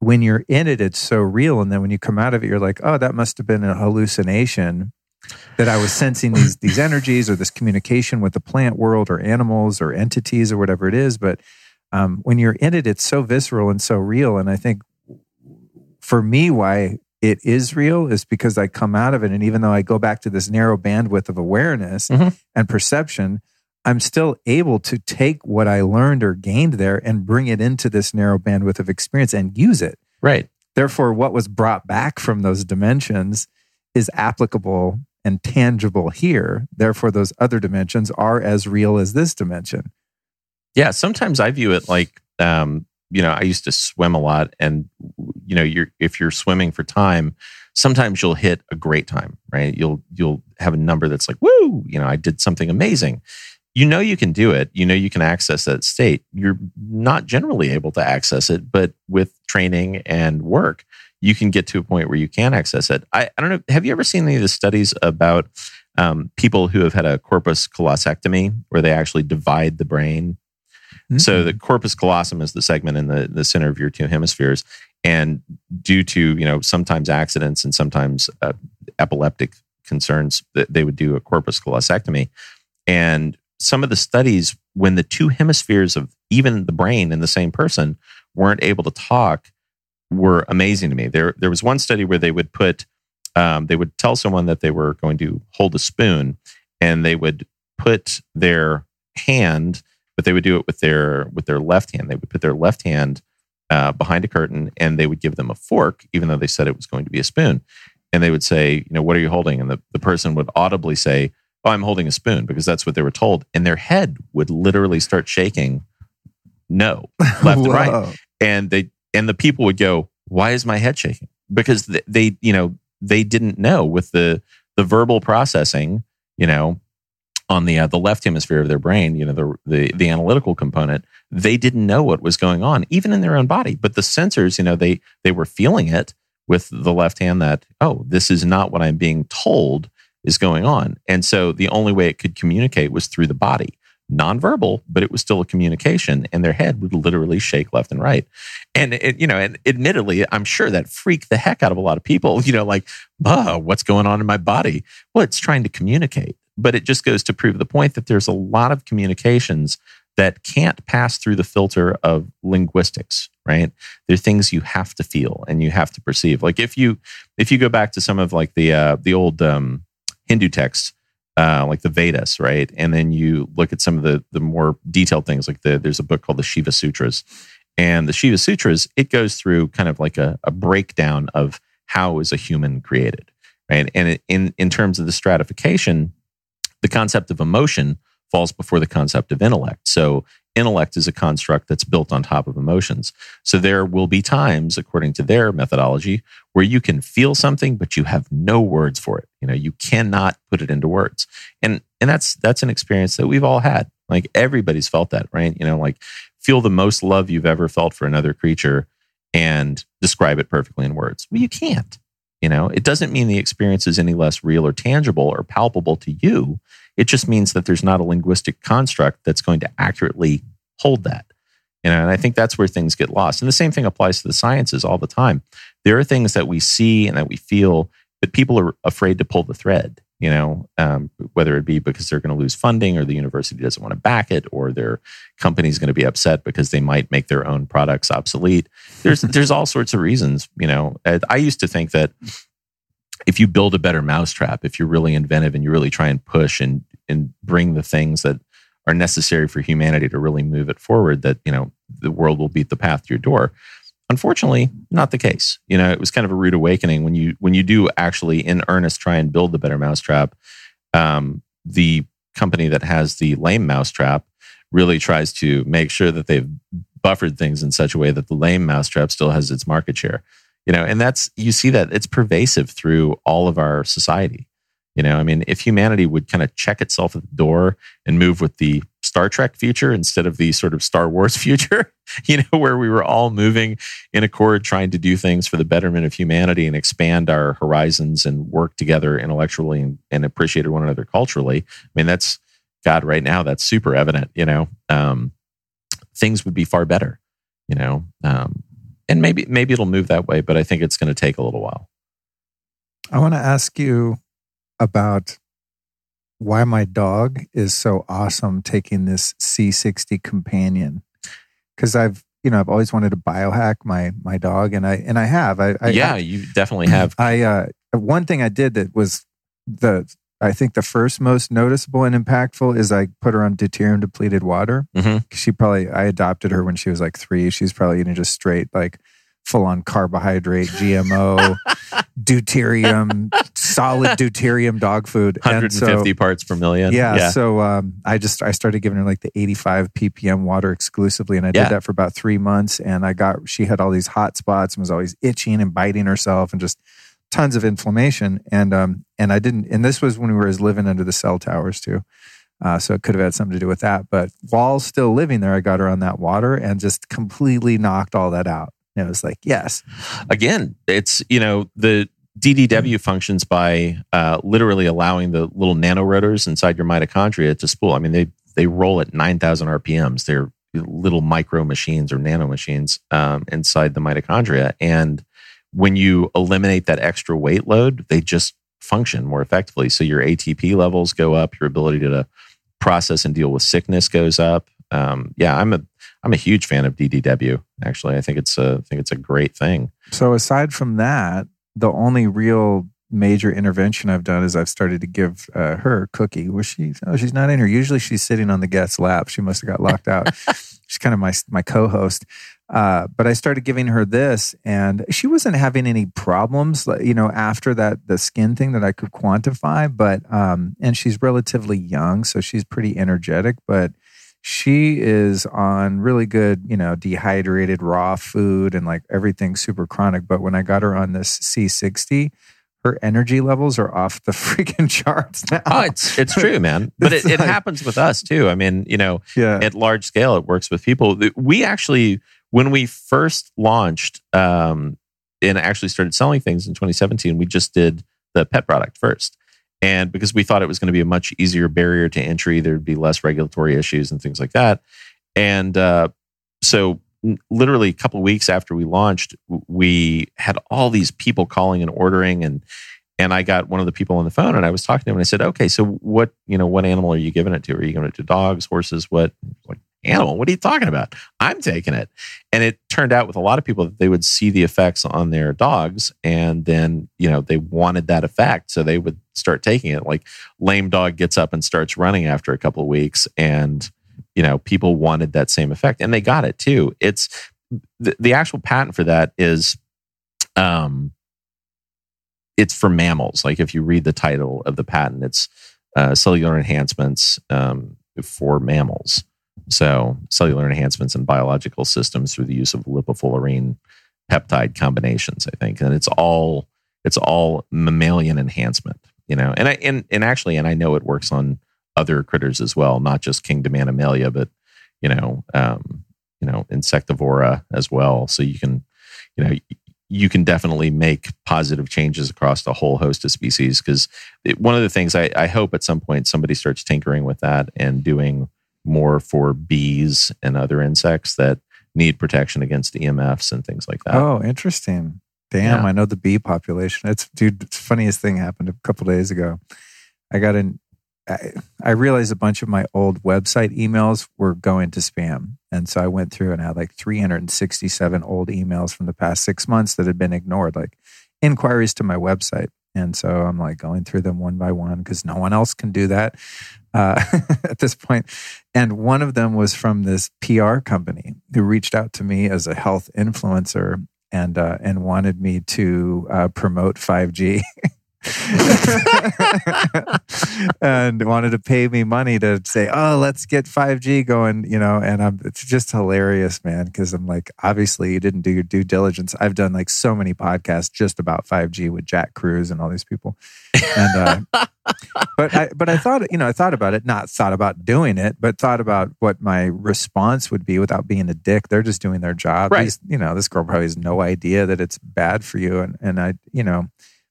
when you're in it, it's so real. And then when you come out of it, you're like, oh, that must have been a hallucination that I was sensing these these energies or this communication with the plant world or animals or entities or whatever it is. But um, when you're in it, it's so visceral and so real. And I think for me, why it is real is because I come out of it, and even though I go back to this narrow bandwidth of awareness Mhm. and perception. I'm still able to take what I learned or gained there and bring it into this narrow bandwidth of experience and use it. right Therefore, what was brought back from those dimensions is applicable and tangible here. Therefore, those other dimensions are as real as this dimension. Yeah, sometimes I view it like um, you know, I used to swim a lot and you know, you're if you're swimming for time, sometimes you'll hit a great time, right? You'll you'll have a number that's like, "Woo, you know, I did something amazing." You know you can do it. You know you can access that state. You're not generally able to access it, but with training and work, you can get to a point where you can access it. I, I don't know. Have you ever seen any of the studies about um, people who have had a corpus callosectomy, where they actually divide the brain so the corpus callosum is the segment in the, the center of your two hemispheres. And due to, you know, sometimes accidents and sometimes uh, epileptic concerns, that they would do a corpus callosectomy. And some of the studies, when the two hemispheres of even the brain in the same person weren't able to talk, were amazing to me. There, there was one study where they would put, um, they would tell someone that they were going to hold a spoon, and they would put their hand but they would do it with their with their left hand. They would put their left hand uh, behind a curtain, and they would give them a fork, even though they said it was going to be a spoon. And they would say, you know, what are you holding? And the, the person would audibly say, oh, I'm holding a spoon because that's what they were told. And their head would literally start shaking, no, left and right. And they and the people would go, why is my head shaking? Because they, they you know, they didn't know with the the verbal processing, you know, on the uh, the left hemisphere of their brain, you know, the, the the analytical component, they didn't know what was going on, even in their own body. But the sensors, you know, they they were feeling it with the left hand that oh, this is not what I'm being told is going on, and so the only way it could communicate was through the body nonverbal, but it was still a communication, and their head would literally shake left and right. And it, you know, and admittedly, I'm sure that freaked the heck out of a lot of people. You know, like, what's going on in my body? Well, it's trying to communicate, but it just goes to prove the point that there's a lot of communications that can't pass through the filter of linguistics right they're things you have to feel and you have to perceive like if you if you go back to some of like the uh the old um hindu texts uh, like the Vedas, right? And then you look at some of the the more detailed things, like the there's a book called the Shiva Sutras, and the Shiva Sutras it goes through kind of like a, a breakdown of how is a human created, right? And it, in in terms of the stratification, the concept of emotion falls before the concept of intellect. So intellect is a construct that's built on top of emotions. So there will be times, according to their methodology, where you can feel something, but you have no words for it. You know, you cannot put it into words. And and that's that's an experience that we've all had. Like everybody's felt that, right? You know, like feel the most love you've ever felt for another creature and describe it perfectly in words. Well, you can't. You know, it doesn't mean the experience is any less real or tangible or palpable to you. It just means that there's not a linguistic construct that's going to accurately hold that. You know, and I think that's where things get lost. And the same thing applies to the sciences all the time. There are things that we see and that we feel, but people are afraid to pull the thread. You know, um, whether it be because they're going to lose funding, or the university doesn't want to back it, or their company's going to be upset because they might make their own products obsolete. There's there's all sorts of reasons. You know, I used to think that if you build a better mousetrap, if you're really inventive and you really try and push and and bring the things that are necessary for humanity to really move it forward, that you know the world will beat the path to your door. Unfortunately, not the case. You know, it was kind of a rude awakening when you when you do actually in earnest try and build the better mousetrap. Um, the company that has the lame mousetrap really tries to make sure that they've buffered things in such a way that the lame mousetrap still has its market share you know and that's you see that it's pervasive through all of our society you know i mean if humanity would kind of check itself at the door and move with the star trek future instead of the sort of star wars future you know where we were all moving in accord trying to do things for the betterment of humanity and expand our horizons and work together intellectually and, and appreciated one another culturally i mean that's god right now that's super evident you know um, things would be far better you know um, and maybe maybe it'll move that way, but I think it's going to take a little while. I want to ask you about why my dog is so awesome taking this C60 companion because I've you know I've always wanted to biohack my my dog and I and I have I, I yeah you definitely have I uh one thing I did that was the I think the first most noticeable and impactful is I put her on deuterium depleted water. Mm-hmm. She probably, I adopted her when she was like three. She's probably eating just straight, like full on carbohydrate, GMO, deuterium, solid deuterium dog food. 150 so, parts per million. Yeah. yeah. So um, I just, I started giving her like the 85 ppm water exclusively. And I yeah. did that for about three months. And I got, she had all these hot spots and was always itching and biting herself and just, tons of inflammation. And um, and I didn't. And this was when we were living under the cell towers too. Uh, so it could have had something to do with that. But while still living there, I got her on that water and just completely knocked all that out. And it was like, yes. Again, it's you know the DDW functions by uh, literally allowing the little nanorotors inside your mitochondria to spool. I mean, they they roll at nine thousand RPMs. They're little micro machines or nano machines um, inside the mitochondria, and when you eliminate that extra weight load, they just function more effectively. So your ATP levels go up, your ability to process and deal with sickness goes up. Um, yeah, I'm a I'm a huge fan of DDW. Actually, I think it's a I think it's a great thing. So aside from that, the only real major intervention I've done is I've started to give uh, her cookie. Where she oh she's not in here. Usually she's sitting on the guest's lap. She must have got locked out. she's kind of my my co-host. Uh, but I started giving her this, and she wasn't having any problems, you know, after that the skin thing that I could quantify. But um, and she's relatively young, so she's pretty energetic. But she is on really good, you know, dehydrated raw food and like everything super chronic. But when I got her on this C60, her energy levels are off the freaking charts now. Oh, it's it's true, man. But it, it happens with us too. I mean, you know, yeah. at large scale, it works with people. We actually, when we first launched um, and actually started selling things in 2017, we just did the pet product first. And because we thought it was going to be a much easier barrier to entry, there'd be less regulatory issues and things like that. And uh, so, literally a couple weeks after we launched, we had all these people calling and ordering, and and I got one of the people on the phone, and I was talking to him, and I said, "Okay, so what you know, what animal are you giving it to? Are you giving it to dogs, horses? What?" Like, animal. What are you talking about? I'm taking it. And it turned out with a lot of people that they would see the effects on their dogs and then, you know, they wanted that effect. So they would start taking it. Like lame dog gets up and starts running after a couple of weeks and, you know, people wanted that same effect and they got it too. It's the, the actual patent for that is, um, it's for mammals. Like if you read the title of the patent, it's uh, cellular enhancements um, for mammals. So, cellular enhancements in biological systems through the use of lipofullerene peptide combinations, I think, and it's all it's all mammalian enhancement, you know. And I and and actually, and I know it works on other critters as well, not just kingdom animalia, but you know, um, you know, insectivora as well. So you can, you know, you can definitely make positive changes across a whole host of species because one of the things I, I hope at some point somebody starts tinkering with that and doing more for bees and other insects that need protection against EMFs and things like that. Oh, interesting. Damn, yeah. I know the bee population. It's dude, it's funniest thing happened a couple days ago. I got an I, I realized a bunch of my old website emails were going to spam. And so I went through and had like 367 old emails from the past six months that had been ignored, like inquiries to my website. And so I'm like going through them one by one because no one else can do that uh, at this point. And one of them was from this PR company who reached out to me as a health influencer and uh, and wanted me to uh, promote 5G. and wanted to pay me money to say, "Oh, let's get 5G going," you know. And I'm it's just hilarious, man, because I'm like, obviously you didn't do your due diligence. I've done like so many podcasts just about 5G with Jack Kruse and all these people, and uh, but I but I thought you know I thought about it, not thought about doing it, but thought about what my response would be without being a dick. They're just doing their job. Right. These, you know, this girl probably has no idea that it's bad for you, and and I you know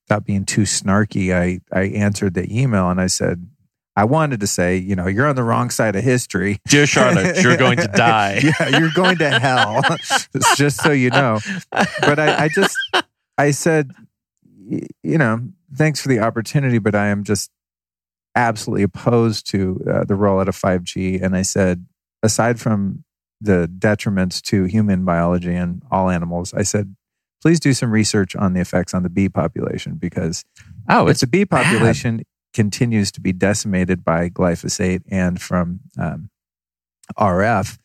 without being too snarky, I, I answered the email and I said, I wanted to say, you know, you're on the wrong side of history. Dear Charlotte, you're going to die. yeah, you're going to hell. just so you know. But I, I just, I said, you know, thanks for the opportunity, but I am just absolutely opposed to uh, the rollout of 5G. And I said, aside from the detriments to human biology and all animals, I said, please do some research on the effects on the bee population because oh, it's a bee population bad. continues to be decimated by glyphosate and from um, RF.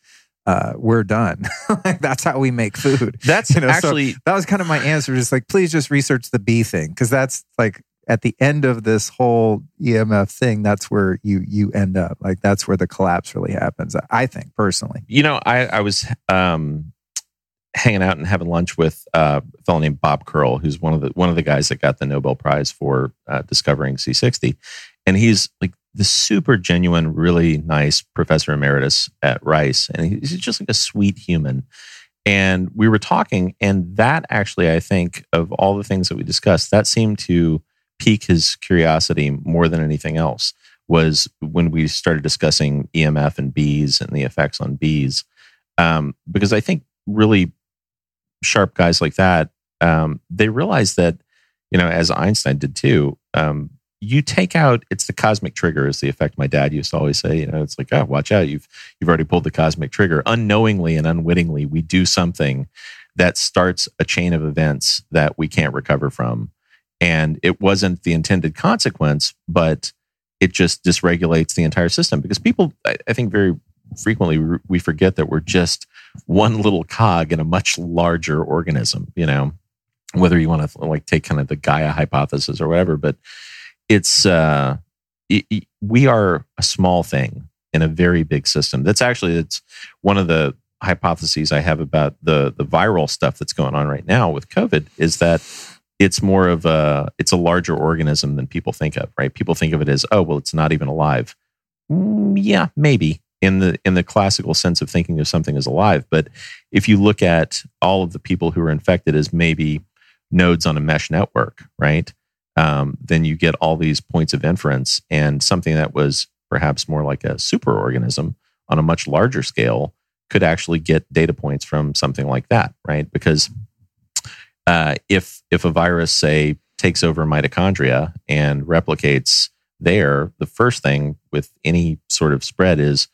Uh, we're done. That's how we make food. That's you know, actually so that was kind of my answer. Just like, please just research the bee thing because that's like at the end of this whole EMF thing, that's where you you end up. Like that's where the collapse really happens. I think personally. You know, I I was um hanging out and having lunch with uh, a fellow named Bob Curl, who's one of the one of the guys that got the Nobel Prize for uh, discovering C60, and he's like the super genuine, really nice professor emeritus at Rice, and he's just like a sweet human. And we were talking, and that actually, I think, of all the things that we discussed, that seemed to pique his curiosity more than anything else. Was when we started discussing EMF and bees and the effects on bees, um, because I think really sharp guys like that, um, they realize that, you know, as Einstein did too, um, you take out it's the cosmic trigger is the effect my dad used to always say you know it's like oh watch out you've you've already pulled the cosmic trigger. Unknowingly and unwittingly we do something that starts a chain of events that we can't recover from. And it wasn't the intended consequence but it just dysregulates the entire system because people i, I think very frequently we forget that we're just one little cog in a much larger organism you know whether you want to like take kind of the gaia hypothesis or whatever but it's uh it, it, we are a small thing in a very big system. That's actually it's one of the hypotheses I have about the the viral stuff that's going on right now with COVID is that it's more of a it's a larger organism than people think of, right? People think of it as oh well, it's not even alive. Mm, yeah, maybe in the in the classical sense of thinking of something as alive, but if you look at all of the people who are infected as maybe nodes on a mesh network, right? Um, then you get all these points of inference, and something that was perhaps more like a superorganism on a much larger scale could actually get data points from something like that, right? Because uh, if if a virus say takes over mitochondria and replicates there, the first thing with any sort of spread is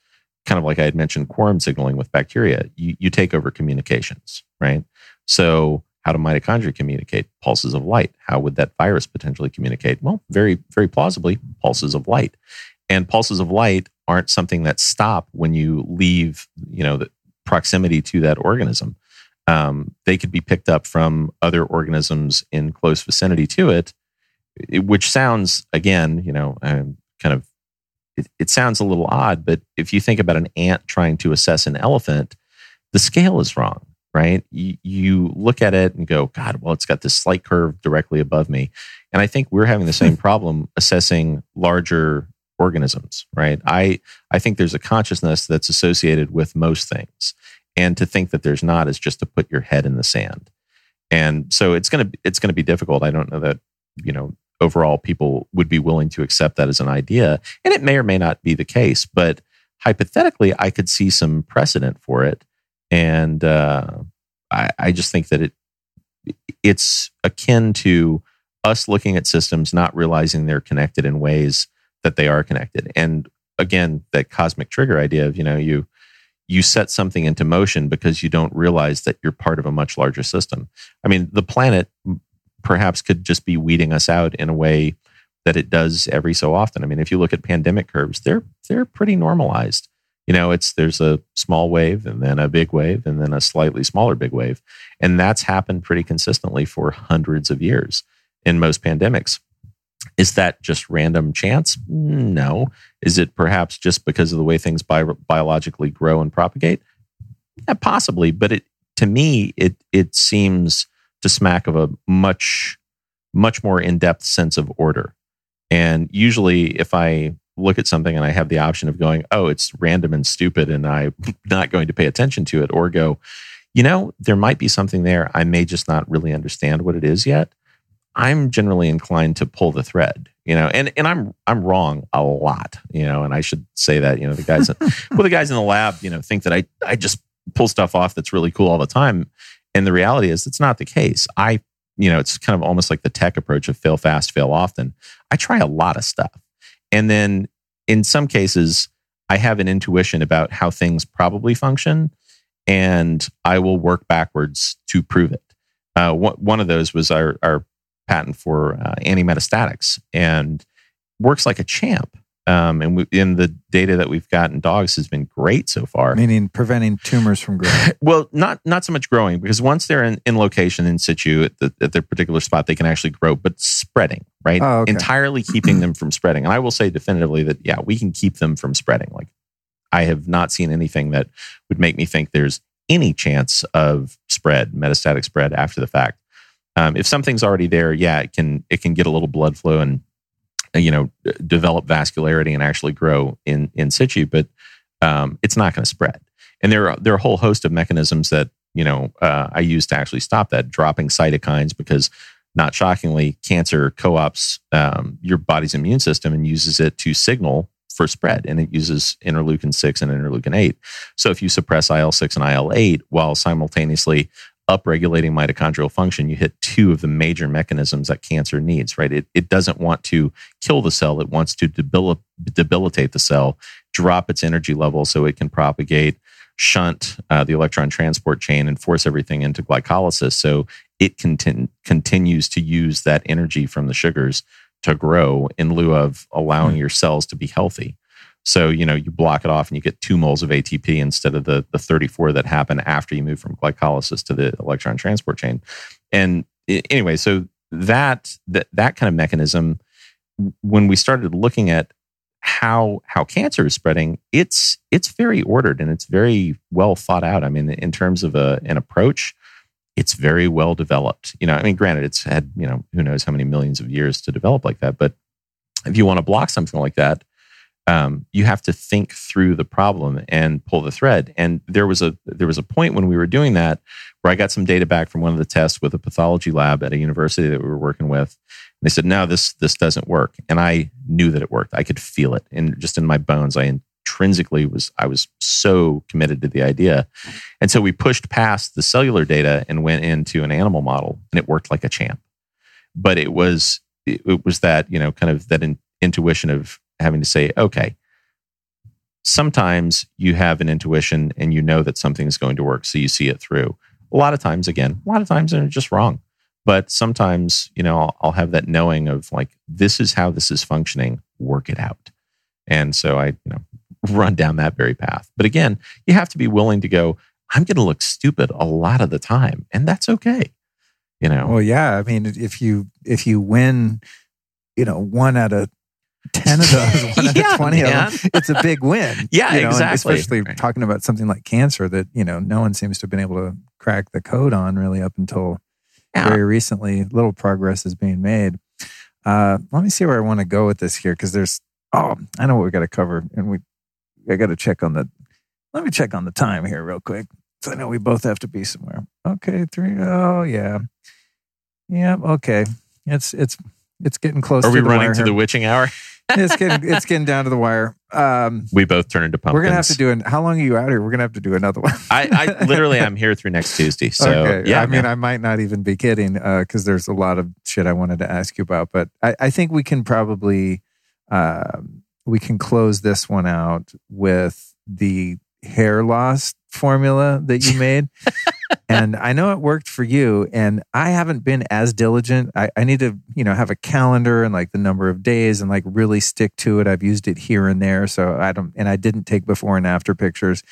kind of like I had mentioned quorum signaling with bacteria. You, you take over communications, right? So how do mitochondria communicate? Pulses of light. How would that virus potentially communicate? Well, very, very plausibly, pulses of light. And pulses of light aren't something that stop when you leave, you know, the proximity to that organism. Um, they could be picked up from other organisms in close vicinity to it, which sounds, again, you know, um, kind of, it, it sounds a little odd, but if you think about an ant trying to assess an elephant, the scale is wrong right? You, you, look at it and go, God, well, it's got this slight curve directly above me. And I think we're having the same problem assessing larger organisms, right? I, I think there's a consciousness that's associated with most things. And to think that there's not is just to put your head in the sand. And so it's to, it's going to be difficult. I don't know that, you know, overall people would be willing to accept that as an idea. And it may or may not be the case, but hypothetically, I could see some precedent for it. And uh, I, I just think that it it's akin to us looking at systems not realizing they're connected in ways that they are connected. And again that cosmic trigger idea of you know you you set something into motion because you don't realize that you're part of a much larger system. I mean the planet perhaps could just be weeding us out in a way that it does every so often. I mean if you look at pandemic curves they're they're pretty normalized. You know it's there's a small wave and then a big wave and then a slightly smaller big wave. And that's happened pretty consistently for hundreds of years in most pandemics. Is that just random chance? No. Is it perhaps just because of the way things bi- biologically grow and propagate? Yeah, possibly. But it to me it it seems to smack of a much much more in-depth sense of order and usually if i look at something and I have the option of going, oh, it's random and stupid and I'm not going to pay attention to it, or go, you know, there might be something there. I may just not really understand what it is yet. I'm generally inclined to pull the thread, you know, and, and I'm I'm wrong a lot, you know, and I should say that, you know, the guys well, the guys in the lab, you know, think that I I just pull stuff off that's really cool all the time. And the reality is it's not the case. I, you know, it's kind of almost like the tech approach of fail fast, fail often. I try a lot of stuff. And then in some cases, I have an intuition about how things probably function, and I will work backwards to prove it. Uh, one of those was our, our patent for uh, anti-metastatics and works like a champ. Um, and we, in the data that we've got in dogs has been great so far. Meaning preventing tumors from growing. well, not not so much growing because once they're in, in location in situ at, the, at their particular spot, they can actually grow, but spreading, right? Oh, okay. Entirely keeping them from spreading. And I will say definitively that yeah, we can keep them from spreading. Like I have not seen anything that would make me think there's any chance of spread, metastatic spread after the fact. Um, if something's already there, yeah, it can it can get a little blood flow and you know develop vascularity and actually grow in in situ, but um, it's not going to spread. And there are there are a whole host of mechanisms that you know uh, I use to actually stop that, dropping cytokines because not shockingly, cancer co-ops um, your body's immune system and uses it to signal for spread, and it uses interleukin six and interleukin eight. So if you suppress IL six and IL eight while simultaneously upregulating mitochondrial function, you hit two of the major mechanisms that cancer needs, right? It, it doesn't want to kill the cell, it wants to debil- debilitate the cell, drop its energy level so it can propagate, shunt uh, the electron transport chain, and force everything into glycolysis. So it contin- continues to use that energy from the sugars to grow in lieu of allowing mm. your cells to be healthy. So, you know, you block it off and you get two moles of ATP instead of the, the 34 that happen after you move from glycolysis to the electron transport chain. And anyway, so that, that, that kind of mechanism, when we started looking at how how cancer is spreading, it's it's very ordered and it's very well thought out. I mean, in terms of a, an approach, it's very well developed. You know, I mean, granted, it's had you know who knows how many millions of years to develop like that, but if you want to block something like that, um, you have to think through the problem and pull the thread. And there was a there was a point when we were doing that where I got some data back from one of the tests with a pathology lab at a university that we were working with. And they said, "No, this this doesn't work." And I knew that it worked. I could feel it, and just in my bones, I intrinsically was I was so committed to the idea. And so we pushed past the cellular data and went into an animal model, and it worked like a champ. But it was it, it was that you know kind of that in, intuition of having to say, okay, sometimes you have an intuition and you know that something is going to work, so you see it through. A lot of times, again, a lot of times they're just wrong. But sometimes, you know, I'll, I'll have that knowing of like, this is how this is functioning, work it out. And so I, you know, run down that very path. But again, you have to be willing to go, I'm going to look stupid a lot of the time, and that's okay. You know. Well, yeah. I mean, if you if you win, you know, one out of 10 of those, one Yeah, out of 20 man. of them, it's a big win. Yeah, you know, exactly. Especially Right. talking about something like cancer that, you know, no one seems to have been able to crack the code on really up until Yeah. very recently. Little progress is being made. Uh, let me see where I want to go with this here because there's, oh, I know what we got to cover. And we, I got to check on the, let me check on the time here real quick. So I know we both have to be somewhere. Okay, three. Oh, yeah. Yeah, okay. It's, it's, it's getting close Are to we the running to here the witching hour? it's getting it's getting down to the wire. Um, We both turn into pumpkins. we're gonna have to do an. How long are you out here? We're gonna have to do another one. I, I literally, I'm here through next Tuesday. So okay. yeah, I mean, man. I might not even be kidding because there's a lot of shit I wanted to ask you about, but I, I think we can probably um we can close this one out with the hair loss formula that you made. and I know it worked for you. And I haven't been as diligent. I, I need to, you know, have a calendar and like the number of days and like really stick to it. I've used it here and there. So I don't, and I didn't take before and after pictures.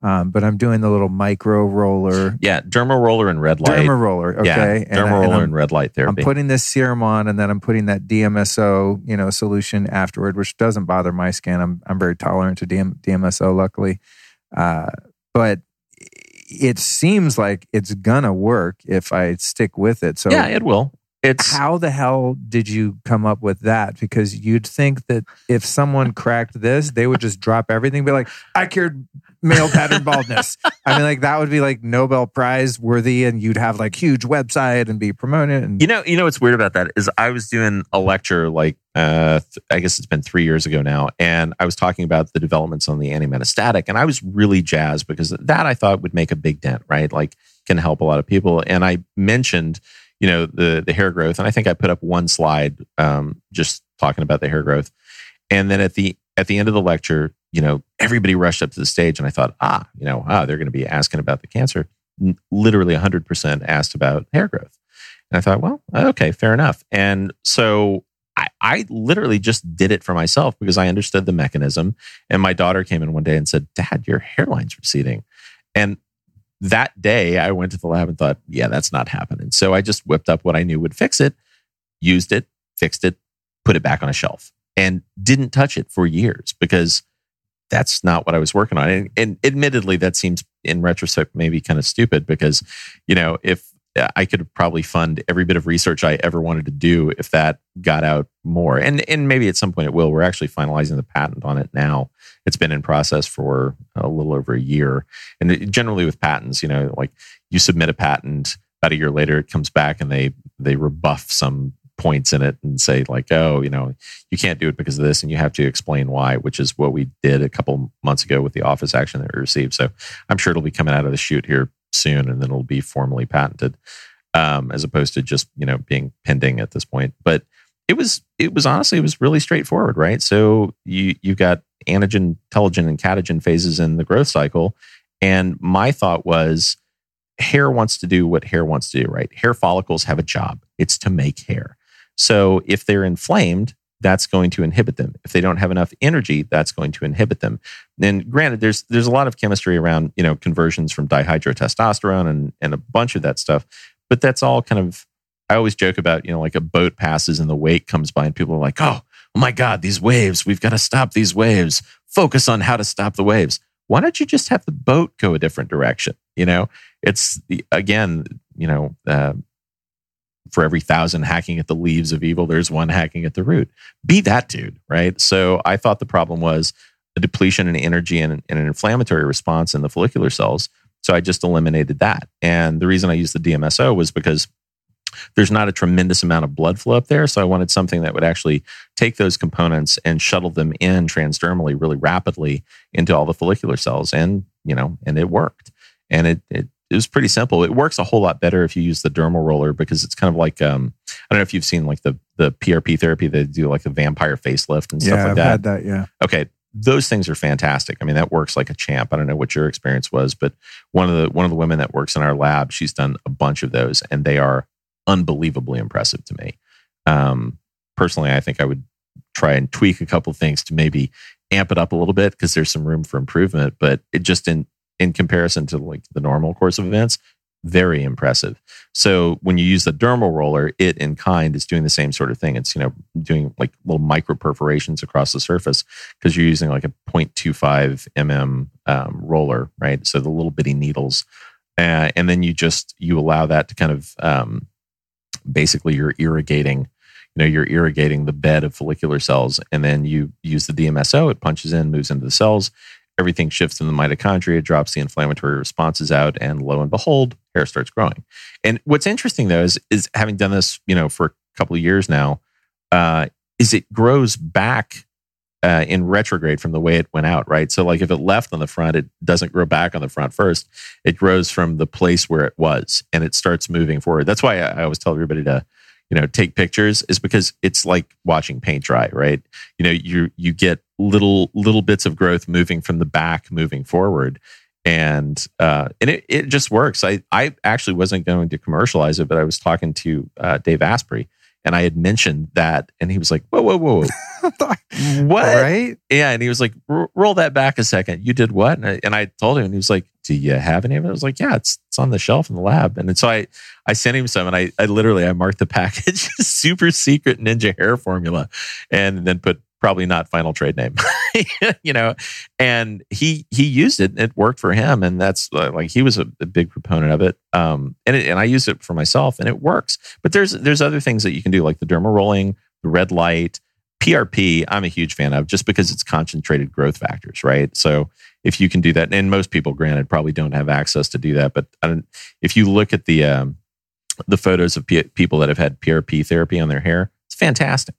Um, but I'm doing the little micro roller, yeah, derma roller and red light. derma roller. Okay. Yeah, And I- derma and roller I'm- and red light there. I'm putting this serum on and then I'm putting that DMSO, you know, solution afterward, which doesn't bother my skin. I'm I'm very tolerant to DM, DMSO, luckily. Uh, but it seems like it's gonna work if I stick with it. So yeah, it will. It's how the hell did you come up with that? Because you'd think that if someone cracked this, they would just drop everything, be like, I cured male pattern baldness. I mean, like that would be like Nobel Prize worthy, and you'd have like huge website and be promoted. And You know, you know what's weird about that is I was doing a lecture like uh th- I guess it's been 3 years ago now and I was talking about the developments on the anti-metastatic and I was really jazzed because that I thought would make a big dent, right? Like can help a lot of people and I mentioned, you know, the the hair growth and I think I put up one slide um just talking about the hair growth. And then at the at the end of the lecture, you know, everybody rushed up to the stage and I thought, ah, you know, ah, they're going to be asking about the cancer. Literally 100% asked about hair growth. And I thought, well, okay, fair enough. And so I, I literally just did it for myself because I understood the mechanism. And my daughter came in one day and said, Dad, your hairline's receding. And that day I went to the lab and thought, yeah, that's not happening. So I just whipped up what I knew would fix it, used it, fixed it, put it back on a shelf, and didn't touch it for years because that's not what I was working on. And, and admittedly, that seems in retrospect maybe kind of stupid because, you know, if Uh, I could probably fund every bit of research I ever wanted to do if that got out more. And and maybe at some point it will. We're actually finalizing the patent on it now. It's been in process for a little over a year. And generally with patents, you know, like you submit a patent, about a year later it comes back and they they rebuff some points in it and say like, oh, you know, you can't do it because of this, and you have to explain why, which is what we did a couple months ago with the office action that we received. So I'm sure it'll be coming out of the chute here soon, and then it'll be formally patented, um, as opposed to just you know being pending at this point. But it was it was honestly it was really straightforward, right? So you you've got anagen, telogen, and catagen phases in the growth cycle, and my thought was hair wants to do what hair wants to do, right? Hair follicles have a job. It's to make hair. So if they're inflamed, that's going to inhibit them. If they don't have enough energy, that's going to inhibit them. And granted, there's there's a lot of chemistry around, you know, conversions from dihydrotestosterone and and a bunch of that stuff. But that's all kind of I always joke about, you know, like a boat passes and the wake comes by and people are like, oh, oh my God, these waves, we've got to stop these waves. Focus on how to stop the waves. Why don't you just have the boat go a different direction? You know, it's again, you know, uh, for every thousand hacking at the leaves of evil, there's one hacking at the root. Be that dude, right? So I thought the problem was the depletion in energy and, and an inflammatory response in the follicular cells. So I just eliminated that. And the reason I used the DMSO was because there's not a tremendous amount of blood flow up there. So I wanted something that would actually take those components and shuttle them in transdermally really rapidly into all the follicular cells. And, you know, and it worked. And it, it, it was pretty simple. It works a whole lot better if you use the dermal roller because it's kind of like um, I don't know if you've seen like the the PRP therapy they do like the vampire facelift and stuff yeah, like I've that. had that. Yeah. Okay, those things are fantastic. I mean, that works like a champ. I don't know what your experience was, but one of the one of the women that works in our lab, she's done a bunch of those, and they are unbelievably impressive to me. Um, personally, I think I would try and tweak a couple things to maybe amp it up a little bit because there's some room for improvement. But it just in in comparison to like the normal course of events, very impressive. So when you use the dermal roller, it in kind is doing the same sort of thing. It's you know doing like little micro perforations across the surface because you're using like a 0.25 mm um, roller, right? So the little bitty needles, uh, and then you just you allow that to kind of um, basically you're irrigating you know you're irrigating the bed of follicular cells and then you use the dmso it punches in moves into the cells everything shifts in the mitochondria drops the inflammatory responses out and lo and behold hair starts growing and what's interesting though is is having done this you know for a couple of years now uh, is it grows back uh, in retrograde from the way it went out, right? So, like if it left on the front, it doesn't grow back on the front first. It grows from the place where it was, and it starts moving forward. That's why I, always tell everybody to, you know, take pictures, is because it's like watching paint dry, right? You know, you you get little little bits of growth moving from the back, moving forward, and uh, and it it just works. I I actually wasn't going to commercialize it, but I was talking to uh, Dave Asprey and I had mentioned that, and he was like, "Whoa, whoa, whoa, what?" Right? Yeah, and he was like, "Roll that back a second. You did what?" And I, and I, told him, and he was like, "Do you have any of it?" I was like, "Yeah, it's it's on the shelf in the lab." And so I I sent him some, and I I literally I marked the package super secret ninja hair formula, and then put probably not final trade name you know and he he used it it worked for him and that's uh, like he was a, a big proponent of it um and it, and I used it for myself and it works. But there's there's other things that you can do like the dermal rolling the red light PRP I'm a huge fan of just because it's concentrated growth factors right? So if you can do that and most people granted probably don't have access to do that but if you look at the um, the photos of P- people that have had PRP therapy on their hair it's fantastic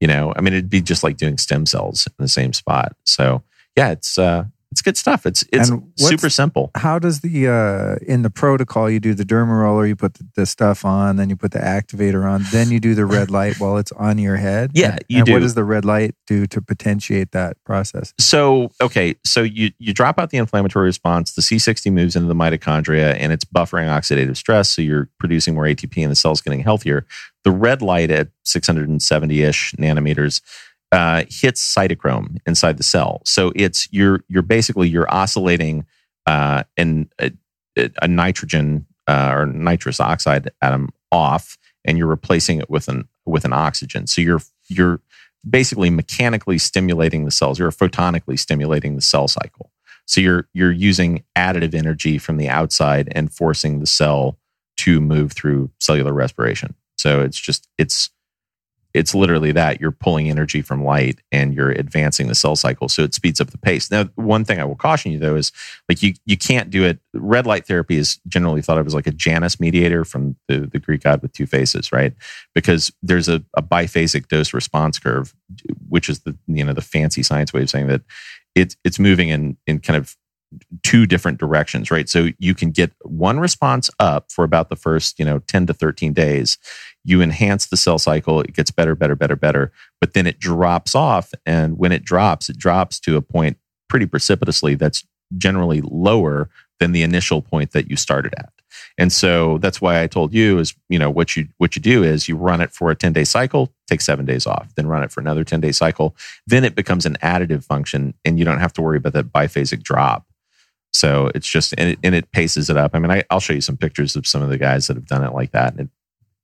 you know, I mean, it'd be just like doing stem cells in the same spot. So yeah, it's uh, it's good stuff. It's it's super simple. How does the uh, in the protocol you do the derma roller, you put the, the, stuff on, then you put the activator on, then you do the red light while it's on your head. Yeah, and, you and do. What does the red light do to potentiate that process? So okay, so you you drop out the inflammatory response. The C60 moves into the mitochondria, and it's buffering oxidative stress. So you're producing more ATP, and the cell's getting healthier. The red light at 670 ish nanometers uh, hits cytochrome inside the cell. So it's you're you're basically you're oscillating uh, an, a, a nitrogen uh, or nitrous oxide atom off, and you're replacing it with an with an oxygen. So you're you're basically mechanically stimulating the cells. You're photonically stimulating the cell cycle. So you're you're using additive energy from the outside and forcing the cell to move through cellular respiration. So it's just it's it's literally that you're pulling energy from light and you're advancing the cell cycle so it speeds up the pace now one thing i will caution you though is like you you can't do it red light therapy is generally thought of as like a janus mediator from the, the greek god with two faces right because there's a, a biphasic dose response curve which is the you know the fancy science way of saying that it's it's moving in in kind of two different directions, right? So you can get one response up for about the first, you know, 10 to 13 days. You enhance the cell cycle, it gets better, better, better, better, but then it drops off. And when it drops, it drops to a point pretty precipitously that's generally lower than the initial point that you started at. And so that's why I told you is, you know, what you what you do is you run it for a 10-day cycle, take 7 days off, then run it for another 10-day cycle, then it becomes an additive function and you don't have to worry about that biphasic drop so it's just and it, and it paces it up. I mean, I, will show you some pictures of some of the guys that have done it like that. And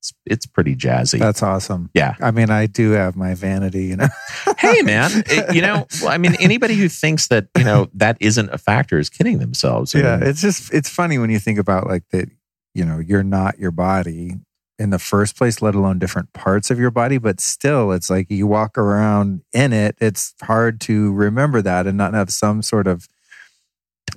it's it's pretty jazzy. That's awesome. Yeah. I mean, I do have my vanity, you know. hey man, it- you know, I mean, anybody who thinks that you know that isn't a factor is kidding themselves. I yeah, mean, it's just it's funny when you think about like that. You know, you're not your body in the first place, let alone different parts of your body. But still, it's like you walk around in it. It's hard to remember that and not have some sort of.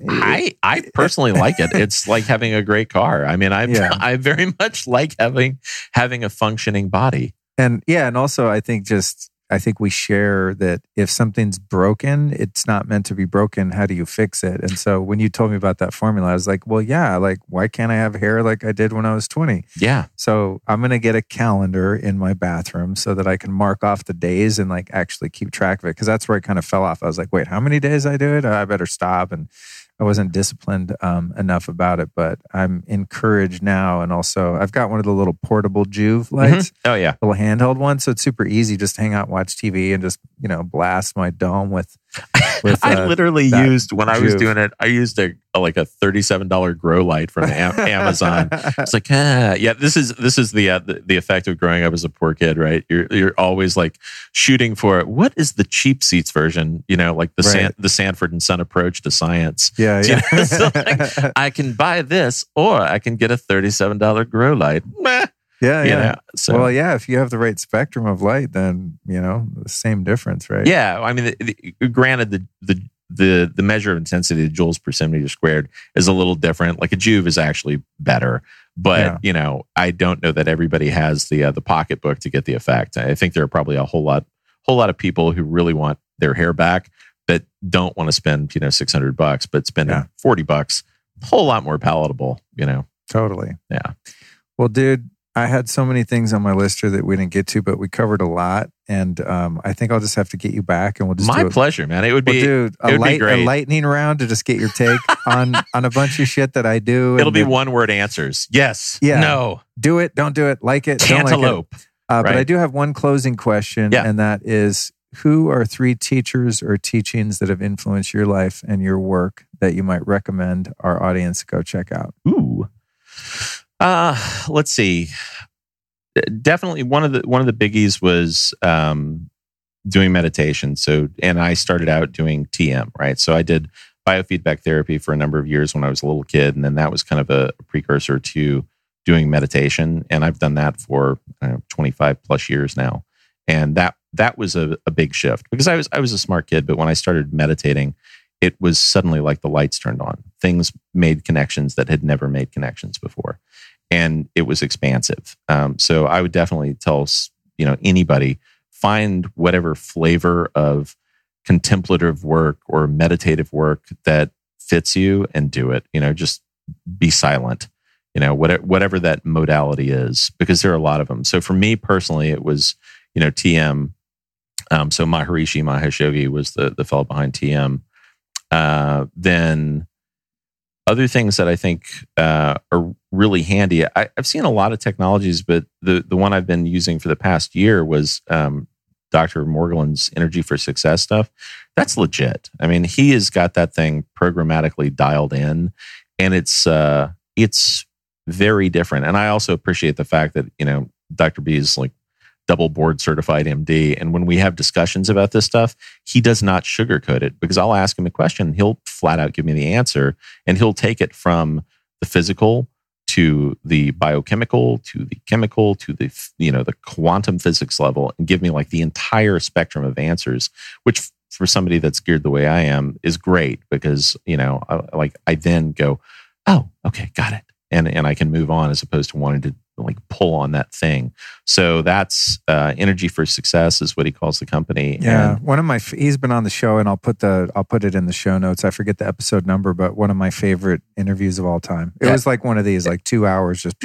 I I personally like it. It's like having a great car. I mean, I Yeah. I very much like having having a functioning body. And yeah, and also I think just I think we share that if something's broken, it's not meant to be broken. How do you fix it? And so when you told me about that formula, I was like, well, yeah, like why can't I have hair like I did when I was 20? Yeah, So I'm going to get a calendar in my bathroom so that I can mark off the days and like actually keep track of it. Cause that's where I kind of fell off. I was like, wait, how many days I do it? I better stop. And I wasn't disciplined um, enough about it, but I'm encouraged now. And also, I've got one of the little portable Joovv lights, oh yeah. little handheld one. So it's super easy. Just hang out, watch TV, and just, you know, blast my dome with. with I uh, literally used when I was Joovv. doing it. I used a, a like a thirty seven dollar grow light from Am- Amazon. It's like, ah, yeah. This is this is the, uh, the the effect of growing up as a poor kid, right? You're you're always like shooting for what is the cheap seats version? You know, like the San, the Sanford and Son approach to science. yeah, You yeah. know, so like, I can buy this, or I can get a thirty seven dollar grow light. Meh, yeah, yeah. know, so well, yeah, if you have the right spectrum of light, then, you know, the same difference, right? yeah. I mean, the, the, granted, the the the the measure of intensity, the joules per centimeter squared, is a little different. Like a Joovv is actually better, but Yeah. you know, I don't know that everybody has the uh, the pocketbook to get the effect. I think there are probably a whole lot whole lot of people who really want their hair back that don't want to spend you know six hundred bucks, but spending Yeah. forty bucks, a whole lot more palatable. You know, Totally. Yeah. Well, dude, I had so many things on my list here that we didn't get to, but we covered a lot. And um, I think I'll just have to get you back and we'll just my do a, pleasure, man. It would we'll be do it a, light, a lightning round to just get your take on on a bunch of shit that I do. and it'll be one word answers. Yes, Yeah. no, Do it, don't do it, like it, don't like it. cantaloupe. Uh, But I do have one closing question, Yeah. and that is who are three teachers or teachings that have influenced your life and your work that you might recommend our audience go check out? Ooh. Uh, let's see. Definitely one of the one of the biggies was um, doing meditation. So, and I started out doing TM, right? So I did biofeedback therapy for a number of years when I was a little kid, and then that was kind of a precursor to doing meditation. And I've done that for know, 25 plus years now, and that that was a, a big shift because I was I was a smart kid, but when I started meditating, it was suddenly like the lights turned on. Things made connections that had never made connections before, and it was expansive. Um, so I would definitely tell you know anybody find whatever flavor of contemplative work or meditative work that fits you and do it. You know, just be silent. You know, whatever whatever that modality is, because there are a lot of them. So for me personally, it was you know TM. Um, so Maharishi Mahesh Yogi was the the fellow behind TM. Uh, then other things that I think uh, are really handy. I, I've seen a lot of technologies, but the the one I've been using for the past year was um, Dr. Morgullin's Energy for Success stuff. That's legit. I mean, he has got that thing programmatically dialed in, and it's uh, it's very different. And I also appreciate the fact that you know Dr. B is like double board certified MD. And when we have discussions about this stuff, he does not sugarcoat it because I'll ask him a question. He'll flat out give me the answer and he'll take it from the physical to the biochemical to the chemical to the you know the quantum physics level and give me like the entire spectrum of answers which for somebody that's geared the way I am is great because you know I, like I then go oh okay got it. And and I can move on as opposed to wanting to like pull on that thing so that's uh, energy for success is what he calls the company Yeah, And- one of my he's been on the show, and I'll put the I'll put it in the show notes. I forget the episode number, but one of my favorite interviews of all time. It was like one of these, like two hours, just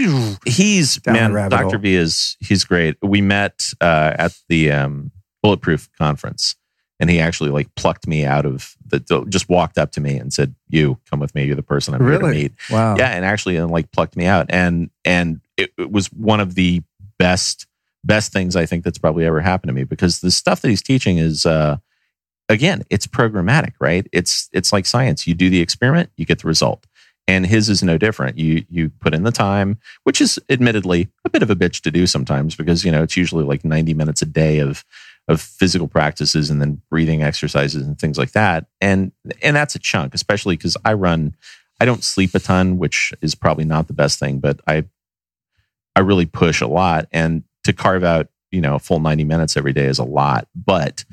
he's man dr hole. v is he's great we met uh, at the um, bulletproof conference and he actually like plucked me out of the just walked up to me and said you come with me you're the person i'm here to Really? meet wow. yeah and actually and like plucked me out and and it, it was one of the best best things i think that's probably ever happened to me because the stuff that he's teaching is uh again it's programmatic right it's it's like science you do the experiment you get the result and his is no different. You you put in the time, which is admittedly a bit of a bitch to do sometimes because you know it's usually like ninety minutes a day of of physical practices and then breathing exercises and things like that, and and that's a chunk, especially because I run. I don't sleep a ton, which is probably not the best thing, but I I really push a lot, and to carve out you know a full ninty minutes every day is a lot, but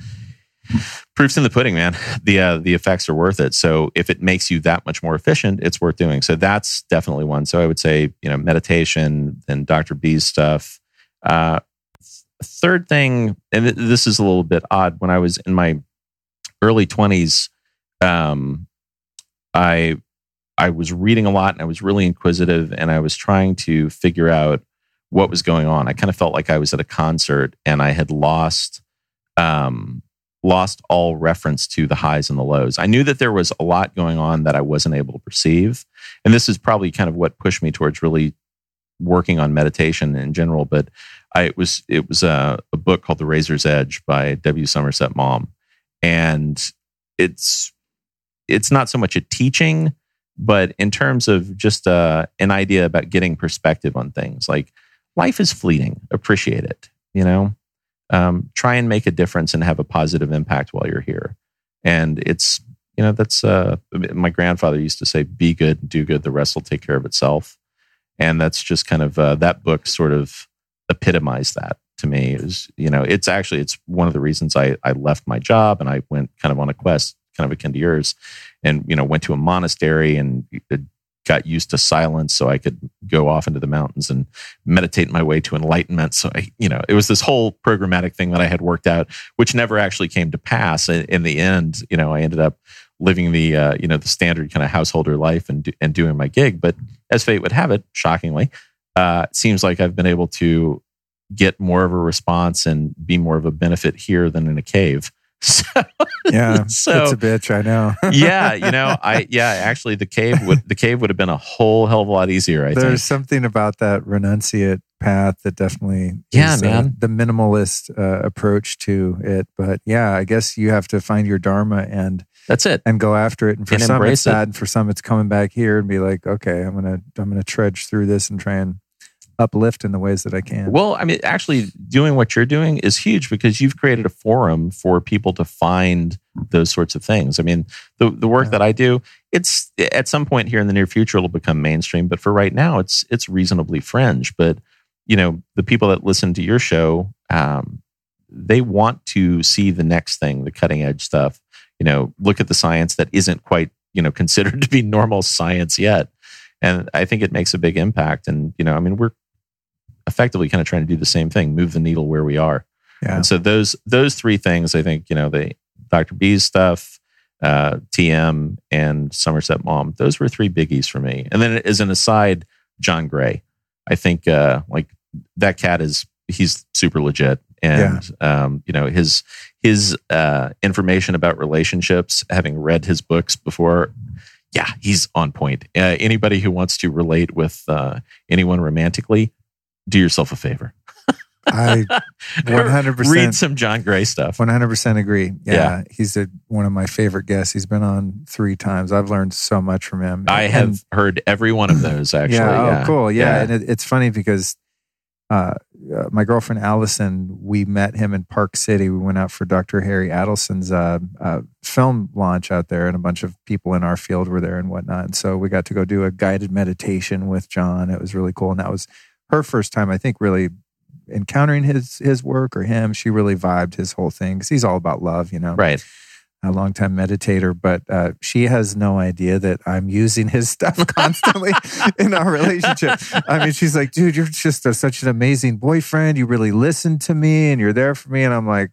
proof's in the pudding, man. The uh, the effects are worth it. So if it makes you that much more efficient, it's worth doing. So that's definitely one. So I would say you know meditation and Dr. B's stuff. Uh, third thing, and th- this is a little bit odd. When I was in my early twenties, um, I I was reading a lot and I was really inquisitive and I was trying to figure out what was going on. I kind of felt like I was at a concert and I had lost um, lost all reference to the highs and the lows. I knew that there was a lot going on that I wasn't able to perceive. And this is probably kind of what pushed me towards really working on meditation in general. But I, it was it was a, a book called The Razor's Edge by W. Somerset Maugham. And it's it's not so much a teaching, but in terms of just uh, an idea about getting perspective on things, like life is fleeting, appreciate it, you know? um, try and make a difference and have a positive impact while you're here. And it's, you know, that's, uh, my grandfather used to say, be good, do good, the rest will take care of itself. And that's just kind of, uh, that book sort of epitomized that to me is, you know, it's actually, it's one of the reasons I, I left my job and I went kind of on a quest, kind of akin to yours and, you know, went to a monastery and uh, got used to silence so I could go off into the mountains and meditate my way to enlightenment. So I, you know, it was this whole programmatic thing that I had worked out, which never actually came to pass. In the end, you know, I ended up living the, uh, you know, the standard kind of householder life and, and doing my gig. But as fate would have it, shockingly, uh, it seems like I've been able to get more of a response and be more of a benefit here than in a cave. So, yeah, so it's a bitch. I know. yeah, you know, I yeah, actually, the cave would the cave would have been a whole hell of a lot easier. I think There's think. something about that renunciate path that definitely yeah, is, man, uh, the minimalist uh, approach to it. But yeah, I guess you have to find your dharma and that's it, and go after it. And for and some, it's it. for some, it's coming back here and be like, okay, I'm gonna I'm gonna trudge through this and try and uplift in the ways that I can. Well, I mean, actually, doing what you're doing is huge because you've created a forum for people to find those sorts of things. I mean, the the work yeah. that I do, it's at some point here in the near future it'll become mainstream, but for right now, it's it's reasonably fringe. But you know, the people that listen to your show, um, they want to see the next thing, the cutting edge stuff. You know, look at the science that isn't quite you know considered to be normal science yet and I think it makes a big impact. And you know, I mean, we're effectively kind of trying to do the same thing, move the needle where we are. Yeah. And so those those three things, I think, you know, the Dr. B's stuff, uh, TM, and Somerset Maugham, those were three biggies for me. And then as an aside, John Gray, I think uh, like that cat is he's super legit, and yeah. um, you know his his uh, information about relationships, having read his books before. Yeah, he's on point. Uh, anybody who wants to relate with uh, anyone romantically, do yourself a favor. I 100% read some John Gray stuff. 100% agree. Yeah, yeah. he's a, one of my favorite guests. He's been on three times. I've learned so much from him. I and, have heard every one of those actually. Yeah, oh, yeah. cool. Yeah, yeah. and it, it's funny because uh, uh, my girlfriend Allison, we met him in Park City. We went out for Dr. Harry Adelson's uh, uh, film launch out there, and a bunch of people in our field were there and whatnot. And so we got to go do a guided meditation with John. It was really cool, and that was her first time, I think, really encountering his his work or him. She really vibed his whole thing because he's all about love, you know. Right. A longtime meditator, but uh, she has no idea that I'm using his stuff constantly in our relationship. I mean, she's like, "Dude, you're just a, such an amazing boyfriend. You really listen to me, and you're there for me." And I'm like,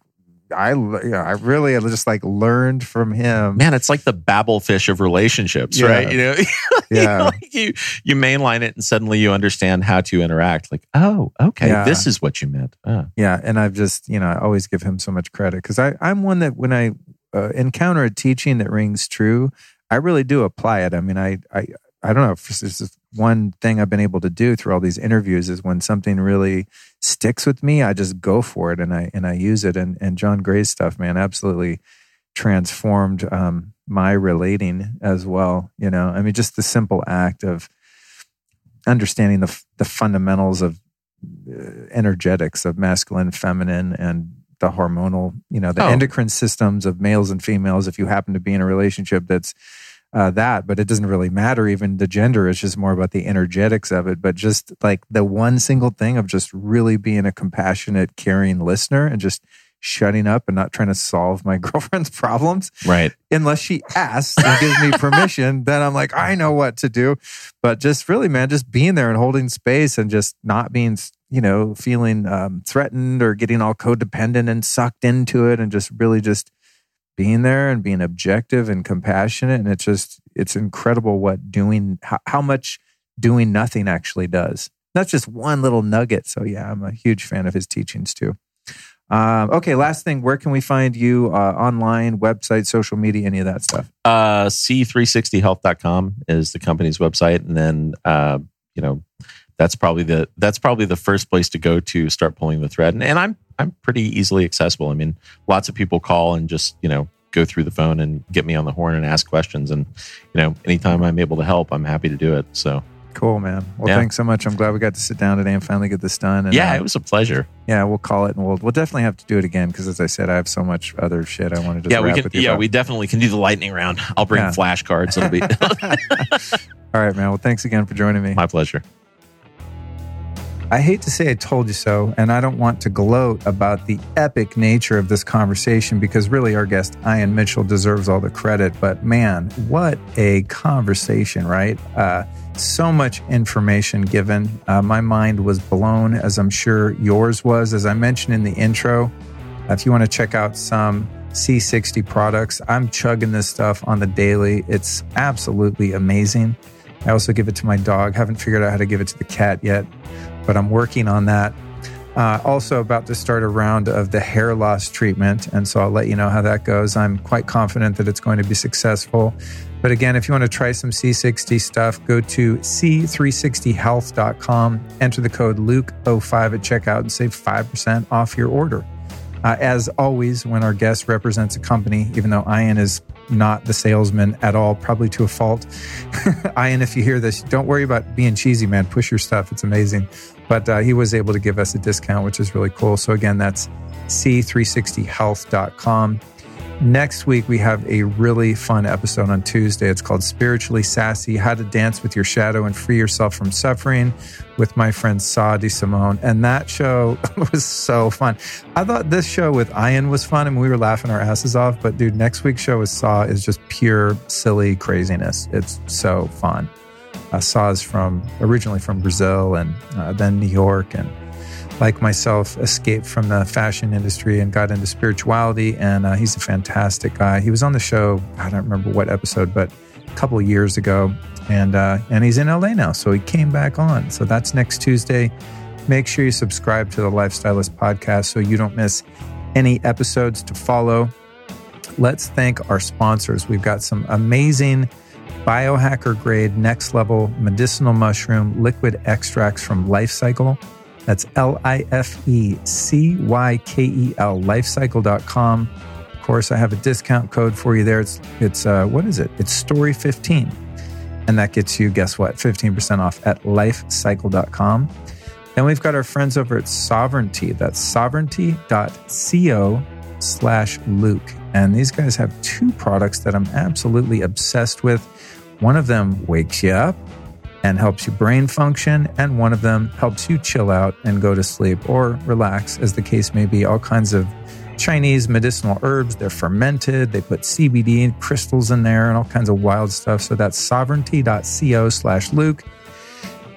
I, you know, I really just like learned from him. Man, it's like the Babel fish of relationships, yeah. right? You know, yeah. like you you mainline it, and suddenly you understand how to interact. Like, oh, okay, yeah. this is what you meant. Oh. Yeah, and I've just you know I always give him so much credit because I I'm one that when I uh, encounter a teaching that rings true, I really do apply it. I mean, I I I don't know if this is one thing I've been able to do through all these interviews is when something really sticks with me, I just go for it and I and I use it. And and John Gray's stuff, man, absolutely transformed um, my relating as well. You know, I mean, just the simple act of understanding the the fundamentals of uh, energetics of masculine, feminine, and the hormonal, you know, the Oh. endocrine systems of males and females. If you happen to be in a relationship that's uh, that, but it doesn't really matter. Even the gender is just more about the energetics of it. But just like the one single thing of just really being a compassionate, caring listener and just shutting up and not trying to solve my girlfriend's problems Right. unless she asks and gives me permission, then I'm like, I know what to do. But just really, man, just being there and holding space and just not being, you know, feeling um, threatened or getting all codependent and sucked into it and just really just being there and being objective and compassionate. And it's just, it's incredible what doing, how, how much doing nothing actually does. That's just one little nugget. So, yeah, I'm a huge fan of his teachings too. Um, okay, last thing, where can we find you uh, online, website, social media, any of that stuff? Uh, C360health.com is the company's website. And then, uh, you know, that's probably the, that's probably the first place to go to start pulling the thread. And, and I'm, I'm pretty easily accessible. I mean, lots of people call and just, you know, go through the phone and get me on the horn and ask questions. And, you know, anytime I'm able to help, I'm happy to do it. So Cool, man. Well, Yeah. thanks so much. I'm glad we got to sit down today and finally get this done. And, yeah, uh, it was a pleasure. yeah, we'll call it, and we'll we'll definitely have to do it again because, as I said, I have so much other shit I wanted to. Yeah, we wrap can. Yeah, about. we definitely can do the lightning round. I'll bring Yeah. flashcards. It'll be All right, man. Well, thanks again for joining me. my pleasure. I hate to say I told you so, and I don't want to gloat about the epic nature of this conversation because really our guest, Ian Mitchell, deserves all the credit. But man, what a conversation, right? Uh, so much information given. Uh, my mind was blown, as I'm sure yours was. As I mentioned in the intro, if you want to check out some C60 products, I'm chugging this stuff on the daily. It's absolutely amazing. I also give it to my dog. Haven't figured out how to give it to the cat yet, but I'm working on that. Uh, also, about to start a round of the hair loss treatment. And so I'll let you know how that goes. I'm quite confident that it's going to be successful. But again, if you want to try some C60 stuff, go to c360health.com, enter the code Luke05 at checkout, and save 5% off your order. Uh, as always, when our guest represents a company, even though Ian is not the salesman at all, probably to a fault. Ian, if you hear this, don't worry about being cheesy, man. Push your stuff. It's amazing. But uh, he was able to give us a discount, which is really cool. So, again, that's c360health.com. Next week, we have a really fun episode on Tuesday. It's called Spiritually Sassy How to Dance with Your Shadow and Free Yourself from Suffering with my friend Sah D'Simone. And that show was so fun. I thought this show with Ian was fun and we were laughing our asses off. But dude, next week's show with Sah is just pure silly craziness. It's so fun. Uh, Sah is from originally from Brazil and uh, then New York and like myself, escaped from the fashion industry and got into spirituality. And uh, he's a fantastic guy. He was on the show, I don't remember what episode, but a couple of years ago. And, uh, and he's in LA now. So he came back on. So that's next Tuesday. Make sure you subscribe to the Lifestylist podcast so you don't miss any episodes to follow. Let's thank our sponsors. We've got some amazing biohacker grade, next level medicinal mushroom liquid extracts from Lifecykel. That's L I F E C Y K E L, lifecykel.com. Of course, I have a discount code for you there. It's, it's uh, what is it? It's Story 15. And that gets you, guess what? 15% off at lifecykel.com. Then we've got our friends over at Sovereignty. That's sovereignty.co slash Luke. And these guys have two products that I'm absolutely obsessed with. One of them wakes you up and helps you brain function, and one of them helps you chill out and go to sleep or relax, as the case may be. All kinds of Chinese medicinal herbs. They're fermented. They put CBD and crystals in there and all kinds of wild stuff. So that's sovereignty.co slash Luke.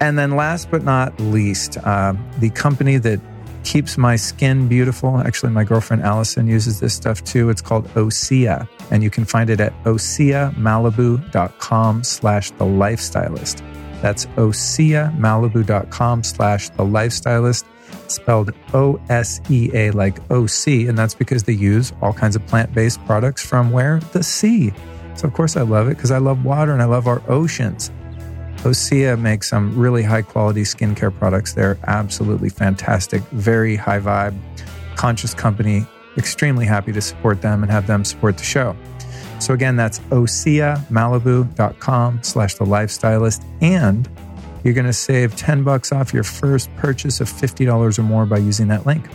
And then last but not least, uh, the company that keeps my skin beautiful. Actually, my girlfriend Allison uses this stuff too. It's called Osea. And you can find it at oseamalibu.com slash the lifestylist. That's oseamalibu.com slash the lifestylist, spelled O S E A like OC. And that's because they use all kinds of plant based products from where? The sea. So, of course, I love it because I love water and I love our oceans. Osea makes some really high quality skincare products. They're absolutely fantastic, very high vibe, conscious company. Extremely happy to support them and have them support the show. So again, that's oseamalibu.com slash the lifestylist. And you're going to save 10 bucks off your first purchase of $50 or more by using that link.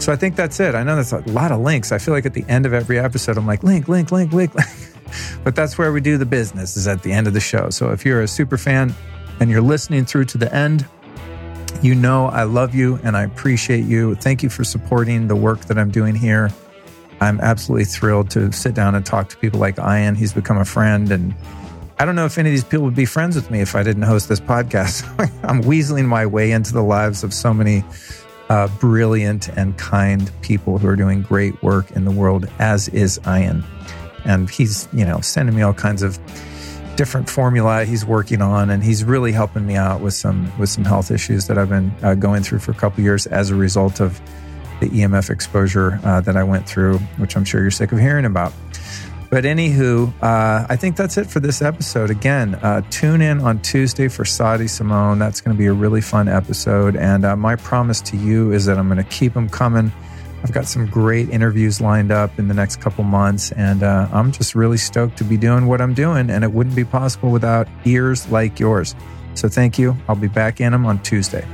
So I think that's it. I know that's a lot of links. I feel like at the end of every episode, I'm like, link, link, link, link, link. but that's where we do the business is at the end of the show. So if you're a super fan and you're listening through to the end, you know I love you and I appreciate you. Thank you for supporting the work that I'm doing here. I'm absolutely thrilled to sit down and talk to people like Ian. He's become a friend and I don't know if any of these people would be friends with me if I didn't host this podcast. I'm weaseling my way into the lives of so many uh, brilliant and kind people who are doing great work in the world, as is Ian. And he's, you know, sending me all kinds of different formula he's working on, and he's really helping me out with some with some health issues that I've been uh, going through for a couple years as a result of the EMF exposure uh, that I went through, which I'm sure you're sick of hearing about. But anywho, uh, I think that's it for this episode. Again, uh, tune in on Tuesday for Sah D'Simone. That's going to be a really fun episode. And uh, my promise to you is that I'm going to keep them coming. I've got some great interviews lined up in the next couple months, and uh, I'm just really stoked to be doing what I'm doing. And it wouldn't be possible without ears like yours. So thank you. I'll be back in them on Tuesday.